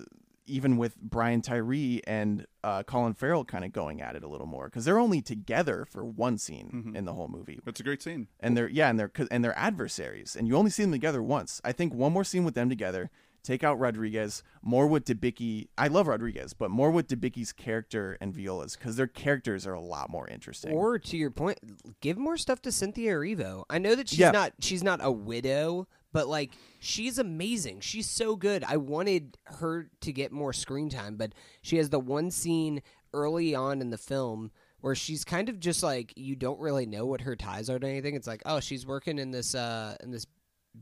even with Brian Tyree and uh, Colin Farrell kind of going at it a little more because they're only together for one scene in the whole movie That's a great scene. and they're yeah, and they're 'cause- and they're adversaries, and you only see them together once. I think one more scene with them together, take out Rodriguez, more with Debicki. I love Rodriguez, but more with Debicki's character and Viola's because their characters are a lot more interesting. Or to your point, give more stuff to Cynthia Erivo. I know that she's Yeah. not she's not a widow, but like she's amazing. She's so good. I wanted her to get more screen time, but she has the one scene early on in the film where she's kind of just like you don't really know what her ties are to anything. It's like, oh, she's working in this uh in this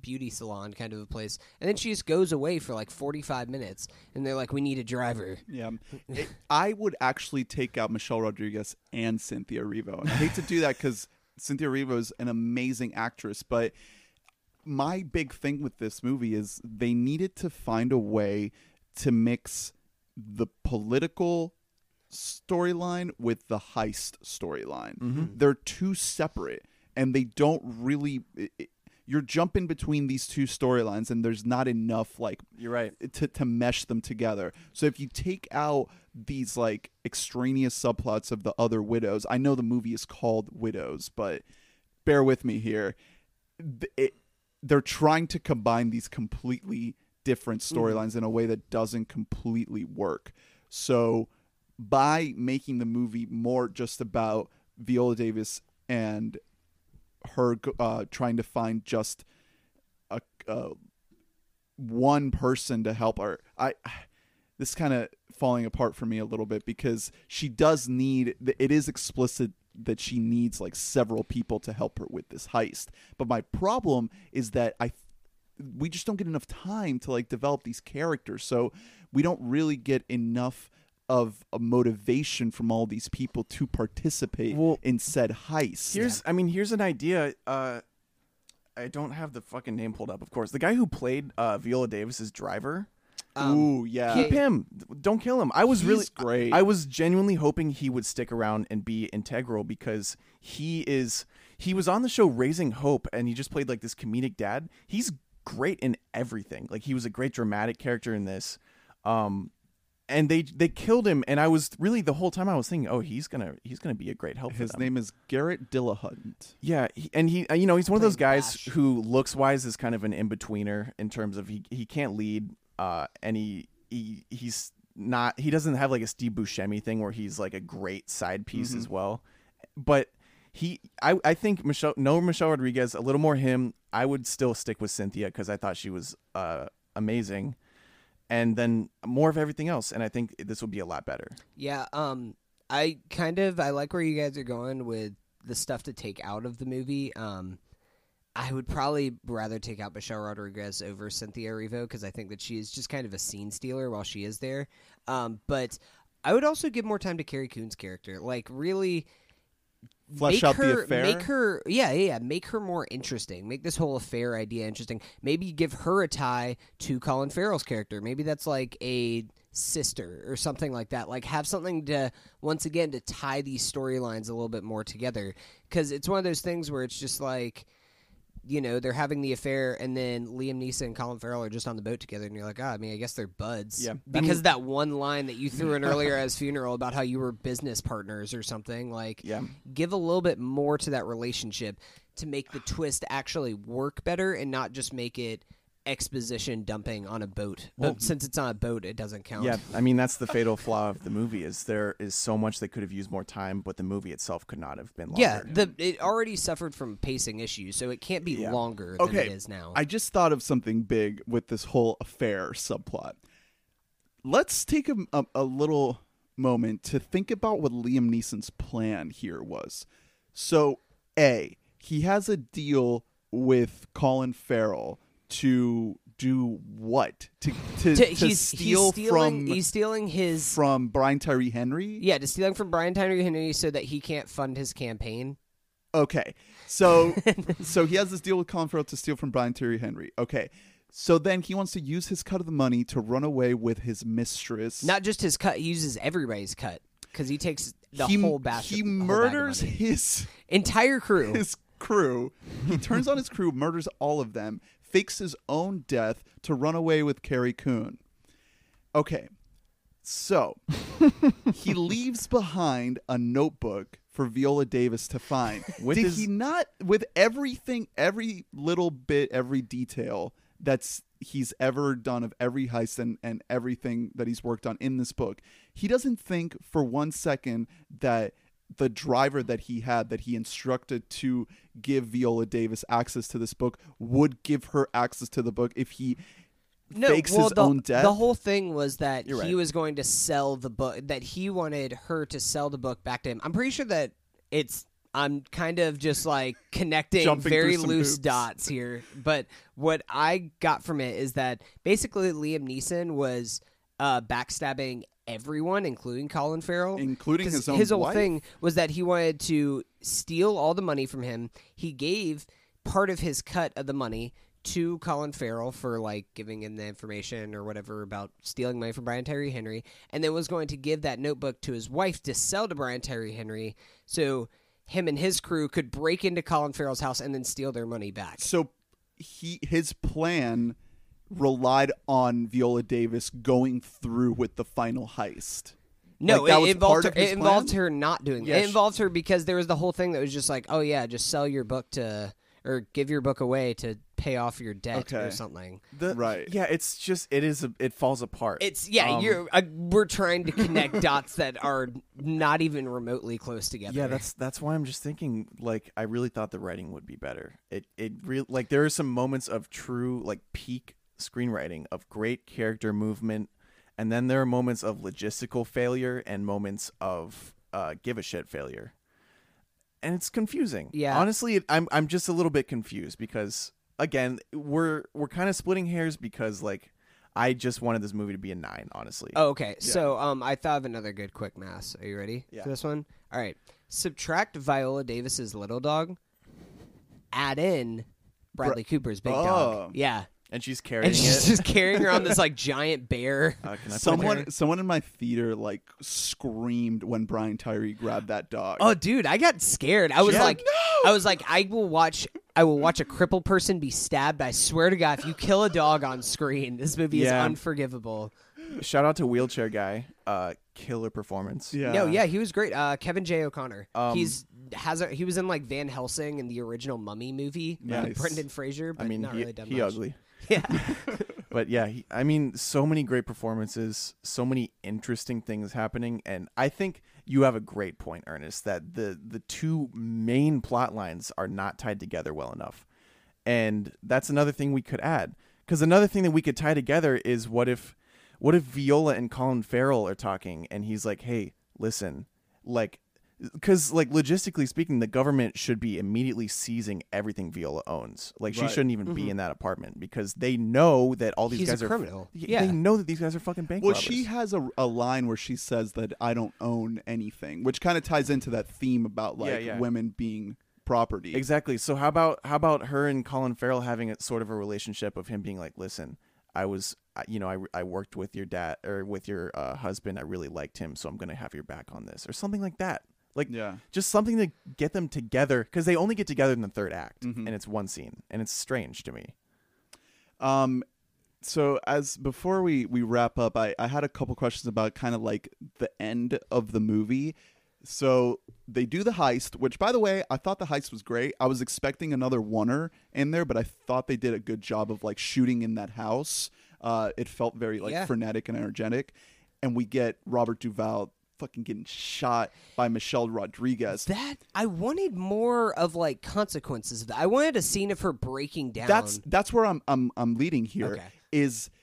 beauty salon kind of a place. And then she just goes away for like 45 minutes and they're like we need a driver. Yeah, *laughs* It- I would actually take out Michelle Rodriguez and Cynthia. And I hate to do that because Cynthia Erivo is an amazing actress, but my big thing with this movie is they needed to find a way to mix the political storyline with the heist storyline. Mm-hmm. They're too separate, and they don't really. It, it- you're jumping between these two storylines and there's not enough like You're right. to to mesh them together. So if you take out these like extraneous subplots of the other widows, I know the movie is called Widows, but bear with me here. It, they're trying to combine these completely different storylines in a way that doesn't completely work. So by making the movie more just about Viola Davis and her uh, trying to find just a, a one person to help her. I this kind of falling apart for me a little bit because she does need it is explicit that she needs like several people to help her with this heist. But my problem is that I we just don't get enough time to like develop these characters. So we don't really get enough of a motivation from all these people to participate Well, in said heist. Here's, I mean, here's an idea. Uh, I don't have the fucking name pulled up, of course. The guy who played uh, Viola Davis's driver. Um, Ooh, yeah. Keep him. Don't kill him. I was really great. I was genuinely hoping he would stick around and be integral because he is he was on the show Raising Hope and he just played like this comedic dad. He's great in everything. Like he was a great dramatic character in this. Um and they they killed him and I was really the whole time I was thinking, "Oh, he's going to he's going to be a great help for His them." name is Garrett Dillahunt. Yeah, he, and he, uh, you know, he's one of those guys Bash. who looks wise is kind of an in betweener in terms of he he can't lead, uh, and he, he he's not he doesn't have like a Steve Buscemi thing where he's like a great side piece Mm-hmm. as well, but he I I think Michelle no Michelle Rodriguez a little more him I would still stick with Cynthia because I thought she was uh amazing, and then more of everything else, and I think this would be a lot better. Yeah, um I kind of I like where you guys are going with the stuff to take out of the movie. Um I would probably rather take out Michelle Rodriguez over Cynthia Erivo because I think that she is just kind of a scene stealer while she is there. Um, but I would also give more time to Carrie Coon's character. Like really Flesh out her, the affair. Make her, yeah, yeah, yeah, make her more interesting. Make this whole affair idea interesting. Maybe give her a tie to Colin Farrell's character. Maybe that's like a sister or something like that. Like have something to once again to tie these storylines a little bit more together. Because it's one of those things where it's just like. You know they're having the affair, and then Liam Neeson and Colin Farrell are just on the boat together, and you're like, oh, I mean, I guess they're buds. Yeah. I because mean- that one line that you threw in *laughs* earlier as funeral about how you were business partners or something. Like, Yeah. give a little bit more to that relationship to make the twist actually work better and not just make it exposition dumping on a boat. But since it's on a boat, it doesn't count. Yeah, I mean that's the fatal flaw of the movie is there is so much that could have used more time, but the movie itself could not have been longer. Yeah, the it already suffered from pacing issues, so it can't be Yeah. longer than Okay, it is now. I just thought of something big with this whole affair subplot. Let's take a, a, a little moment to think about what Liam Neeson's plan here was. So, A, he has a deal with Colin Farrell to do what? To to, To- to he's steal stealing from he's stealing his from Brian Tyree Henry? yeah, to stealing from Brian Tyree Henry so that he can't fund his campaign. Okay. So *laughs* so he has this deal with Colin Farrell to steal from Brian Tyree Henry. Okay. So then he wants to use his cut of the money to run away with his mistress. Not just his cut; he uses everybody's cut because he takes the he, whole batch. He whole bag of murders his entire crew. *laughs* his crew. He turns on his crew, murders all of them, fakes his own death to run away with Carrie Coon. Okay. So *laughs* he leaves behind a notebook for Viola Davis to find. *laughs* With Did his- he not with everything every little bit, every detail that's he's ever done of every heist and, and everything that he's worked on in this book, he doesn't think for one second that the driver that he had that he instructed to give Viola Davis access to this book would give her access to the book if he no, fakes well, his the, own death. The whole thing was that You're he right. was going to sell the book. That he wanted her to sell the book back to him. I'm pretty sure that it's. I'm kind of just like connecting Jumping very loose hoops. dots here. But what I got from it is that basically Liam Neeson was uh, backstabbing everyone, including Colin Farrell, including his own His whole wife? thing was that he wanted to steal all the money from him. He gave part of his cut of the money to Colin Farrell for like giving him the information or whatever about stealing money from Brian Terry Henry, and then was going to give that notebook to his wife to sell to Brian Terry Henry, so him and his crew could break into Colin Farrell's house and then steal their money back. So he his plan relied on Viola Davis going through with the final heist. No, Like, that it was involved part her, of it involved her not doing Yeah, it. It she- involved her because there was the whole thing that was just like, oh yeah, just sell your book to or give your book away to pay off your debt or something. The- Right. Yeah, it's just it is a, it falls apart. It's yeah, Um, you're uh, we're trying to connect *laughs* dots that are not even remotely close together. Yeah, that's that's why I'm just thinking like I really thought the writing would be better. It it real like there are some moments of true like peak screenwriting of great character movement and then there are moments of logistical failure and moments of uh give a shit failure. And it's confusing. Yeah. Honestly, I'm I'm just a little bit confused because again, we're we're kind of splitting hairs because like I just wanted this movie to be a 9, honestly. Oh, okay. So um, I thought of another good quick math. Are you ready Yeah. for this one? All right. Subtract Viola Davis's little dog. Add in Bradley Cooper's big Oh. dog. Yeah. And she's carrying And she's it. just carrying around this like giant bear. Uh, can I Someone picture? someone in my theater like screamed when Brian Tyree grabbed that dog. Oh, dude, I got scared. I was Yeah. like, I was like, I will watch. I will watch a crippled person be stabbed. I swear to God, if you kill a dog on screen, this movie is unforgivable. Shout out to wheelchair guy. Uh, killer performance. yeah. No, yeah, he was great. Uh, Kevin J. O'Connor. Um, He's has a, he was in like Van Helsing in the original Mummy movie. with Nice. Brendan Fraser, but I mean, not he, really done he much. ugly. *laughs* Yeah, But yeah, he, I mean, so many great performances, so many interesting things happening, and I think you have a great point, Ernest, that the the two main plot lines are not tied together well enough, and that's another thing we could add. Because another thing that we could tie together is what if, what if Viola and Colin Farrell are talking, and he's like, "Hey, listen, like." Because, like, logistically speaking, the government should be immediately seizing everything Viola owns. Like, she Right. shouldn't even be in that apartment because they know that all these. He's a guys are criminal. Y- Yeah. They know that these guys are fucking bank Well, robbers. she has a, a line where she says that I don't own anything, which kind of ties into that theme about like Yeah, yeah. women being property. exactly. So how about how about her and Colin Farrell having a sort of a relationship of him being like, "Listen, I was, I- you know, I, I worked with your dad or with your uh, husband. I really liked him, so I'm gonna have your back on this, or something like that. Like, Yeah. just something to get them together because they only get together in the third act, Mhm. and it's one scene, and it's strange to me. Um, so as before we we wrap up, I I had a couple questions about kind of like the end of the movie. So they do the heist, which by the way, I thought the heist was great. I was expecting another oner in there, but I thought they did a good job of like shooting in that house. Uh, it felt very like Yeah. frenetic and energetic, and we get Robert Duvall fucking getting shot by Michelle Rodriguez. that I wanted more of like consequences. of that. I wanted a scene of her breaking down. that's that's where I'm I'm I'm leading here is Okay.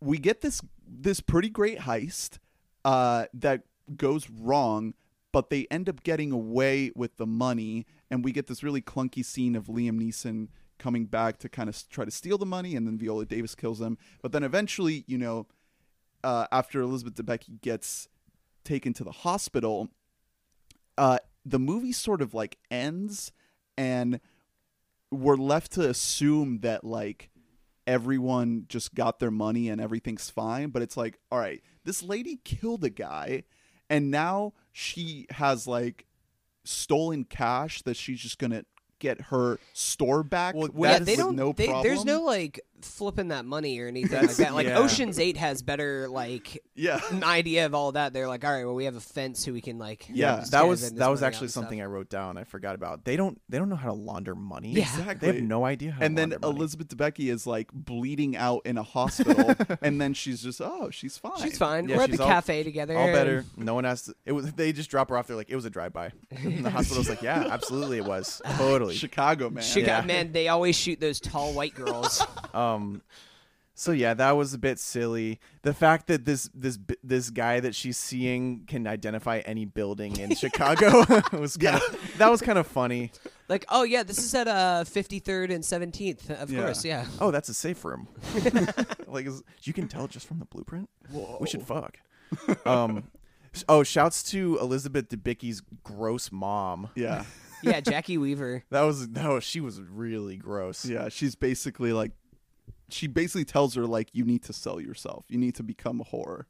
we get this this pretty great heist uh, that goes wrong, but they end up getting away with the money, and we get this really clunky scene of Liam Neeson coming back to kind of try to steal the money, and then Viola Davis kills him. But then eventually, you know, uh, after Elizabeth Debicki gets taken to the hospital, uh, the movie sort of like ends, and we're left to assume that like everyone just got their money and everything's fine. But it's like, all right, this lady killed a guy, and now she has like stolen cash that she's just gonna get her store back Well, with, yeah, they don't. no they, problem. there's no like flipping that money or anything like that. Like yeah. Ocean's Eight has better like yeah. an idea of all that. They're like, all right, well, we have a fence who we can like. Yeah, that was that was actually and stuff. something I wrote down. I forgot about. They don't they don't know how to launder money. Yeah. Exactly. they have no idea how. and to then launder. Elizabeth Debicki is like bleeding out in a hospital, *laughs* and then she's just, oh, she's fine. She's fine. Yeah, We're at the all- cafe together. all and- better. No one has to. It was. They just drop her off. They're like, it was a drive by. the hospital's like, yeah, absolutely, it was *laughs* totally. Chicago man. Chicago Yeah. man. They always shoot those tall white girls. *laughs* Oh, Um, so yeah, that was a bit silly. The fact that this this this guy that she's seeing can identify any building in *laughs* Chicago *laughs* was kind of that was kind of funny. like, oh yeah, this is at uh 53rd and 17th. Of Yeah. course, yeah. Oh, that's a safe room. *laughs* like is- you can tell just from the blueprint. We should fuck. Um, oh, shouts to Elizabeth Debicki's gross mom. Yeah, Yeah, Jacki Weaver. That was that was she was really gross. yeah. She's basically like she basically tells her like you need to sell yourself. You need to become a whore.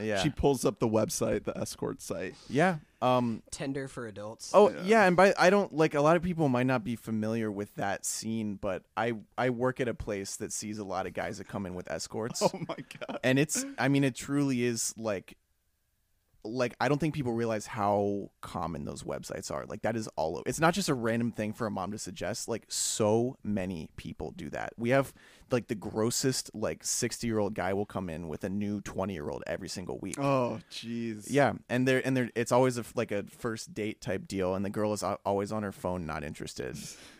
Yeah. She pulls up the website, the escort site. yeah. Um Tender for adults. Oh Yeah. yeah. and by I don't like a lot of people might not be familiar with that scene, but I I work at a place that sees a lot of guys that come in with escorts. *laughs* Oh my god. and it's I mean it truly is like like I don't think people realize how common those websites are. Like that is all. It's not just a random thing for a mom to suggest. Like so many people do that. We have like the grossest like sixty year old guy will come in with a new twenty year old every single week. Oh jeez. Yeah, and they're and they're it's always a, like a first date type deal, and the girl is always on her phone, not interested. *laughs*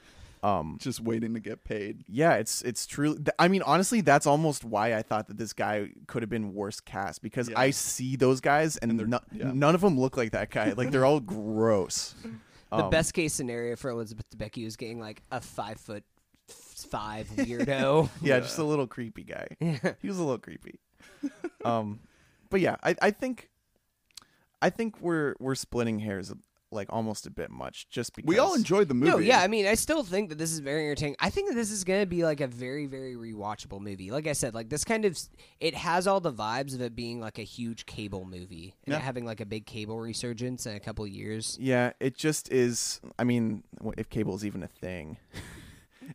Um, Just waiting to get paid. yeah, it's it's truly. th- I mean, honestly, that's almost why I thought that this guy could have been worse cast because Yeah. I see those guys and, And they're- no- yeah. none of them look like that guy. Like they're all gross. *laughs* the Um, best case scenario for Elizabeth Debicki was getting like a five foot five weirdo. *laughs* Yeah, just a little creepy guy. *laughs* He was a little creepy. Um, but yeah, I I think, I think we're we're splitting hairs like almost a bit much just because We all enjoyed the movie. No, yeah, I mean, I still think that this is very entertaining. I think that this is going to be like a very, very rewatchable movie. Like I said, like this kind of it has all the vibes of it being like a huge cable movie and Yeah. it having like a big cable resurgence in a couple of years. Yeah, it just is. I mean, if cable is even a thing. *laughs*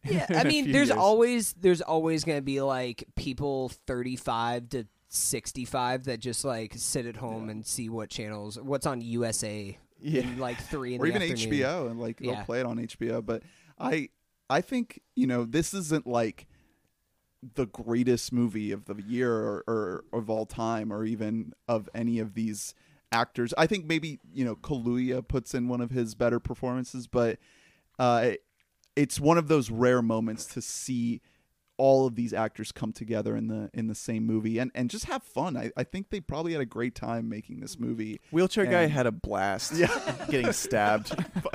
Yeah, in I a mean, there's years. always there's always going to be like people 35 to 65 that just like sit at home and see what channels what's on USA Yeah. in like 3 in or even afternoon. HBO and like Yeah. they'll play it on HBO. But I I think you know this isn't like the greatest movie of the year or, or of all time or even of any of these actors. I think maybe you know Kaluuya puts in one of his better performances, but uh, it's one of those rare moments to see all of these actors come together in the in the same movie and and just have fun. I, I think they probably had a great time making this movie. Wheelchair guy had a blast. Yeah. getting stabbed *laughs* by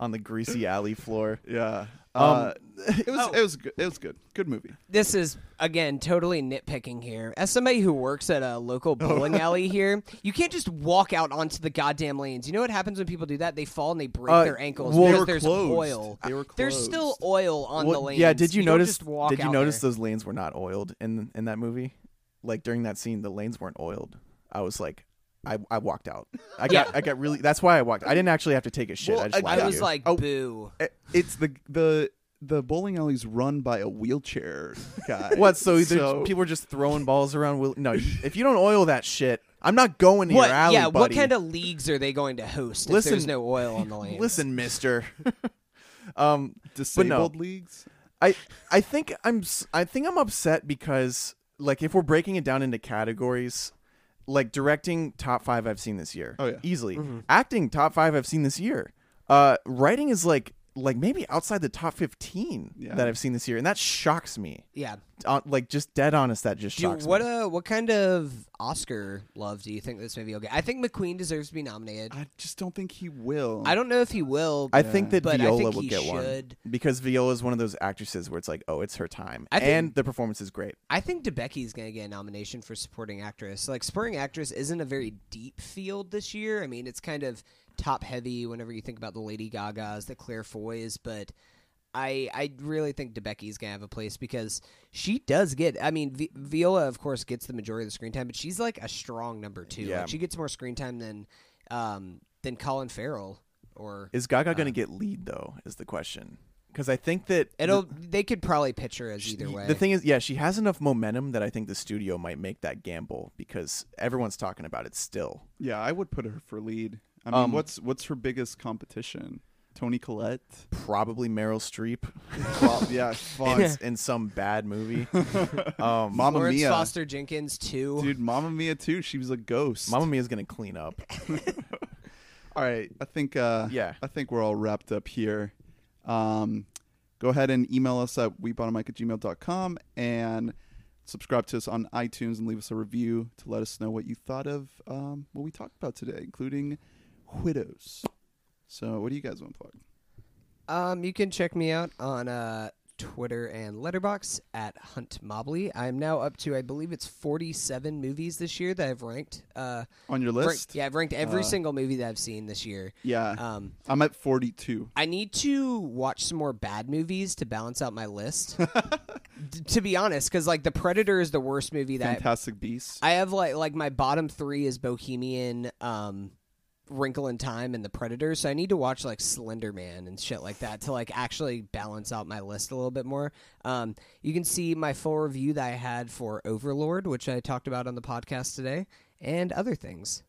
on the greasy alley floor. Yeah. Um, Uh, *laughs* it was oh. it was good. It was good. Good movie. this is again totally nitpicking here. As somebody who works at a local bowling alley *laughs* here, you can't just walk out onto the goddamn lanes. You know what happens when people do that? They fall and they break Uh, their ankles well- because there's closed. oil. They were There's still oil on the lanes. yeah, did you, don't notice? Did you notice there. those lanes were not oiled in in that movie? Like during that scene, the lanes weren't oiled. I was like, I, I walked out. I got I got really. That's why I walked. I didn't actually have to take a shit. Well, I just I- I was you. like, Oh. boo. It's the the the bowling alley's run by a wheelchair guy. *laughs* what? So, So- people are just throwing balls around. Will no, if you don't oil that shit, I'm not going to What? your alley, yeah, what kind of leagues are they going to host Listen- if there's no oil on the *laughs* lanes? Listen, Mister. *laughs* um, disabled leagues. I I think I'm s- I think I'm upset because like if we're breaking it down into categories, like directing top five I've seen this year. Oh, yeah. easily. Acting top five I've seen this year. Uh, writing is like like maybe outside the top fifteen Yeah. that I've seen this year, and that shocks me. Yeah. Uh, like just dead honest, that just Do you- shocks what me. uh what kind of Oscar love do you think this movie will get? I think McQueen deserves to be nominated. I just don't think he will. I don't know if he will. I think that but I Viola think will he get should. one because Viola is one of those actresses where it's like, oh, it's her time, I think- and the performance is great. I think Debicki's going to get a nomination for supporting actress. Like supporting actress isn't a very deep field this year. I mean, it's kind of top heavy whenever you think about the Lady Gagas, the Claire Foys, but I I really think Debicki's going to have a place because she does get I mean, Vi- Viola of course gets the majority of the screen time, but she's like a strong number 2. Yeah. Like she gets more screen time than um than Colin Farrell or Is Gaga going Uh. to get lead though? Is the question. Because I think that It'll the- they could probably pitch her as She- either way. The thing is, yeah, she has enough momentum that I think the studio might make that gamble because everyone's talking about it still. Yeah, I would put her for lead. I mean, Um, what's what's her biggest competition? Toni Collette. Probably Meryl Streep *laughs* Well, yeah, in, fuck. in some bad movie. *laughs* Um, Mamma Lawrence Mia. Foster Jenkins too. Dude, Mamma Mia too. She was a ghost. Mamma Mia is gonna clean up. *laughs* All right, I think uh Yeah. I think we're all wrapped up here. Um go ahead and email us at weboughtamic at gmail.com and subscribe to us on iTunes and leave us a review to let us know what you thought of um, what we talked about today, including widows. So what do you guys want to plug? Um, you can check me out on uh, Twitter and Letterboxd at Hunt Mobley. I am now up to, I believe it's 47 movies this year that I've ranked. Uh, On your ranked- list? yeah, I've ranked every Uh, single movie that I've seen this year. Yeah. Um, I'm at 42. I need to watch some more bad movies to balance out my list. *laughs* D- to be honest, because like The Predator is the worst movie that Fantastic Beasts. I have like like my bottom three is Bohemian, um, Wrinkle in Time, and The Predator. So I need to watch like Slender Man and shit like that to like actually balance out my list a little bit more. Um, you can see my full review that I had for Overlord, which I talked about on the podcast today, and other things.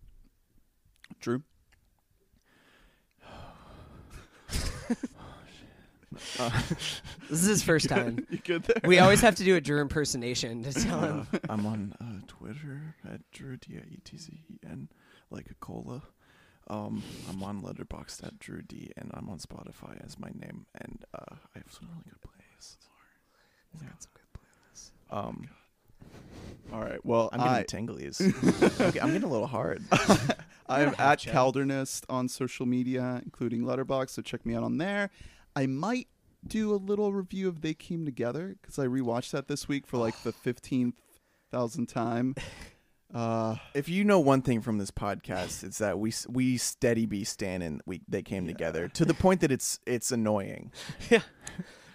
Drew. *laughs* This is his first time. You good there? We always have to do a Drew impersonation to tell him. Uh, I'm on uh, Twitter at Drew D I E T Z E N like a cola. Um, I'm on Letterboxd at Drew D, and I'm on Spotify as my name, and uh, I have some really good playlists. Um, All right. Well, I'm I, getting tinglies. *laughs* okay, I'm getting a little hard. *laughs* *laughs* I'm at Chad. Caldernist on social media, including Letterboxd. So check me out on there. I might do a little review of They Came Together because I rewatched that this week for like the *sighs* fifteenth thousandth time. Uh, if you know one thing from this podcast, it's that we we steady be standing. We they came together to the point that it's it's annoying. *laughs* Yeah,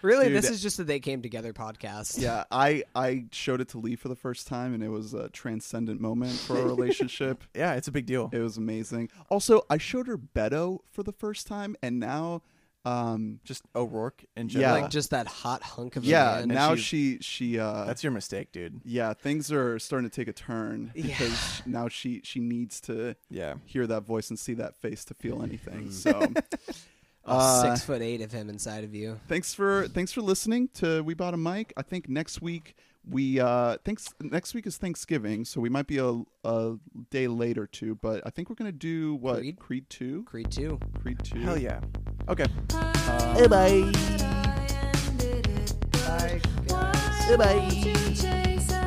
really, Dude. this is just a They Came Together podcast. yeah, I I showed it to Lee for the first time, and it was a transcendent moment for our relationship. *laughs* Yeah, it's a big deal. It was amazing. Also, I showed her Beto for the first time, and now, um, Just O'Rourke and Yeah. like just that hot hunk of a yeah, man. now she she uh, That's your mistake, dude. yeah, things are starting to take a turn Yeah. because now she she needs to Yeah. hear that voice and see that face to feel anything. Mm. So, *laughs* All uh, six foot eight of him inside of you. thanks for thanks for listening to We Bought a Mic. I think next week we uh thanks next week is Thanksgiving, so we might be a a day later too but I think we're gonna do what Creed? Creed two, Creed two. Creed two. Hell yeah. Okay. Uh, bye. Bye. Bye. Chase